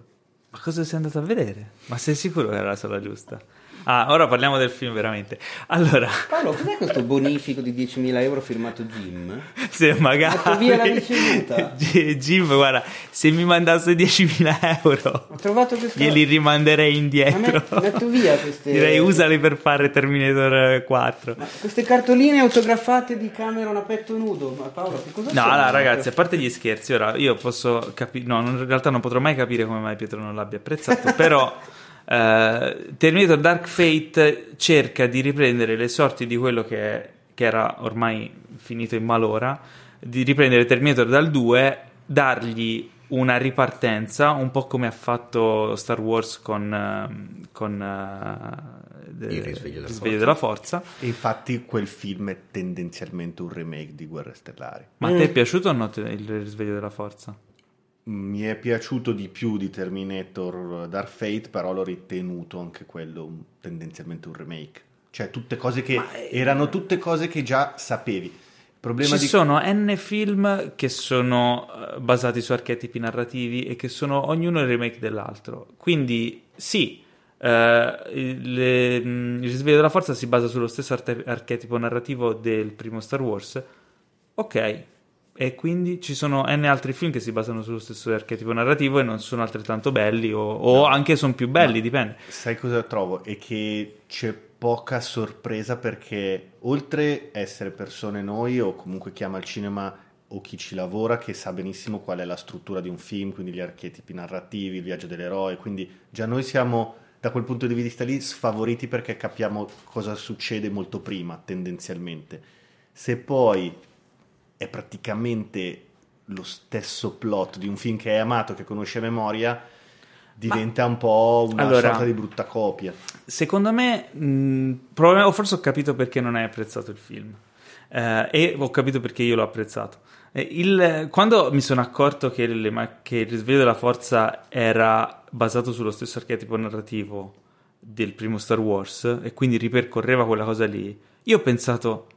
Ma cosa sei andato a vedere? Ma sei sicuro che era la sala giusta? Ah, ora parliamo del film veramente. Allora, Paolo, cos'è questo bonifico di 10.000 euro firmato Jim? se magari... Metto via la ricevuta. Jim, guarda, se mi mandasse 10.000 euro, Ho trovato questo... glieli rimanderei Ma indietro. met- metto via queste... Direi usali per fare Terminator 4. Ma queste cartoline autografate di Cameron a petto nudo. Ma Paolo, che cosa No, allora ragazzi, a parte gli scherzi, ora io posso capire, no, in realtà non potrò mai capire come mai Pietro non l'abbia apprezzato, però eh, Terminator Dark Fate cerca di riprendere le sorti di quello che, è- che era ormai finito in malora, di riprendere Terminator dal 2, dargli una ripartenza, un po' come ha fatto Star Wars con, ehm, con eh, Il risveglio della Risveglio forza. della forza. E infatti quel film è tendenzialmente un remake di Guerre Stellari. Ma a te è piaciuto o no il risveglio della forza? Mi è piaciuto di più di Terminator Dark Fate, però l'ho ritenuto anche quello tendenzialmente un remake. Cioè, tutte cose che erano tutte cose che già sapevi. Problema Ci di sono N film che sono eh, basati su archetipi narrativi e che sono ognuno il remake dell'altro. Quindi, sì, eh, il, le- mh, il risveglio della forza si basa sullo stesso arte- archetipo narrativo del primo Star Wars. Ok. E quindi ci sono N altri film che si basano sullo stesso archetipo narrativo e non sono altrettanto belli, o, o anche sono più belli, dipende. Sai cosa trovo? È che c'è poca sorpresa perché oltre essere persone noi o comunque chi ama il cinema o chi ci lavora che sa benissimo qual è la struttura di un film, quindi gli archetipi narrativi, il viaggio dell'eroe, quindi già noi siamo da quel punto di vista lì sfavoriti perché capiamo cosa succede molto prima tendenzialmente. Se poi è praticamente lo stesso plot di un film che hai amato, che conosci a memoria, diventa un po' una Allora- sorta di brutta copia. Secondo me, mh, o forse ho capito perché non hai apprezzato il film. Eh, e ho capito perché io l'ho apprezzato. Eh, il- quando mi sono accorto che, le ma- che il risveglio della forza era basato sullo stesso archetipo narrativo del primo Star Wars e quindi ripercorreva quella cosa lì, io ho pensato,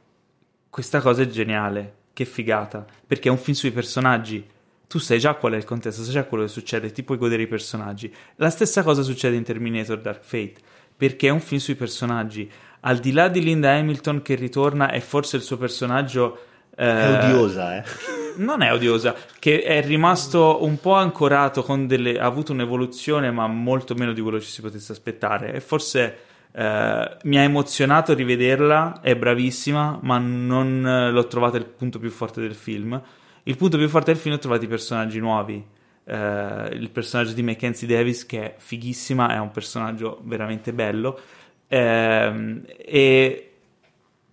questa cosa è geniale, che figata, perché è un film sui personaggi. Tu sai già qual è il contesto, sai già quello che succede, ti puoi godere i personaggi. La stessa cosa succede in Terminator Dark Fate, perché è un film sui personaggi. Al di là di Linda Hamilton che ritorna, è forse il suo personaggio... È eh, odiosa, eh. non è odiosa, che è rimasto un po' ancorato con delle. ha avuto un'evoluzione, ma molto meno di quello che ci si potesse aspettare. E forse eh, mi ha emozionato rivederla, è bravissima, ma non eh, l'ho trovata il punto più forte del film. Il punto più forte del film ho trovato i personaggi nuovi. Eh, il personaggio di Mackenzie Davis, che è fighissima, è un personaggio veramente bello. Ehm, e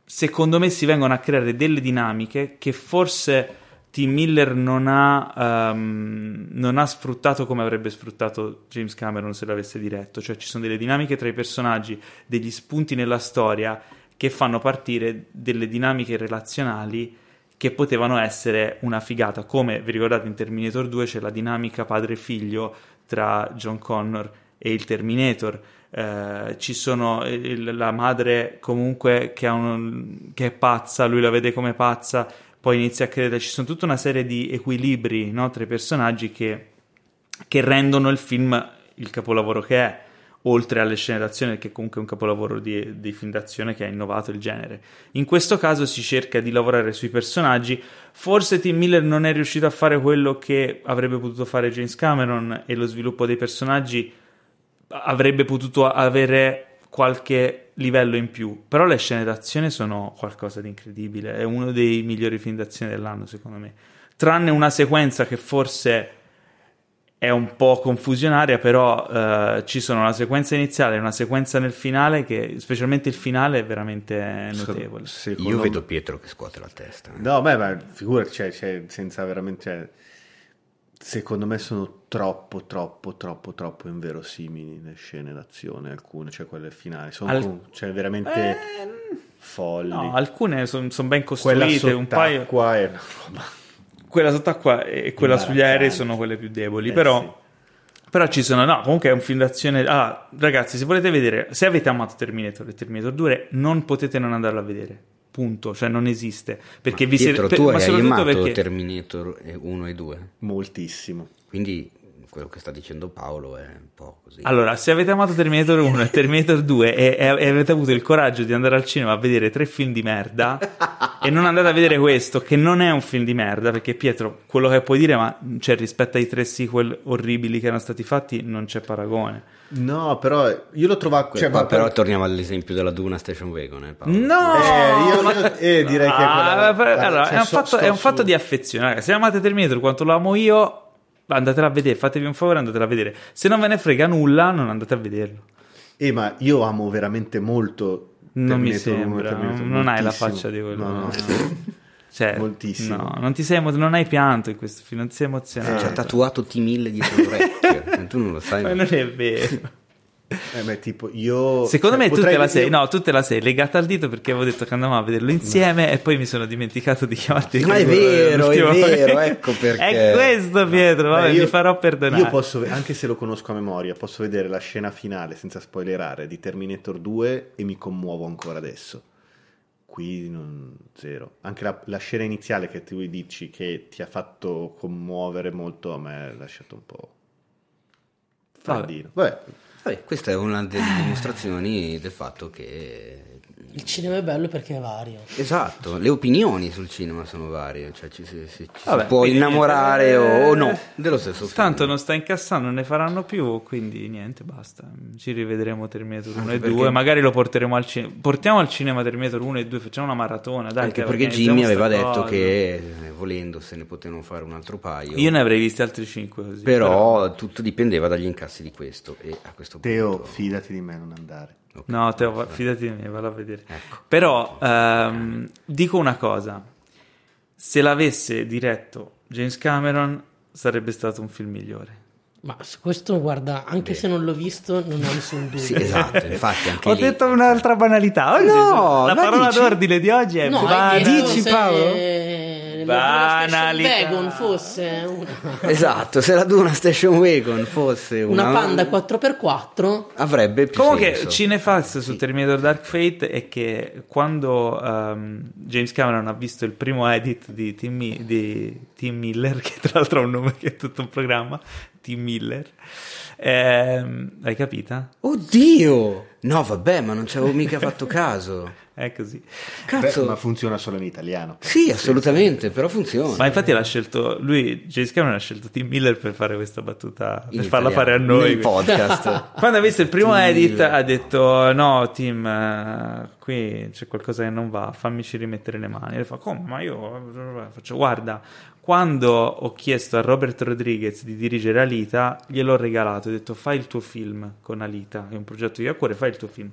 secondo me si vengono a creare delle dinamiche che forse Tim Miller non ha, ehm, non ha sfruttato come avrebbe sfruttato James Cameron se l'avesse diretto. Cioè ci sono delle dinamiche tra i personaggi, degli spunti nella storia che fanno partire delle dinamiche relazionali che potevano essere una figata. Come vi ricordate in Terminator 2 c'è la dinamica padre-figlio tra John Connor e il Terminator. Eh, ci sono il- la madre comunque che, un- che è pazza, lui la vede come pazza, poi inizia a credere. Ci sono tutta una serie di equilibri no, tra i personaggi che, che rendono il film il capolavoro che è, oltre alle scene d'azione, che comunque è un capolavoro di, di film d'azione che ha innovato il genere. In questo caso si cerca di lavorare sui personaggi. Forse Tim Miller non è riuscito a fare quello che avrebbe potuto fare James Cameron e lo sviluppo dei personaggi avrebbe potuto avere qualche livello in più. Però le scene d'azione sono qualcosa di incredibile. È uno dei migliori film d'azione dell'anno, secondo me. Tranne una sequenza che forse è un po' confusionaria, però eh, ci sono una sequenza iniziale e una sequenza nel finale che, specialmente il finale, è veramente notevole. Secondo Io vedo Pietro che scuote la testa. eh. No, beh, ma figurati, cioè, cioè, senza veramente... cioè, secondo me sono troppo, troppo, troppo, troppo inverosimili le scene d'azione, alcune, cioè quelle finali. Sono Al- com- cioè, veramente Eh, folli. no, alcune sono ben quella costruite, un paio... sott'acqua è una roba... quella sott'acqua e quella sugli aerei sono quelle più deboli. Eh, però, però ci sono, no, comunque è un film d'azione. Ah, ragazzi, se volete vedere, se avete amato Terminator e Terminator 2, non potete non andarlo a vedere. Punto, cioè non esiste. Perché vi Pietro, siete. tu per- ma hai soprattutto amato perché. Terminator 1 e 2, Moltissimo. quindi quello che sta dicendo Paolo è un po' così. Allora, se avete amato Terminator 1 e Terminator 2 e, e- e avete avuto il coraggio di andare al cinema a vedere tre film di merda e non andate a vedere questo, che non è un film di merda, perché Pietro, quello che puoi dire, ma cioè, rispetto ai tre sequel orribili che erano stati fatti, non c'è paragone. No, però io l'ho trovato... Cioè, Qua ma- però torniamo all'esempio della Duna Station Wagon, eh, Paolo. No! Eh, io- io- eh, direi che Ah, quella- per- eh, allora, cioè, è un, so- fatto, è un fatto di affezione. ragazzi. Se amate Terminator quanto lo amo io, andatela a vedere. Fatevi un favore, andatela a vedere. Se non ve ne frega nulla, non andate a vederlo. Eh, ma io amo veramente molto Non mi sembra. Terminator, Non hai la faccia di quello. No, no. Cioè, Moltissimo. No, non ti sei emo- non hai pianto in questo film, non sei emozionato. Ci ha tatuato T1000 dietro l'orecchio, tu non lo sai. Ma non è vero. Eh, beh, tipo, io... Secondo cioè, me tu potrei- te la sei, no, tu te la sei legata al dito perché avevo detto che andavamo a vederlo insieme e poi mi sono dimenticato di chiamarti. Ma è vero, è vero, ecco perché. È questo Pietro, vabbè, Beh, io- mi farò perdonare. Io posso, anche se lo conosco a memoria, posso vedere la scena finale senza spoilerare di Terminator 2 e mi commuovo ancora adesso. Qui non, zero. Anche la, la scena iniziale che tu dici che ti ha fatto commuovere molto, a me ha lasciato un po' freddino. Vabbè, Vabbè, questa è una delle dimostrazioni del fatto che. Il cinema è bello perché è vario. Esatto, le opinioni sul cinema sono varie, cioè ci, si, si- ci si Vabbè, può quindi innamorare niente, o, o eh, no dello stesso film. Tanto non sta incassando, non ne faranno più, quindi niente, basta. Ci rivedremo Terminator 1 Anche e perché- 2, magari lo porteremo al cinema. Portiamo al cinema Terminator 1 e 2, facciamo una maratona, dai. Anche che perché Jimmy aveva detto cosa. che eh, volendo se ne potevano fare un altro paio. Io ne avrei visti altri 5 così. però, tutto dipendeva dagli incassi di questo e a questo Teo, punto fidati di me, non andare. Ok. No, Teo, va- fidati di me, vado a vedere. Ecco. Però ehm, dico una cosa: se l'avesse diretto James Cameron, sarebbe stato un film migliore. Ma su questo, guarda, anche se non l'ho visto, non ho nessun dubbio. Sì, esatto, infatti anche Ho lì. detto un'altra banalità. Oggi No, la ma parola dici- d'ordine di oggi è No, detto dici, se Paolo? le Banalità. Station Wagon fosse una, Esatto, se la Duna Station Wagon fosse una, una Panda 4x4, avrebbe più Comunque, senso. Cinefax su Terminator Dark Fate è che quando ehm, James Cameron ha visto il primo edit di Tim, di Tim Miller, che tra l'altro ha un nome che è tutto un programma, Tim Miller, ehm, l'hai capita? Oddio! No, vabbè, ma non ci avevo mica fatto caso. È così. Cazzo. Beh, ma funziona solo in italiano. Sì, assolutamente, però funziona. Ma infatti l'ha scelto lui, James Cameron ha scelto Tim Miller per fare questa battuta, In per farla italiano, fare a noi. Nel podcast. Quando ha visto il primo Tim edit Miller. ha detto no Tim, eh, qui c'è qualcosa che non va, fammici rimettere le mani. E fa come? Ma io faccio guarda, quando ho chiesto a Robert Rodriguez di dirigere Alita, gliel'ho regalato, ho detto fai il tuo film con Alita, che è un progetto di a cuore, fai il tuo film.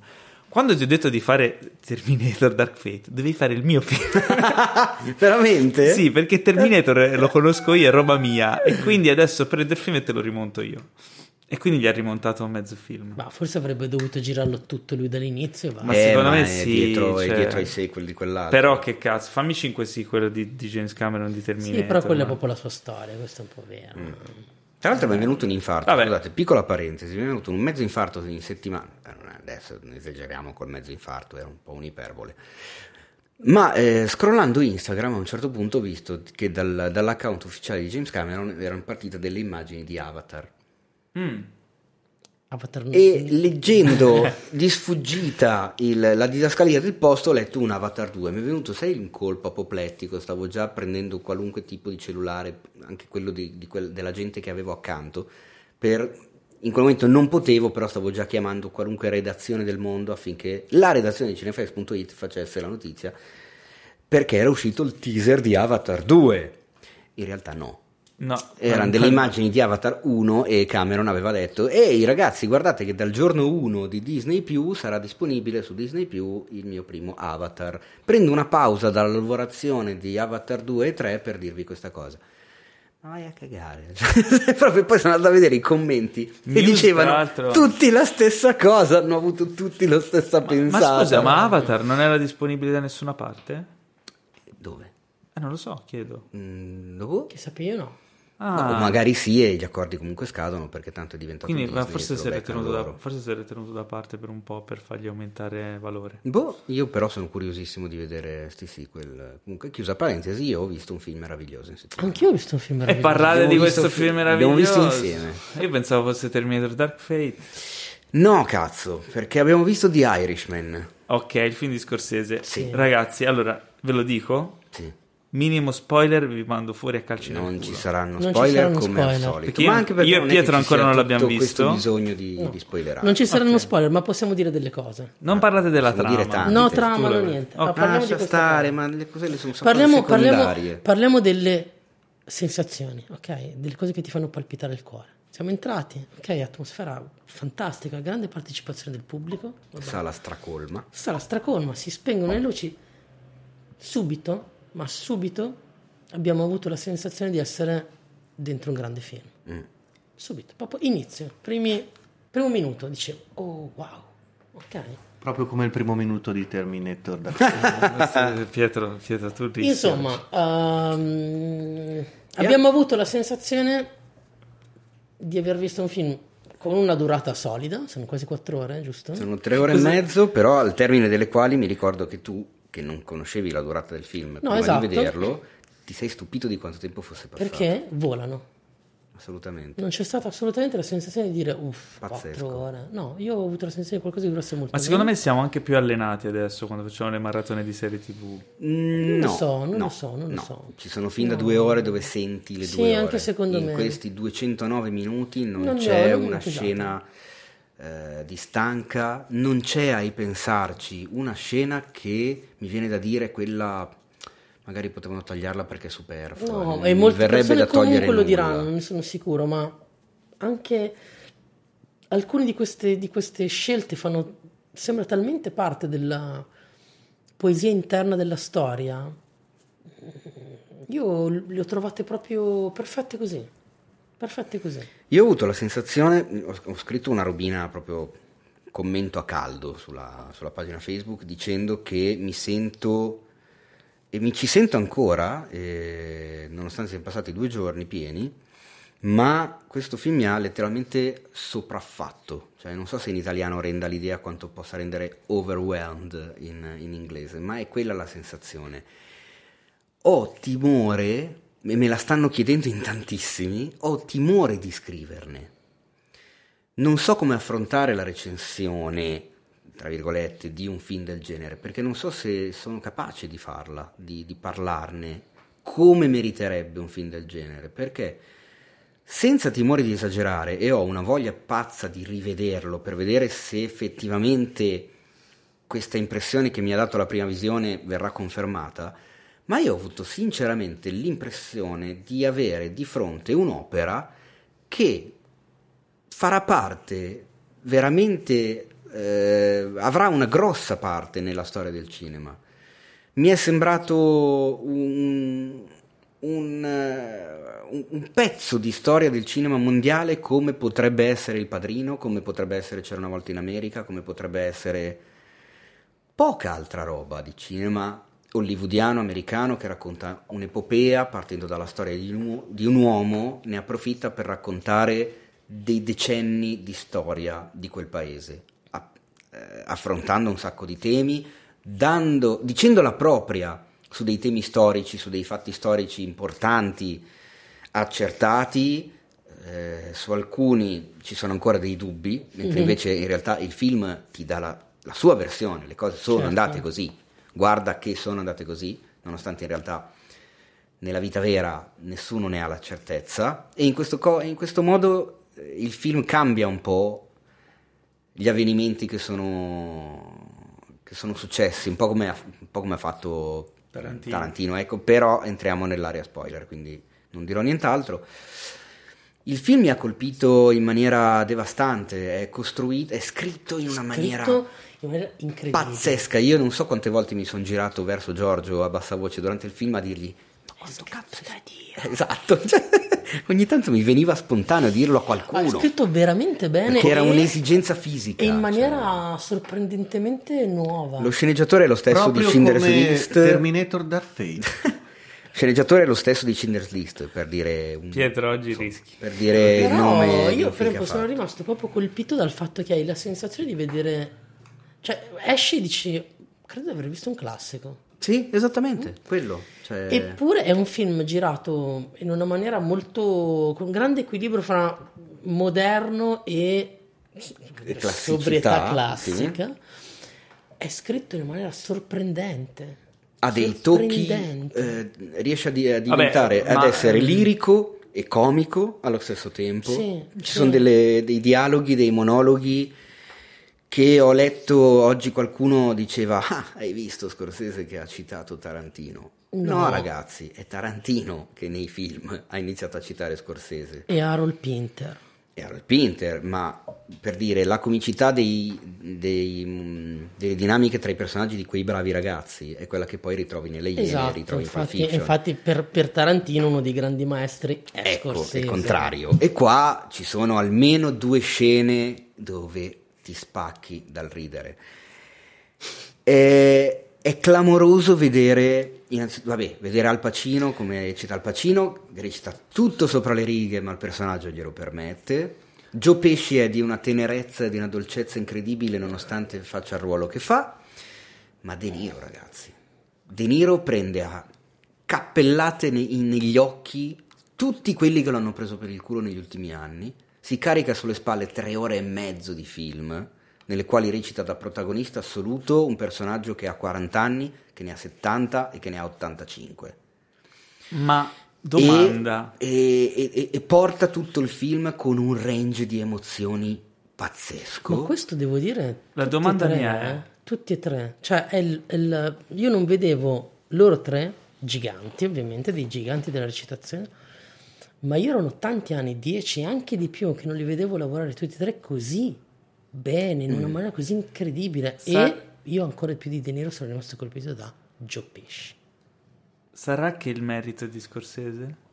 Quando ti ho detto di fare Terminator Dark Fate, devi fare il mio film. Veramente? Sì, perché Terminator lo conosco io, è roba mia, e quindi adesso prendo il film e te lo rimonto io. E quindi gli ha rimontato mezzo film. ma forse avrebbe dovuto girarlo tutto lui dall'inizio va. Ma Eh, secondo me è sì, Dietro, cioè- È dietro ai sequel di quell'altro. Però che cazzo, fammi 5 sequel di, di James Cameron di Terminator. Sì, però quella è ma- proprio la sua storia, questo è un po' vero. Mm. Tra l'altro mi è venuto un infarto, Vabbè. scusate, piccola parentesi, mi è venuto un mezzo infarto in settimana, Eh, è- adesso non esageriamo col mezzo infarto, era un po' un'iperbole. Ma eh, scrollando Instagram a un certo punto ho visto che dal- dall'account ufficiale di James Cameron erano partite delle immagini di Avatar. Mm. Avatar E leggendo di sfuggita il- la didascalia del posto ho letto un Avatar 2, mi è venuto sai in colpo apoplettico, stavo già prendendo qualunque tipo di cellulare, anche quello di- di quel- della gente che avevo accanto, per, in quel momento non potevo, però stavo già chiamando qualunque redazione del mondo affinché la redazione di cinefx.it facesse la notizia, perché era uscito il teaser di Avatar 2. In realtà no, No. erano delle immagini di Avatar 1 e Cameron aveva detto ehi ragazzi guardate che dal giorno 1 di Disney Più sarà disponibile su Disney Più il mio primo Avatar prendo una pausa dalla lavorazione di Avatar 2 e 3 per dirvi questa cosa ma vai a cagare proprio poi sono andato a vedere i commenti e News, tra dicevano tutti la stessa cosa hanno avuto tutti la stessa Ma pensata scusa, ma Avatar non era disponibile da nessuna parte? dove? Eh, non lo so, chiedo. Mm, dove? Che sapevo no. Ah, O magari sì e gli accordi comunque scadono perché tanto è diventato quindi ma Disney, forse se si, da, forse si era tenuto da parte per un po' per fargli aumentare valore. Boh, io però sono curiosissimo di vedere sti sequel. Comunque, chiusa parentesi, io ho visto un film meraviglioso in settimana. Anch'io ho visto un film E meraviglioso. parlare di Abbiamo questo visto film fi- abbiamo meraviglioso. visto insieme. Io pensavo fosse Terminator Dark Fate. No, cazzo, perché abbiamo visto The Irishman. Ok, il film di Scorsese. Sì. Ragazzi, allora ve lo dico. Sì. Minimo spoiler, vi mando fuori a calci nel Non ci saranno Non ci spoiler saranno come al spoiler. solito. Perché io- Ma anche perché io e Pietro ancora non l'abbiamo tutto questo visto. bisogno di, di spoilerare. Non ci saranno spoiler, ma possiamo dire delle cose. Non parlate della trama. dire tanto. No, Tante trama, no, niente. Ok. Ma parliamo di Lascia stare, cosa. ma le cose le sono Parliamo, parliamo, parliamo delle sensazioni, ok? Delle cose che ti fanno palpitare il cuore. Siamo entrati, ok? Atmosfera fantastica, grande partecipazione del pubblico. Vabbè. Sala stracolma. Sala stracolma, si spengono le luci. Subito, ma subito, abbiamo avuto la sensazione di essere dentro un grande film. Mm. Subito, proprio inizio, primi, primo minuto, dicevo, oh wow, ok. Proprio come il primo minuto di Terminator. da- Pietro, Pietro, tu rischi. Insomma, ehm, abbiamo avuto la sensazione di aver visto un film con una durata solida, sono quasi quattro ore, giusto? Sono tre ore e mezzo, però al termine delle quali mi ricordo che tu, che non conoscevi la durata del film, prima esatto. di vederlo, ti sei stupito di quanto tempo fosse passato. Perché volano. Assolutamente. Non c'è stata assolutamente la sensazione di dire uff, Pazzesco. quattro ore. No, io ho avuto la sensazione che qualcosa di durasse molto. Ma secondo meno. me siamo anche più allenati adesso quando facciamo le maratone di serie TV. Mm, lo no, so, non no, lo so, non lo no. so. Ci sono fin da due ore dove senti le Sì, due ore. anche secondo In me. questi 209 minuti non, Non- c'è no, non una è pesato. scena eh, di stanca, non c'è ai pensarci una scena che mi viene da dire quella magari potevano tagliarla perché è superflua. No, e molte verrebbe da togliere comunque lo diranno, non ne sono sicuro, ma anche alcune di queste, di queste scelte fanno, sembra talmente parte della poesia interna della storia. Io le ho trovate proprio perfette così, perfette così. Io ho avuto la sensazione, ho, scritto una robina proprio commento a caldo sulla, sulla pagina Facebook dicendo che mi sento e mi ci sento ancora, eh, nonostante siano passati due giorni pieni, ma questo film mi ha letteralmente sopraffatto, cioè non so se in italiano renda l'idea quanto possa rendere overwhelmed in, in inglese, ma è quella la sensazione. Ho timore, e me la stanno chiedendo in tantissimi, ho timore di scriverne. Non so come affrontare la recensione, tra virgolette, di un film del genere, perché non so se sono capace di farla, di, di parlarne come meriterebbe un film del genere, perché senza timore di esagerare, e ho una voglia pazza di rivederlo per vedere se effettivamente questa impressione che mi ha dato la prima visione verrà confermata, ma io ho avuto sinceramente l'impressione di avere di fronte un'opera che farà parte veramente, eh, avrà una grossa parte nella storia del cinema. Mi è sembrato un, un, uh, un, pezzo di storia del cinema mondiale come potrebbe essere Il Padrino, come potrebbe essere C'era una volta in America, come potrebbe essere poca altra roba di cinema hollywoodiano americano che racconta un'epopea partendo dalla storia di un, di un uomo, ne approfitta per raccontare dei decenni di storia di quel paese, eh, affrontando un sacco di temi, dando, dicendo la propria su dei temi storici, su dei fatti storici importanti, accertati, eh, su alcuni ci sono ancora dei dubbi, mentre mm-hmm. invece in realtà il film ti dà la, la sua versione, le cose sono certo. andate così, guarda che sono andate così, nonostante in realtà nella vita vera nessuno ne ha la certezza, e in questo, co- in questo modo eh, il film cambia un po' gli avvenimenti che sono, che sono successi, un po' come ha, po come ha fatto Tarantino. Tarantino, ecco, però entriamo nell'area spoiler, quindi non dirò nient'altro. Il film mi ha colpito in maniera devastante, è costruito, è scritto in una maniera, in maniera pazzesca. Io non so quante volte mi sono girato verso Giorgio a bassa voce durante il film a dirgli: Ma quanto cazzo da dire? Esatto, cioè, ogni tanto mi veniva spontaneo dirlo a qualcuno. Ha scritto veramente bene. Perché era un'esigenza fisica. E in maniera cioè. sorprendentemente nuova. Lo sceneggiatore è lo stesso Proprio di Schindler's List. Terminator Dark Fate. sceneggiatore è lo stesso di Schindler's List per dire un, Pietro oggi rischi per dire Però il nome io per esempio sono rimasto proprio colpito dal fatto che hai la sensazione di vedere cioè esci e dici credo di aver visto un classico sì esattamente quello cioè... eppure è un film girato in una maniera molto con grande equilibrio fra moderno e sobrietà classica sì. è scritto in maniera sorprendente ha dei tocchi, eh, riesce a, di- a diventare, Vabbè, ad ma... essere lirico e comico allo stesso tempo. Sì, Ci sì. sono delle, dei dialoghi, dei monologhi che ho letto oggi qualcuno diceva ah hai visto Scorsese che ha citato Tarantino? No. no. ragazzi è Tarantino che nei film ha iniziato a citare Scorsese. E Harold Pinter. E Harold Pinter ma per dire la comicità dei, dei, delle dinamiche tra i personaggi di quei bravi ragazzi è quella che poi ritrovi nelle Iene esatto, ritrovi infatti, in infatti per, per, Tarantino uno dei grandi maestri è ecco, Scorsese è il contrario. E qua ci sono almeno due scene dove ti spacchi dal ridere. È, è clamoroso vedere vabbè, vedere Al Pacino come recita Al Pacino recita tutto sopra le righe ma il personaggio glielo permette. Joe Pesci è di una tenerezza e di una dolcezza incredibile nonostante faccia il ruolo che fa, ma De Niro ragazzi, De Niro prende a cappellate ne- negli occhi tutti quelli che l'hanno preso per il culo negli ultimi anni, si carica sulle spalle tre ore e mezzo di film, nelle quali recita da protagonista assoluto un personaggio che ha 40 anni, che ne ha 70 e che ne ha 85. Ma Domanda. E, e, e, e, porta tutto il film con un range di emozioni pazzesco. Ma questo devo dire. La domanda tre, mia è: eh, tutti e tre. Cioè, è il, è il, io non vedevo loro tre, giganti, ovviamente, dei giganti della recitazione. Ma io erano tanti anni, dieci, anche di più, che non li vedevo lavorare tutti e tre così bene, in una mm. maniera così incredibile. Sa- e io ancora più di De Niro sono rimasto colpito da Joe Pesci. Sarà che il merito è di Scorsese?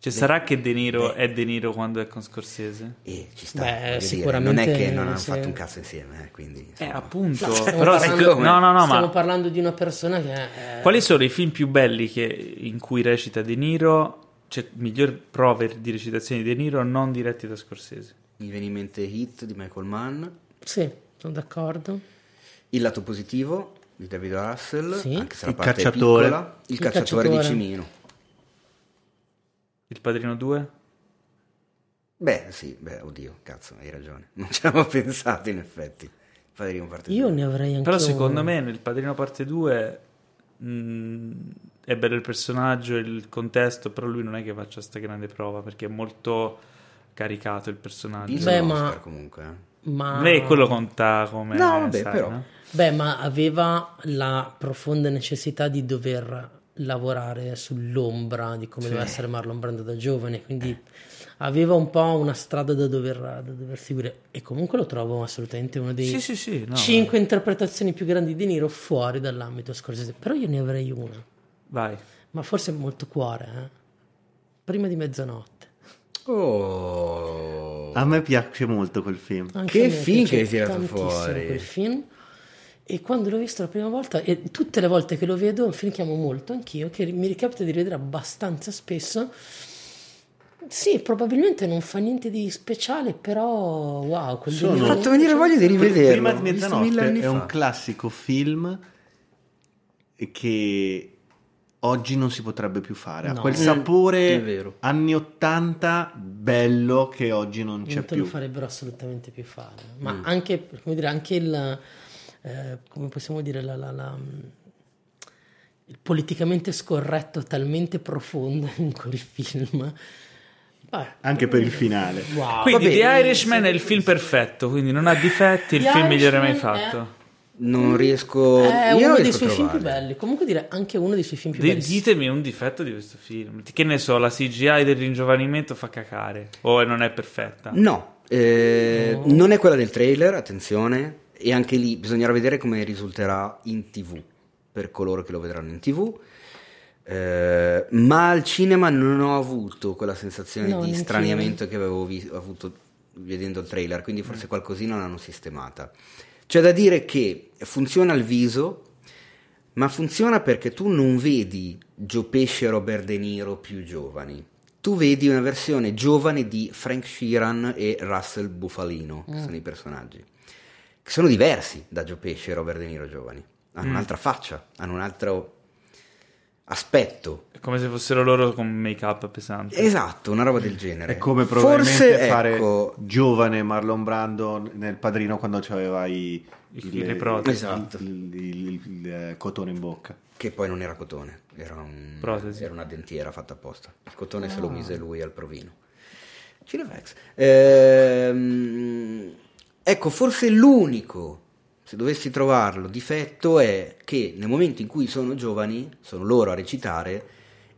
Cioè, sarà che De Niro è De Niro quando è con Scorsese? E ci sta, Beh, voglio dire, sicuramente, non è che non hanno sì. fatto un cazzo insieme, eh, quindi... Eh, insomma. appunto. No, stiamo Però parlando- no, no, no, Stiamo ma parlando di una persona che è... quali sono i film più belli che- in cui recita De Niro? Cioè, miglior prove di recitazione di De Niro non diretti da Scorsese. Mi viene in mente Hit di Michael Mann, Sì, sono d'accordo. Il lato positivo di David Russell, Sì. anche se la Il parte è cacciatore. piccola. Il, Il cacciatore, cacciatore. di Cimino. Il Padrino 2? Beh, sì, beh, oddio, cazzo, hai ragione. Non ci avevo pensato in effetti. Il Padrino parte Io due. ne avrei anche Però secondo me nel Padrino parte 2 mh, è bello il personaggio, il contesto, però lui non è che faccia sta grande prova perché è molto caricato il personaggio. Beh, ma- comunque. eh. Ma... Beh, quello conta come... No, vabbè, sai, però. no? Beh, ma aveva la profonda necessità di dover lavorare sull'ombra di come doveva essere Marlon Brando da giovane, quindi aveva un po' una strada da dover, da dover seguire e comunque lo trovo assolutamente uno dei Sì, sì, sì. no, cinque interpretazioni più grandi di Niro fuori dall'ambito scorsese, però io ne avrei una, Vai. ma forse molto cuore, eh? prima di mezzanotte. Oh. A me piace molto quel film. Anche Che film che hai tirato tantissimo fuori. quel film. E quando l'ho visto la prima volta, e tutte le volte che lo vedo, è un film che amo molto anch'io, che mi ricapita di rivedere abbastanza spesso. Sì, probabilmente non fa niente di speciale, però wow, quel Sono- Mi ha fatto venire voglia di rivederlo. Prima di mezzanotte è un classico film che oggi non si potrebbe più fare. Ha No. quel Mm, sapore è vero. anni 80 bello che oggi non c'è non te più. lo farebbero assolutamente più fare. Ma Mm. anche, come dire, anche il, eh, come possiamo dire, la, la- la- il politicamente scorretto talmente profondo in quel film. Beh, Anche per il finale. wow. Quindi Vabbè, The Irishman è il film perfetto, quindi non ha difetti, il The film migliore mai fatto. Non riesco... È uno dei riesco a suoi film più belli. Comunque direi anche uno dei suoi film più Di- belli. ditemi un difetto di questo film. Che ne so, la CGI del ringiovanimento fa cacare o non è perfetta. No, eh, non è quella del trailer, attenzione, e anche lì bisognerà vedere come risulterà in tv, per coloro che lo vedranno in tv. Eh, ma al cinema non ho avuto quella sensazione No, di straniamento che avevo vi- avuto vedendo il trailer, quindi forse qualcosina l'hanno sistemata. C'è da dire che funziona al viso, ma funziona perché tu non vedi Joe Pesci e Robert De Niro più giovani. Tu vedi una versione giovane di Frank Sheeran e Russell Bufalino, che sono i personaggi, che sono diversi da Joe Pesci e Robert De Niro giovani. Hanno un'altra faccia, hanno un altro aspetto. È come se fossero loro con make-up pesante. Esatto, una roba del genere. È come probabilmente Forse, fare ecco, giovane Marlon Brando nel padrino quando aveva i, I- le protesi. Esatto. il, il- il- il, eh, cotone in bocca. che poi non era cotone, era, un- era una dentiera fatta apposta. Il cotone Ah. se lo mise lui al provino. Cinefax. Ehm, ecco, forse l'unico, se dovessi trovarlo, difetto è che nel momento in cui sono giovani, sono loro a recitare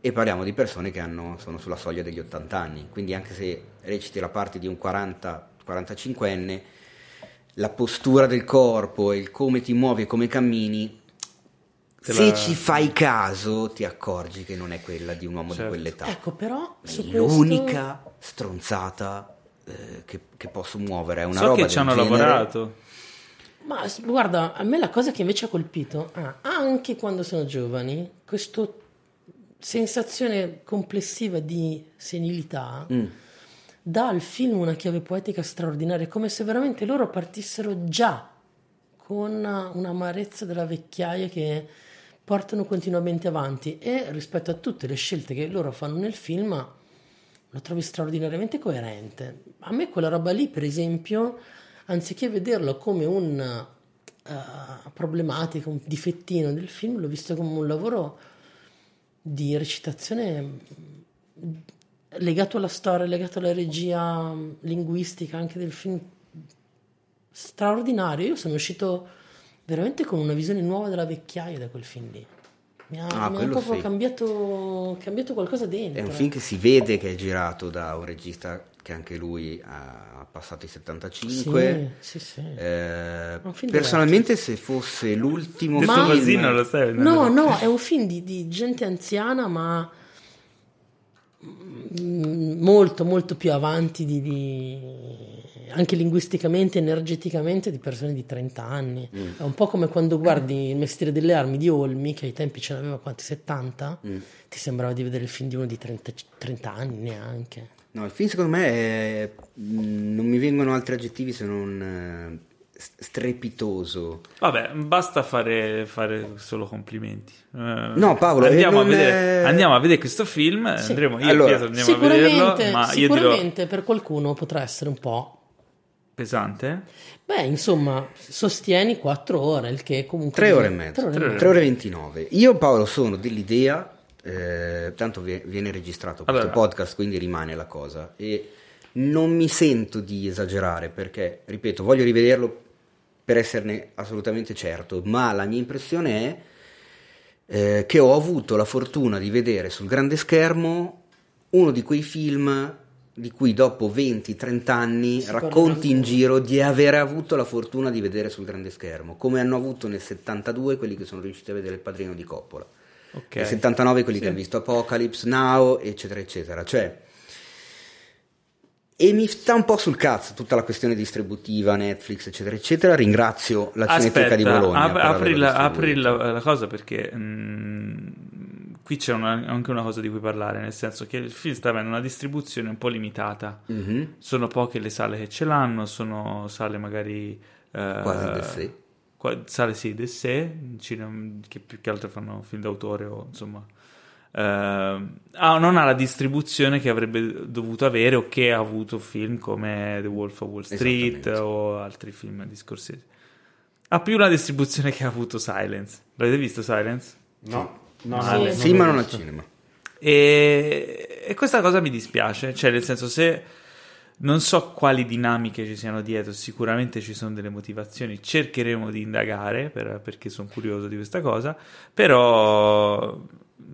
e parliamo di persone che hanno- sono sulla soglia degli 80 anni, quindi anche se reciti la parte di un 40-45enne, la postura del corpo e il come ti muovi e come cammini Te se la- ci fai caso ti accorgi che non è quella di un uomo Certo. di quell'età. Ecco, però È su questo- l'unica stronzata eh, che, che posso muovere. È una so roba che ci hanno genere. lavorato. Ma guarda, a me la cosa che invece ha colpito, ah, anche quando sono giovani, questa sensazione complessiva di senilità Mm. Dà al film una chiave poetica straordinaria, come se veramente loro partissero già con un'amarezza della vecchiaia che portano continuamente avanti e rispetto a tutte le scelte che loro fanno nel film lo trovi straordinariamente coerente. A me quella roba lì, per esempio, anziché vederlo come un eh, problematica, un difettino del film, l'ho visto come un lavoro di recitazione legato alla storia, legato alla regia mm, linguistica anche del film straordinario. Io sono uscito veramente con una visione nuova della vecchiaia da quel film lì. Mi ha, Ah, mi ha proprio sì. cambiato, cambiato qualcosa dentro. È un film che si vede che è girato da un regista che anche lui ha passato i 75. Sì, sì, sì. Eh, personalmente, se fosse l'ultimo Detto film, non lo sai. No, no, è un film di, di gente anziana, ma molto molto più avanti di, di- anche linguisticamente, energeticamente di persone di 30 anni. Mm. È un po' come quando guardi il mestiere delle armi di Olmi, che ai tempi ce l'aveva quanti 70, Mm. ti sembrava di vedere il film di uno di 30, 30 anni neanche. No, il film secondo me è... mh, non mi vengono altri aggettivi se non eh, strepitoso. Vabbè, basta fare, fare solo complimenti. Eh, No, Paolo, andiamo, eh, a non vedere, è- andiamo a vedere questo film. Sì. Andremo, io Allora, Pietro andiamo a vederlo, Sicuramente, ma io dirò sicuramente per qualcuno potrà essere un po'. pesante. Beh, insomma, sostieni 4 ore, il che comunque... Tre ore e mezzo. 3 ore e 29. Io Paolo sono dell'idea, eh, tanto vie- viene registrato questo Allora. podcast, quindi rimane la cosa, e non mi sento di esagerare perché, ripeto, voglio rivederlo per esserne assolutamente certo, ma la mia impressione è eh, che ho avuto la fortuna di vedere sul grande schermo uno di quei film di cui dopo 20-30 anni Si racconti in giro di aver avuto la fortuna di vedere sul grande schermo, come hanno avuto nel 72 quelli che sono riusciti a vedere il padrino di Coppola, Ok. nel 79 quelli che hanno visto Apocalypse Now, eccetera, eccetera. Cioè, e mi sta un po' sul cazzo tutta la questione distributiva, Netflix, eccetera, eccetera. Ringrazio la Cineteca di Bologna. ap- apri, la, apri la- la cosa perché mm, qui c'è una- anche una cosa di cui parlare, nel senso che il film sta avendo una distribuzione un po' limitata. Mhm. Sono poche le sale che ce l'hanno, sono sale magari... eh, Quasi del sé. qua- Sale sì, del sé, cinema- che più che altro fanno film d'autore o insomma... ah, non ha la distribuzione che avrebbe dovuto avere o che ha avuto film come The Wolf of Wall Street o altri film di Scorsese. Ha più la distribuzione che ha avuto Silence. L'avete visto Silence? No, no, Sì. no, Sì, l'ho ma non al cinema. E, e questa cosa mi dispiace, cioè nel senso se non so quali dinamiche ci siano dietro, sicuramente ci sono delle motivazioni, cercheremo di indagare per- perché sono curioso di questa cosa, però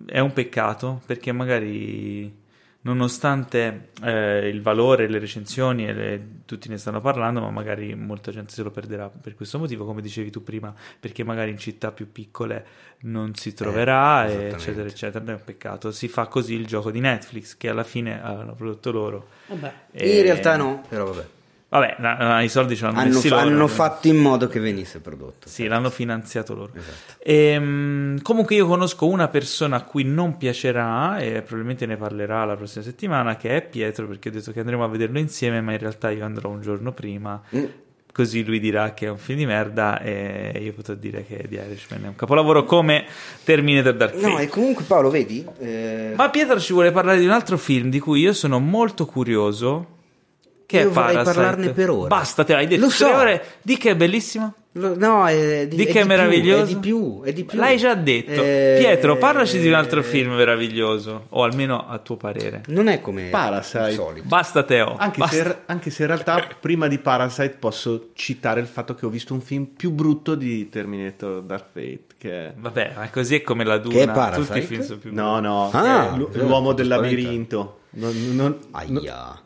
è un peccato perché magari nonostante eh, il valore, le recensioni e le- tutti ne stanno parlando, ma magari molta gente se lo perderà per questo motivo, come dicevi tu prima, perché magari in città più piccole non si troverà, Eh, eccetera, eccetera. È un peccato. Si fa così il gioco di Netflix, che alla fine hanno prodotto loro. Vabbè. E- In realtà no, però vabbè. Vabbè, na- na- i soldi ce l'hanno Hanno, messi loro. hanno fatto in modo che venisse prodotto. Sì, l'hanno finanziato loro. Esatto. Ehm, comunque io conosco una persona a cui non piacerà e probabilmente ne parlerà la prossima settimana, che è Pietro, perché ho detto che andremo a vederlo insieme, ma in realtà io andrò un giorno prima. Mm. Così lui dirà che è un film di merda e io potrò dire che The Irishman è un capolavoro come Terminator Dark Fate. No, e comunque Paolo, vedi? eh, Ma Pietro ci vuole parlare di un altro film di cui io sono molto curioso. Che Io è vorrei Parasite. parlarne per ora. Basta, te hai detto Lo tre so. ore. Di che è bellissimo? lo- no, è di, Di è che è più, meraviglioso? È di più, è di più. L'hai già detto. Eh, Pietro, parlaci di un altro film meraviglioso, o almeno a tuo parere. Non è come Parasite. il solito. Basta, Teo. Anche Basta. se, anche se in realtà prima di Parasite posso citare il fatto che ho visto un film più brutto di Terminator Dark Fate che è... Vabbè, ma così è come la Duna. Che è Parasite? Tutti i film sono più No, no, Ah, è l'uomo del labirinto. Non, non- non- Aia.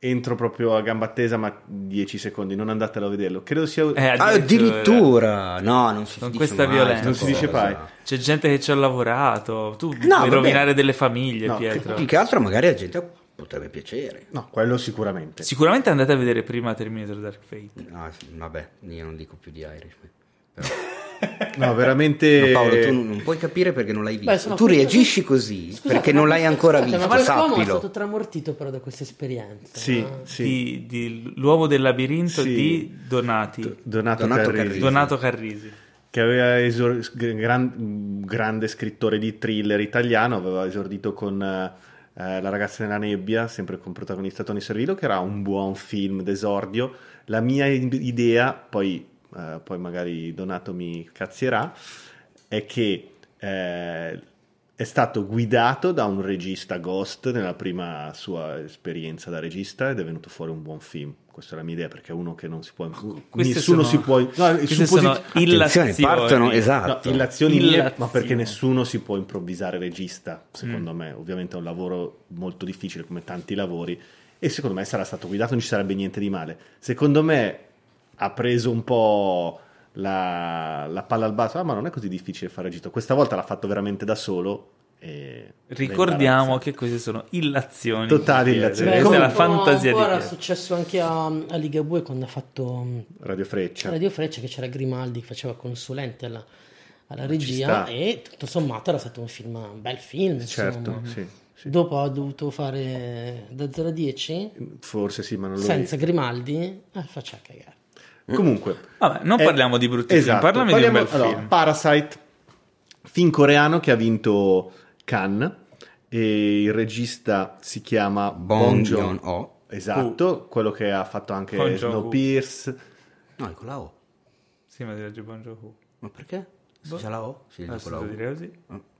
Entro proprio a gamba tesa, ma 10 secondi, non andatelo a vederlo. Credo sia... Eh, Ah, addirittura. No, non si Con dice questa mai violenza. Non si dice mai. C'è gente che ci ha lavorato. Tu puoi vabbè. rovinare delle famiglie, No, Pietro. Più che altro magari a gente potrebbe piacere. No, quello sicuramente. Sicuramente andate a vedere prima Terminator Dark Fate. Ah, sì, vabbè, io non dico più di Irishman. Però... No, veramente... No, Paolo, tu non puoi capire perché non l'hai visto. Beh, tu reagisci così Scusate, perché non l'hai ancora scusate, visto, Ma quest'uomo è sappilo. stato tramortito però da questa esperienza. Sì, no? sì. Di, di L'uomo del labirinto Sì. di Donati. Donato, Donato Carrisi, Carrisi. Donato Carrisi. che aveva esor- gran- grande scrittore di thriller italiano, aveva esordito con eh, La ragazza nella nebbia, sempre con protagonista Tony Servillo, che era un buon film d'esordio. La mia idea, poi, eh, poi magari Donato mi cazzierà, è che eh, è stato guidato da un regista Ghost nella prima sua esperienza da regista ed è venuto fuori un buon film. Questa è la mia idea perché è uno che non si può... Queste nessuno sono- si può... no, Queste supposi- sono Attenzione, illazioni. partono, esatto. No, illazioni mie, Illazioni. ma perché nessuno si può improvvisare regista, secondo Mm. me. Ovviamente è un lavoro molto difficile come tanti lavori e secondo me sarà stato guidato, non ci sarebbe niente di male. Secondo me ha preso un po' la, la palla al basso, ah, ma non è così difficile fare regista. Questa volta l'ha fatto veramente da solo e Ricordiamo che queste sono illazioni. Totali illazioni. Beh, Questa è la fantasia po' di era successo anche a, a Ligabue quando ha fatto mm, Radio Freccia. Radio Freccia che c'era Grimaldi che faceva consulente alla, alla regia e tutto sommato era stato un film un bel film Certo, sì, sì. dopo ha dovuto fare da 0 a 10 Forse sì, ma non lo senza Grimaldi eh, faccia cagare Comunque, Vabbè, non Eh, parliamo di brutti esatto, film, parlami parliamo- di un bel allora, film. Parasite, film coreano che ha vinto Cannes e il regista si chiama Bong Bong Joon Joon-ho. Esatto, quello che ha fatto anche Bong Joon-ho. Snowpiercer. No, è con la O. Sì, ma direi Bon Joon-ho. Ma perché? Se c'è la O? Si legge Adesso con la O. così,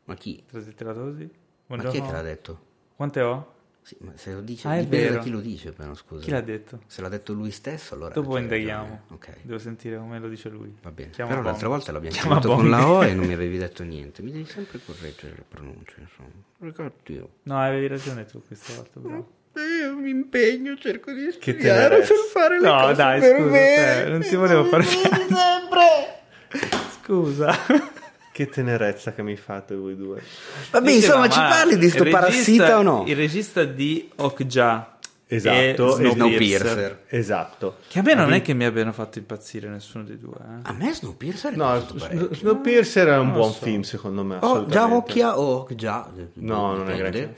Ma- chi? traslitterato così. Ma chi è che l'ha detto? Quante ho? Sì, ma se lo dice, Ah, dipende vero. da chi lo dice, però scusa. Chi l'ha detto? Se l'ha detto lui stesso, allora. Dopo indaghiamo. Ok, Devo sentire come lo dice lui. va bene. Chiama però Bong. l'altra volta l'abbiamo Chiama chiamato Bong. con la O e non mi avevi detto niente. Mi devi sempre correggere le pronunce, insomma. Ricordi io. No, avevi ragione tu questa volta, però. Io mi impegno, cerco di studiare per fare le No, cose dai, per scusa, bene. eh, non ti volevo far Scusa. Che tenerezza che mi fate voi due. Vabbè, Diceva, insomma, ci parli di sto regista- parassita o no? Il regista di Okja Esatto, e Snowpiercer. Esatto. Che a me non è che mi abbiano fatto impazzire nessuno dei due. eh. A me Snowpiercer è No. Snowpiercer è un Non buon so. film secondo me. Oh, già occhia o già? No, non è granché.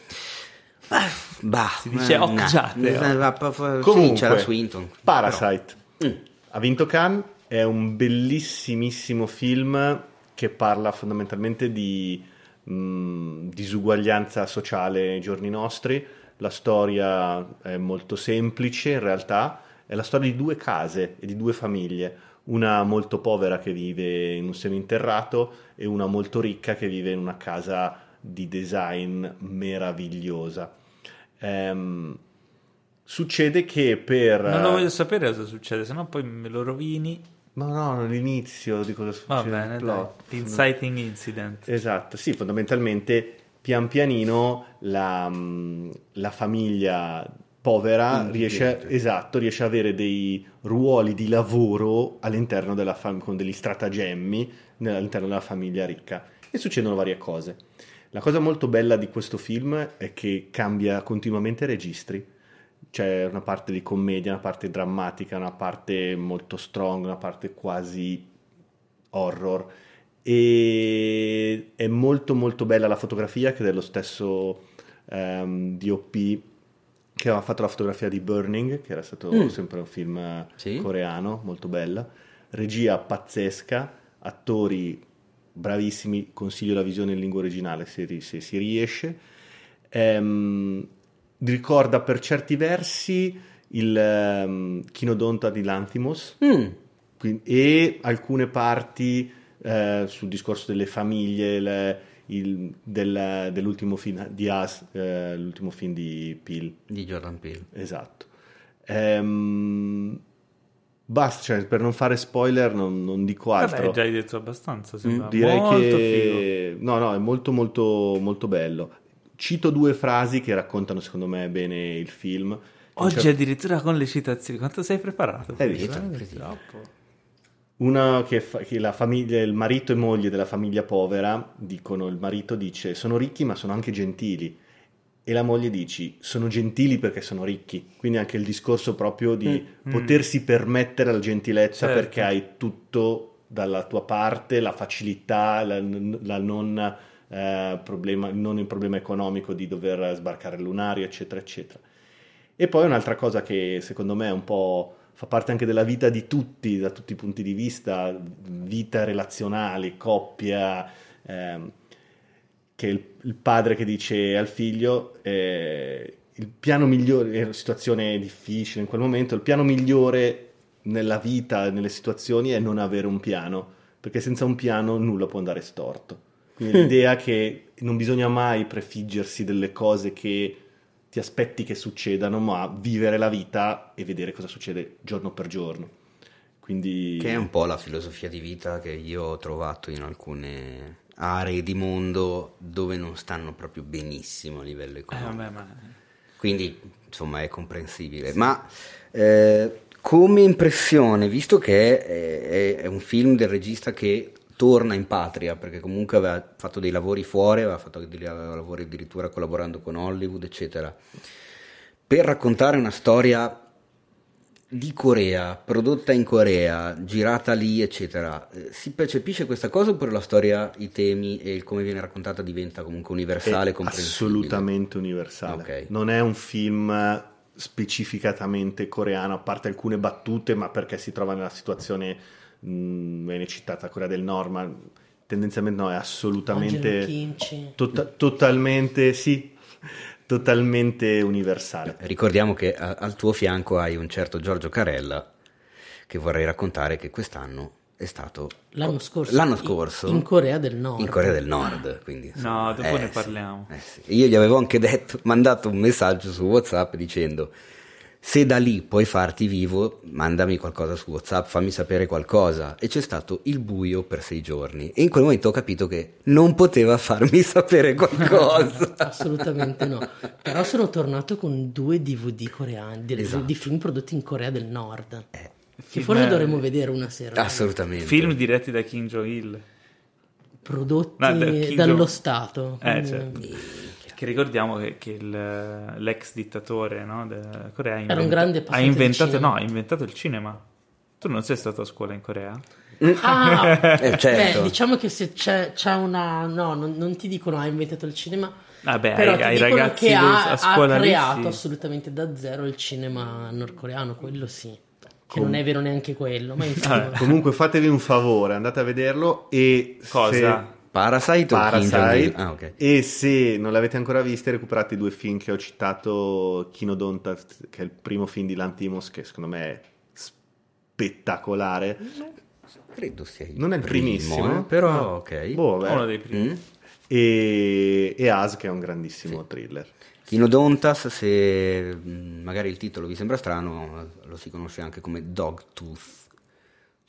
Ah, Bah, Si dice eh, nah. occhiate, Eh, fa- fa- Comunque, sì, c'era Swinton. Parasite Mm. ha vinto Cannes, è un bellissimissimo film che parla fondamentalmente di mh, disuguaglianza sociale ai giorni nostri. La storia è molto semplice in realtà, è la storia di due case e di due famiglie, una molto povera che vive in un seminterrato e una molto ricca che vive in una casa di design meravigliosa. Ehm, succede che per... Non lo voglio sapere cosa succede, sennò poi me lo rovini. Ma no, l'inizio di cosa Va succede. bene, il dai. plot. Inciting incident. Esatto, sì, fondamentalmente pian pianino la, mh, la famiglia povera riesce, esatto, riesce a avere dei ruoli di lavoro all'interno della famiglia, con degli stratagemmi all'interno della famiglia ricca e succedono varie cose. La cosa molto bella di questo film è che cambia continuamente registri. C'è una parte di commedia, una parte drammatica, una parte molto strong, una parte quasi horror e è molto molto bella la fotografia che è dello stesso ehm, DOP che aveva fatto la fotografia di Burning che era stato Mm. sempre un film Sì. coreano molto bella regia pazzesca attori bravissimi consiglio la visione in lingua originale se, se si riesce Ehm, ricorda per certi versi il ehm, Chinodonta di Lanthimos Mm. quindi- e alcune parti eh, sul discorso delle famiglie, le- il- del- dell'ultimo film di As, eh, l'ultimo film di Peel, Di Jordan Peele. esatto. Ehm, basta, cioè, per non fare spoiler non, non dico Vabbè, altro. già hai detto abbastanza, sembra Direi molto che no, no, è molto molto molto bello. Cito due frasi che raccontano secondo me bene il film. Oggi addirittura con le citazioni, quanto sei preparato? Hai visto? Eh, Così. troppo. Una che, fa- che la famiglia, il marito e moglie della famiglia povera dicono, il marito dice sono ricchi ma sono anche gentili e la moglie dice sono gentili perché sono ricchi, quindi anche il discorso proprio di Mm. potersi permettere la gentilezza Certo. perché hai tutto dalla tua parte, la facilità, la, la non, eh, problema, non il problema economico di dover sbarcare il lunario, eccetera, eccetera. E poi un'altra cosa che secondo me è un po' fa parte anche della vita di tutti, da tutti i punti di vista, vita relazionale, coppia, ehm, che il, il padre che dice al figlio eh, il piano migliore, una situazione difficile in quel momento, il piano migliore nella vita, nelle situazioni è non avere un piano, perché senza un piano nulla può andare storto. Quindi l'idea che non bisogna mai prefiggersi delle cose che ti aspetti che succedano, ma vivere la vita e vedere cosa succede giorno per giorno. Quindi Che è un po' la filosofia di vita che io ho trovato in alcune aree di mondo dove non stanno proprio benissimo a livello Eh, economico. vabbè, ma... Quindi, insomma, è comprensibile. Ma eh, come impressione, visto che è, è- è un film del regista che torna in patria, perché comunque aveva fatto dei lavori fuori, aveva fatto dei lavori addirittura collaborando con Hollywood, eccetera, per raccontare una storia di Corea, prodotta in Corea, girata lì, eccetera, eh, si percepisce questa cosa oppure la storia, i temi e il come viene raccontata diventa comunque universale, È assolutamente universale. Ok. Non è un film specificatamente coreano, a parte alcune battute, ma perché si trova nella situazione, mh, viene citata Corea del Nord, ma tendenzialmente no, è assolutamente, Kinci. tota- totalmente, sì, totalmente universale. Ricordiamo che a- al tuo fianco hai un certo Giorgio Carella che vorrei raccontare che quest'anno è stato L'anno scorso. L'anno in- scorso In Corea del Nord. in Corea del Nord. Quindi, No, dopo ne sì, parliamo. eh sì. Io gli avevo anche detto, mandato un messaggio su WhatsApp dicendo se da lì puoi farti vivo, mandami qualcosa su WhatsApp, fammi sapere qualcosa. E c'è stato il buio per sei giorni. E in quel momento ho capito che non poteva farmi sapere qualcosa. Assolutamente no. Però sono tornato con due DVD coreani, di, Esatto. di film prodotti in Corea del Nord. che Film- forse dovremmo vedere una sera. Assolutamente. Film diretti da Kim Jong-il. Prodotti No, da Kim dallo Jong- Stato. Eh, certo. Che ricordiamo che, che il- l'ex dittatore no, della Corea ha, Era un grande ha inventato, no, ha inventato il cinema. Tu non sei stato a scuola in Corea? Ah, Eh, certo. beh, diciamo che se c'è, c'è una... No, non, non ti dicono ha inventato il cinema, Vabbè, però ai, ti ai dicono ragazzi che ha, a ha scuola lì, creato sì. assolutamente da zero il cinema nordcoreano, quello sì. Che Com- non è vero neanche quello, ma insomma... Comunque fatevi un favore, andate a vederlo e Cosa? se- Parasite, Parasite? Ah, ok. e se non l'avete ancora visto recuperate i due film che ho citato Kinodonta che è il primo film di Lantimos che secondo me è spettacolare Credo sia il Non è il primo, primissimo? eh, però Ah. ok. Boh, vabbè. Uno dei primi. Mm. e, e As che è un grandissimo thriller Kinodontas, se mh, magari il titolo vi sembra strano, lo si conosce anche come dog tooth,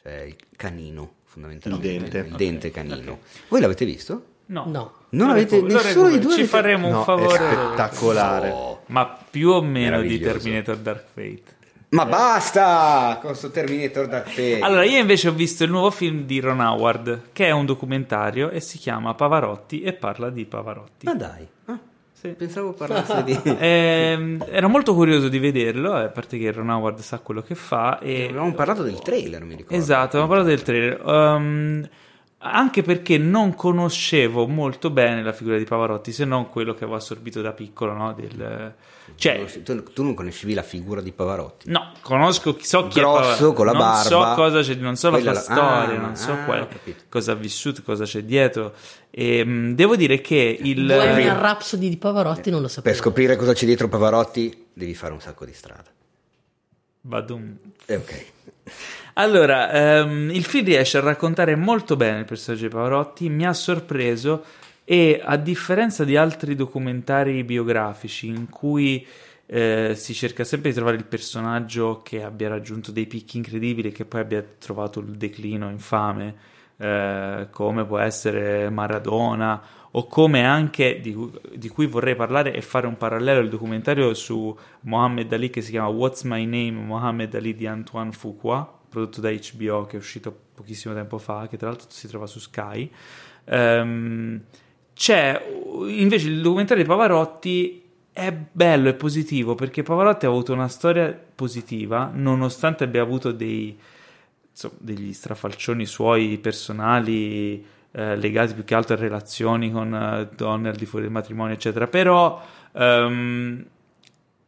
cioè il canino fondamentalmente. Il dente. Il dente canino. Voi l'avete visto? No. No. Non Lo avete recupero- nessuno di recupero. due Ci avete- faremo un no, favore. è spettacolare Oh, Ma più o meno di. Terminator Dark Fate. Ma basta con sto Terminator Dark Fate. Allora, io invece ho visto il nuovo film di Ron Howard, che è un documentario e si chiama Pavarotti e parla di Pavarotti. Ma dai, ah, Sì. pensavo parlasse di... Ehm, ero molto curioso di vederlo, a parte che Ron Howard sa quello che fa. E... Avevamo parlato del trailer, mi ricordo. Esatto, abbiamo parlato del trailer. Um, anche perché non conoscevo molto bene la figura di Pavarotti, se non quello che avevo assorbito da piccolo, no? Del, cioè, Tu, tu non conoscevi la figura di Pavarotti? no, conosco, so chi Grosso, è Pavarotti, con la non barba. so cosa c'è, non so la sua la- storia, ah, non so ah, qual- ho capito. cosa ha vissuto, cosa c'è dietro. E, mh, devo dire che il... Bohemian Rhapsody di Pavarotti non lo Per sapevo. scoprire cosa c'è dietro Pavarotti devi fare un sacco di strada. Badum. Eh, ok. Allora, ehm, il film riesce a raccontare molto bene il personaggio di Pavarotti, mi ha sorpreso e a differenza di altri documentari biografici in cui eh, si cerca sempre di trovare il personaggio che abbia raggiunto dei picchi incredibili e che poi abbia trovato il declino infame, eh, come può essere Maradona o come anche di, di cui vorrei parlare e fare un parallelo il documentario su Mohammed Ali che si chiama What's My Name Mohammed Ali di Antoine Fuqua prodotto da HBO che è uscito pochissimo tempo fa che tra l'altro si trova su Sky. Ehm, c'è invece il documentario di Pavarotti è bello e positivo perché Pavarotti ha avuto una storia positiva nonostante abbia avuto dei insomma, degli strafalcioni suoi personali eh, legati più che altro a relazioni con eh, donne al di fuori del matrimonio, eccetera. Però ehm,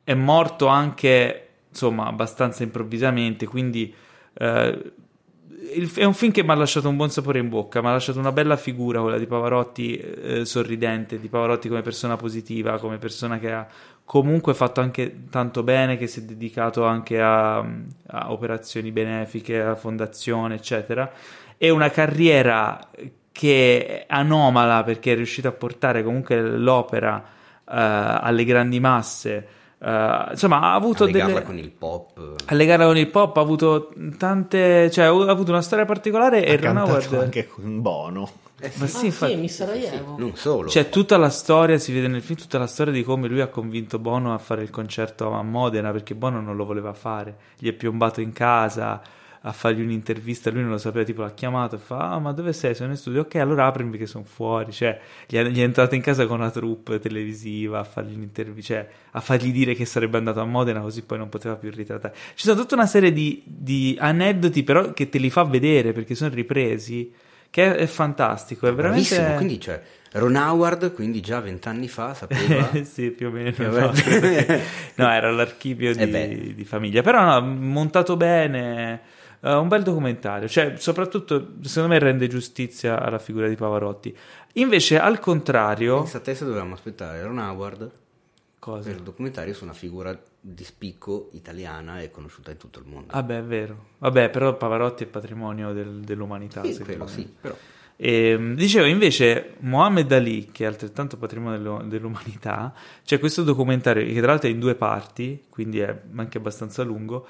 è morto anche insomma abbastanza improvvisamente, quindi eh, il- è un film che mi ha lasciato un buon sapore in bocca, mi ha lasciato una bella figura quella di Pavarotti eh, sorridente, di Pavarotti come persona positiva, come persona che ha comunque fatto anche tanto bene, che si è dedicato anche a, a operazioni benefiche, a fondazione, eccetera. E una carriera che è anomala perché è riuscito a portare comunque l'opera eh, alle grandi masse. Eh, insomma, ha avuto A legarla delle con il pop. a legarla con il pop ha avuto tante cioè ha avuto una storia particolare e ha Ron cantato Howard anche con Bono ma Ah, sì, infatti, sì, mi Sarajevo. Non solo. c'è tutta la storia si vede nel film tutta la storia di come lui ha convinto Bono a fare il concerto a Modena perché Bono non lo voleva fare gli è piombato in casa a fargli un'intervista, lui non lo sapeva, tipo l'ha chiamato e fa, ah ma dove sei? Sono in studio, ok allora aprimi perché sono fuori, cioè gli è, gli è entrato in casa con una troupe televisiva a fargli un'intervista, cioè a fargli dire che sarebbe andato a Modena così poi non poteva più ritrattare. Ci sono tutta una serie di, di aneddoti però che te li fa vedere perché sono ripresi, che è, fantastico, è veramente... Bravissimo, quindi cioè, Ron Howard, quindi già vent'anni fa, sapeva... sì, più o meno. Che no, No, era l'archivio Eh di, di famiglia, però no, montato bene, eh, un bel documentario, cioè soprattutto secondo me rende giustizia alla figura di Pavarotti. Invece al contrario, Pensa a te se dovevamo aspettare Ron Howard cosa? per il documentario su una figura di spicco italiana e conosciuta in tutto il mondo. Vabbè, è vero. Vabbè, però Pavarotti è patrimonio del- dell'umanità, sì, quello me. sì, però... E, dicevo invece Mohammed Ali, che è altrettanto patrimonio dell'umanità, c'è questo documentario che tra l'altro è in due parti, quindi è anche abbastanza lungo,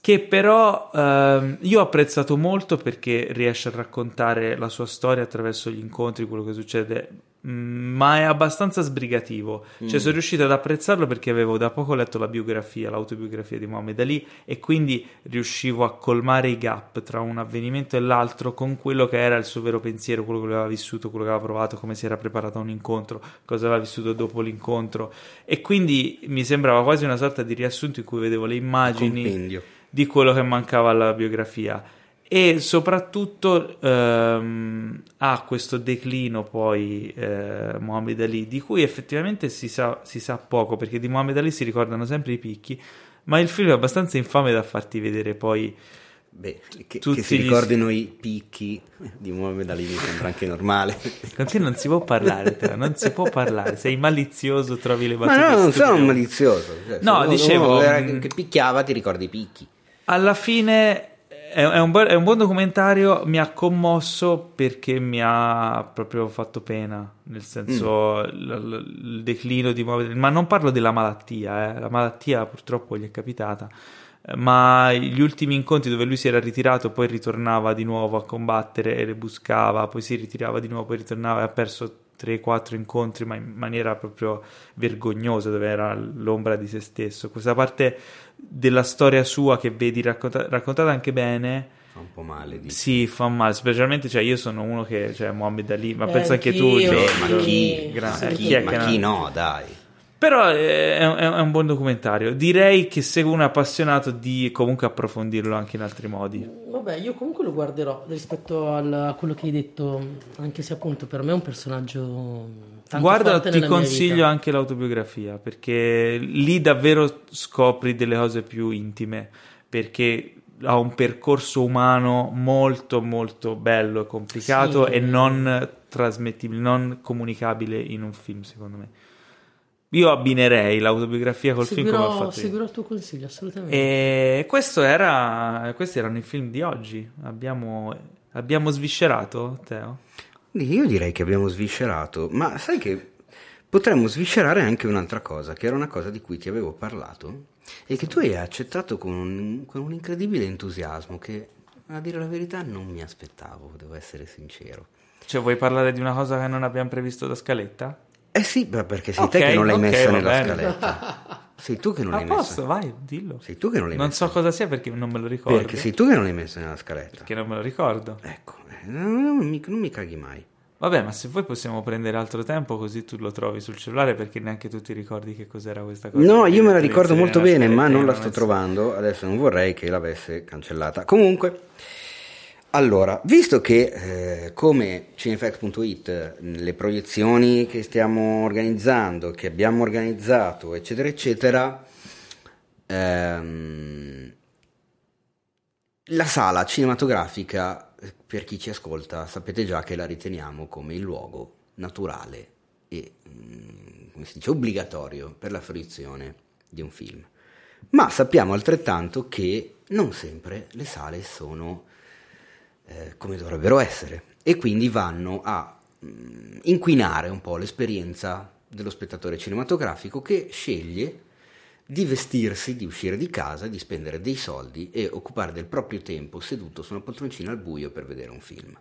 che però ehm, io ho apprezzato molto perché riesce a raccontare la sua storia attraverso gli incontri, quello che succede, mm, ma è abbastanza sbrigativo. Cioè sono riuscito ad apprezzarlo perché avevo da poco letto la biografia, l'autobiografia di Mohammed Ali e quindi riuscivo a colmare i gap tra un avvenimento e l'altro con quello che era il suo vero pensiero, quello che aveva vissuto, quello che aveva provato, come si era preparato a un incontro, cosa aveva vissuto dopo l'incontro e quindi mi sembrava quasi una sorta di riassunto in cui vedevo le immagini Compendio. Di quello che mancava alla biografia e soprattutto ehm, ha questo declino poi eh, Muhammad Ali di cui effettivamente si sa, si sa poco perché di Muhammad Ali si ricordano sempre i picchi ma il film è abbastanza infame da farti vedere poi Beh, che, che si gli- ricordino i picchi di Muhammad Ali mi sembra anche normale. con te non si può parlare Teo, non si può parlare sei malizioso trovi le Ma battute no, non stupide. sono malizioso. Cioè, No, dicevo, mh, che picchiava ti ricordi i picchi. Alla fine è, è un, è un buon documentario, mi ha commosso perché mi ha proprio fatto pena, nel senso l- l- il declino di Mohamed ma non parlo della malattia, eh, la malattia purtroppo gli è capitata, ma gli ultimi incontri dove lui si era ritirato, poi ritornava di nuovo a combattere e le buscava, poi si ritirava di nuovo, poi ritornava e ha perso 3-4 incontri, ma in maniera proprio vergognosa, dove era l'ombra di se stesso. Questa parte della storia sua che vedi racconta- raccontata anche bene. Fa un po' male. Di... Sì, fa male, specialmente cioè io sono uno che, cioè Mohammed Ali, ma Eh, penso anche tu. Gio- Beh, ma chi? gra- Sì, eh, chi? chi è ma che chi no, dai. Però è, è- è un buon documentario. Direi che se uno è appassionato di comunque approfondirlo anche in altri modi. Vabbè, io comunque lo guarderò rispetto al- a quello che hai detto, anche se appunto per me è un personaggio Guarda, ti consiglio anche l'autobiografia perché lì davvero scopri delle cose più intime perché ha un percorso umano molto molto bello e complicato Sì. e non trasmettibile, non comunicabile in un film secondo me. Io abbinerei l'autobiografia col film come ho seguirò, fatto seguirò il tuo consiglio, assolutamente. E questo era, questi erano i film di oggi. Abbiamo, abbiamo sviscerato, Teo? Io direi che abbiamo sviscerato, ma sai che potremmo sviscerare anche un'altra cosa, che era una cosa di cui ti avevo parlato e che tu hai accettato con un, con un incredibile entusiasmo che, a dire la verità, non mi aspettavo, devo essere sincero. Cioè, vuoi parlare di una cosa che non abbiamo previsto da scaletta? Eh sì, beh, perché sei Ok, te che non l'hai ok, messa nella bene. scaletta. Sei tu che non A l'hai posto, messa. vai, dillo. Sei tu che non l'hai Non messa. so cosa sia perché non me lo ricordo. Perché sei tu che non l'hai messa nella scaletta. Perché non me lo ricordo. Ecco, eh, non, mi, non mi caghi mai. Vabbè, ma se vuoi possiamo prendere altro tempo così tu lo trovi sul cellulare perché neanche tu ti ricordi che cos'era questa cosa. No, io me la ricordo molto bene, ma non la sto è- trovando. Adesso non vorrei che l'avesse cancellata. Comunque, allora, visto che eh, come cinefax.it le proiezioni che stiamo organizzando, che abbiamo organizzato, eccetera, eccetera, ehm, la sala cinematografica, per chi ci ascolta, sapete già che la riteniamo come il luogo naturale e, mm, come si dice, obbligatorio per la fruizione di un film. Ma sappiamo altrettanto che non sempre le sale sono eh, come dovrebbero essere e quindi vanno a mm, inquinare un po' l'esperienza dello spettatore cinematografico che sceglie di vestirsi, di uscire di casa, di spendere dei soldi e occupare del proprio tempo seduto su una poltroncina al buio per vedere un film.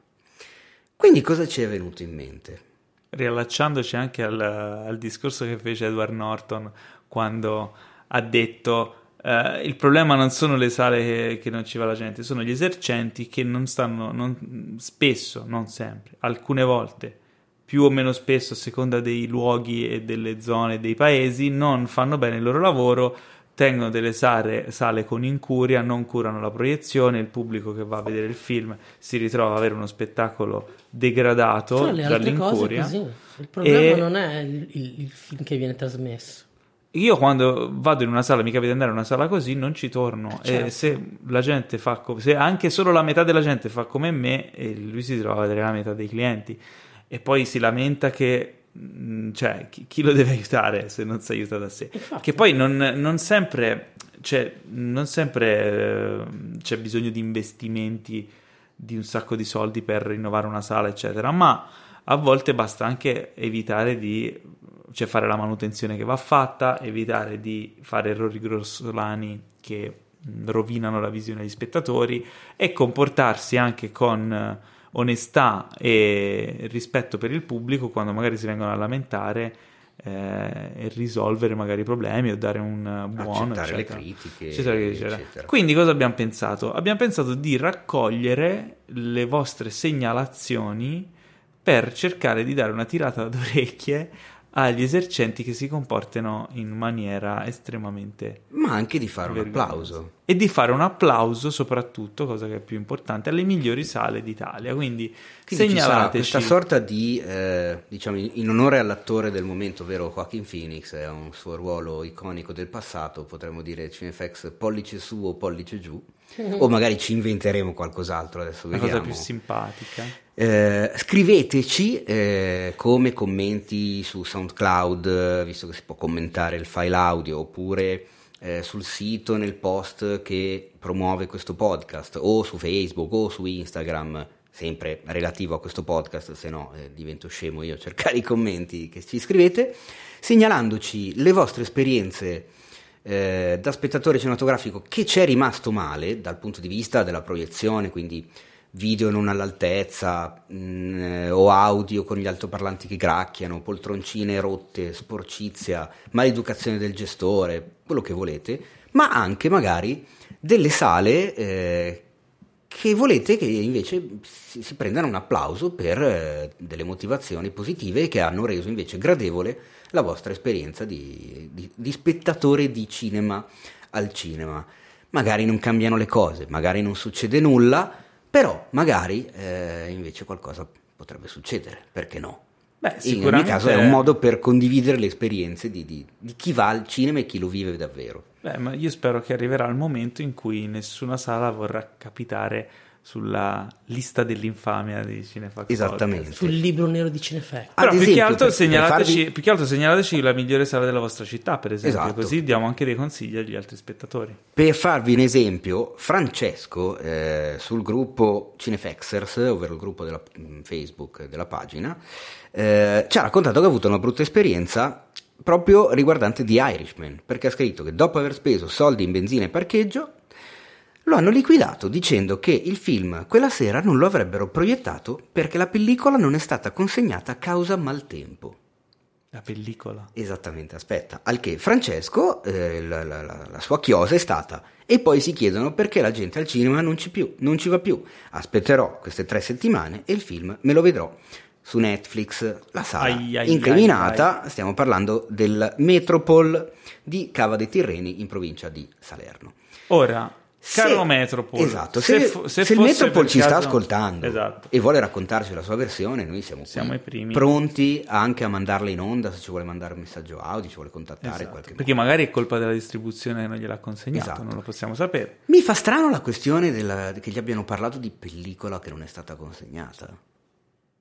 Quindi cosa ci è venuto in mente? riallacciandoci anche al, al discorso che fece Edward Norton quando ha detto eh, il problema non sono le sale che, che non ci va la gente, sono gli esercenti che non stanno non- spesso, non sempre, alcune volte, più o meno spesso a seconda dei luoghi e delle zone dei paesi, non fanno bene il loro lavoro, tengono delle sale, sale con incuria, non curano la proiezione, il pubblico che va a vedere il film si ritrova ad avere uno spettacolo degradato Fra le altre cose dall'incuria. così. Il problema E- non è il, il- il film che viene trasmesso. Io quando vado in una sala, mi capita di andare in una sala così, non ci torno. Certo. E se la gente fa come se anche solo la metà della gente fa come me, lui si trova a vedere la metà dei clienti. E poi si lamenta che, mh, cioè, chi, chi lo deve aiutare se non si aiuta da sé? Infatti. Che poi non, non sempre, cioè, non sempre eh, c'è bisogno di investimenti di un sacco di soldi per rinnovare una sala, eccetera, ma a volte basta anche evitare di cioè fare la manutenzione che va fatta, evitare di fare errori grossolani che mh, rovinano la visione degli spettatori e comportarsi anche con eh, onestà e rispetto per il pubblico quando magari si vengono a lamentare eh, e risolvere magari i problemi o dare un buono Accettare le eccetera. critiche, Eccetera, eccetera. eccetera. Quindi cosa abbiamo pensato? Abbiamo pensato di raccogliere le vostre segnalazioni per cercare di dare una tirata d'orecchie agli esercenti che si comportano in maniera estremamente Ma anche di fare un applauso. e di fare un applauso soprattutto, cosa che è più importante, alle migliori sale d'Italia. Quindi, Quindi segnalateci questa sorta di, eh, diciamo, in in onore all'attore del momento, ovvero Joaquin Phoenix, è un suo ruolo iconico del passato, potremmo dire Cinefx pollice su o pollice giù, o magari ci inventeremo qualcos'altro, adesso una vediamo. cosa più simpatica. Eh, scriveteci eh, come commenti su SoundCloud, visto che si può commentare il file audio, oppure eh, sul sito nel post che promuove questo podcast, o su Facebook o su Instagram, sempre relativo a questo podcast, se no eh, divento scemo io a cercare i commenti che ci scrivete, segnalandoci le vostre esperienze eh, da spettatore cinematografico che ci è rimasto male dal punto di vista della proiezione, quindi video non all'altezza mh, eh, o audio con gli altoparlanti che gracchiano, poltroncine rotte, sporcizia, maleducazione del gestore, quello che volete, ma anche magari delle sale eh, che volete che invece si, si prendano un applauso per eh, delle motivazioni positive che hanno reso invece gradevole la vostra esperienza di, di- di spettatore di cinema al cinema. Magari non cambiano le cose, magari non succede nulla, però magari eh, invece qualcosa potrebbe succedere, perché no? Beh, In ogni caso è un modo per condividere le esperienze di, di- di chi va al cinema e chi lo vive davvero. Beh, ma io spero che arriverà il momento in cui nessuna sala vorrà capitare sulla lista dell'infamia di Cinefax Esattamente. Podcast. Sul libro nero di Cinefax. Però più, che esempio, altro segnalateci, farvi- più che altro segnalateci la migliore sala della vostra città, per esempio, Esatto. così diamo anche dei consigli agli altri spettatori. Per farvi un esempio, Francesco eh, sul gruppo Cinefexers, ovvero il gruppo della mh, Facebook della pagina, eh, ci ha raccontato che ha avuto una brutta esperienza proprio riguardante The Irishman, perché ha scritto che dopo aver speso soldi in benzina e parcheggio, lo hanno liquidato dicendo che il film quella sera non lo avrebbero proiettato perché la pellicola non è stata consegnata a causa maltempo. La pellicola. Esattamente, aspetta. Al che Francesco, eh, la, la- la- la sua chiosa è stata. E poi si chiedono perché la gente al cinema non ci, più, non ci va più. Aspetterò queste tre settimane e il film me lo vedrò su Netflix. La sala Ai, ai, incriminata, stiamo parlando del Metropol di Cava dei Tirreni in provincia di Salerno. Ora, Se- caro Metropol, esatto, se, fo- se il fosse Metropol per ci sta caso- ascoltando Esatto. e vuole raccontarci la sua versione, noi siamo, Siamo pronti anche a mandarla in onda se ci vuole mandare un messaggio audio, ci vuole contattare Esatto, qualche Perché magari è colpa della distribuzione che non gliel'ha consegnato, Esatto. non lo possiamo sapere. Mi fa strano la questione della- che gli abbiano parlato di pellicola che non è stata consegnata.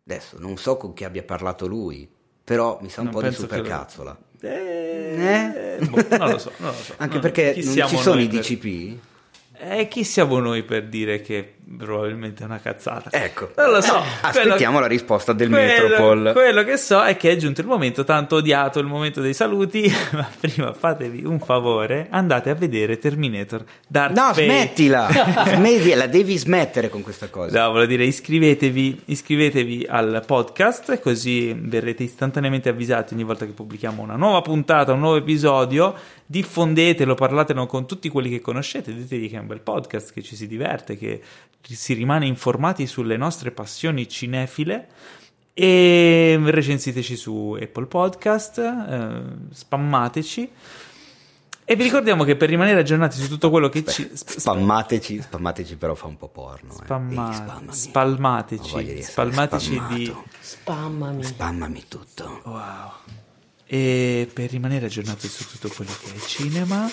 Adesso non so con chi abbia parlato lui, però mi sa un Non po' di penso che supercazzola. Eh, Eh? boh, non lo so, non lo so. Anche Non- perché non ci sono i per- DCP? E chi siamo noi per dire che probabilmente è una cazzata? Ecco. Non lo so. Aspettiamo Quello- la risposta del quello- Metropol. Quello che so è che è giunto il momento tanto odiato, il momento dei saluti, ma prima fatevi un favore, andate a vedere Terminator Dark No, Fate. smettila! Smetti- la devi smettere con questa cosa. No, volevo dire iscrivetevi, iscrivetevi al podcast così verrete istantaneamente avvisati ogni volta che pubblichiamo una nuova puntata, un nuovo episodio. Diffondetelo, parlatelo con tutti quelli che conoscete, ditegli che è un bel podcast, che ci si diverte, che si rimane informati sulle nostre passioni cinefile. E recensiteci su Apple Podcast, eh, spammateci. E vi ricordiamo che per rimanere aggiornati su tutto quello che ci. Spammateci, spammateci però fa un po' porno. Eh. Spamma-. Ho spalmateci, spalmateci spammato. di Spammami. Spammami tutto. wow. E per rimanere aggiornati su tutto quello che è cinema,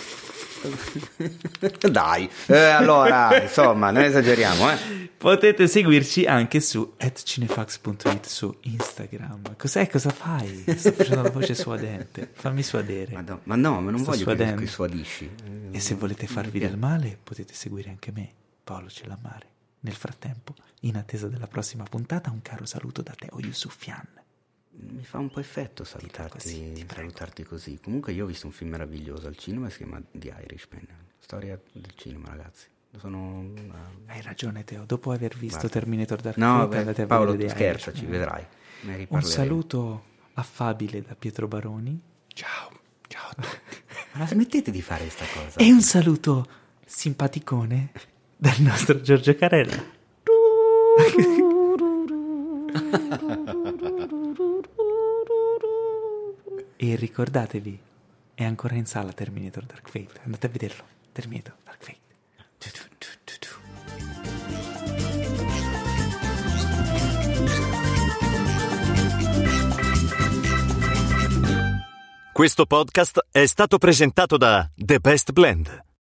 Dai, eh, allora, insomma, non esageriamo, eh. potete seguirci anche su cinefax.it su Instagram. Cos'è? Cosa fai? Sto facendo la voce suadente. Fammi suadere. Ma, no, ma no, ma non Sto voglio suadendo. che suadisci. E se volete farvi del male, potete seguire anche me, Paolo Cellammare. Nel frattempo, in attesa della prossima puntata, un caro saluto da Teo Yusufian. Mi fa un po' effetto così, salutarti, ti prego. salutarti così. Comunque io ho visto un film meraviglioso al cinema, si chiama The Irishman. Storia del cinema, ragazzi. Sono... Hai ragione, Teo. Dopo aver visto Guarda. Terminator Dark No, Fate, beh, andate a Paolo, vedere The scherzaci, Irishman. vedrai. Ne Un saluto affabile da Pietro Baroni. Ciao, ciao a tutti. Ma smettete di fare questa cosa. E un saluto simpaticone dal nostro Giorgio Carella. e ricordatevi, è ancora in sala Terminator Dark Fate. Andate a vederlo. Terminator Dark Fate. Questo podcast è stato presentato da The Best Blend,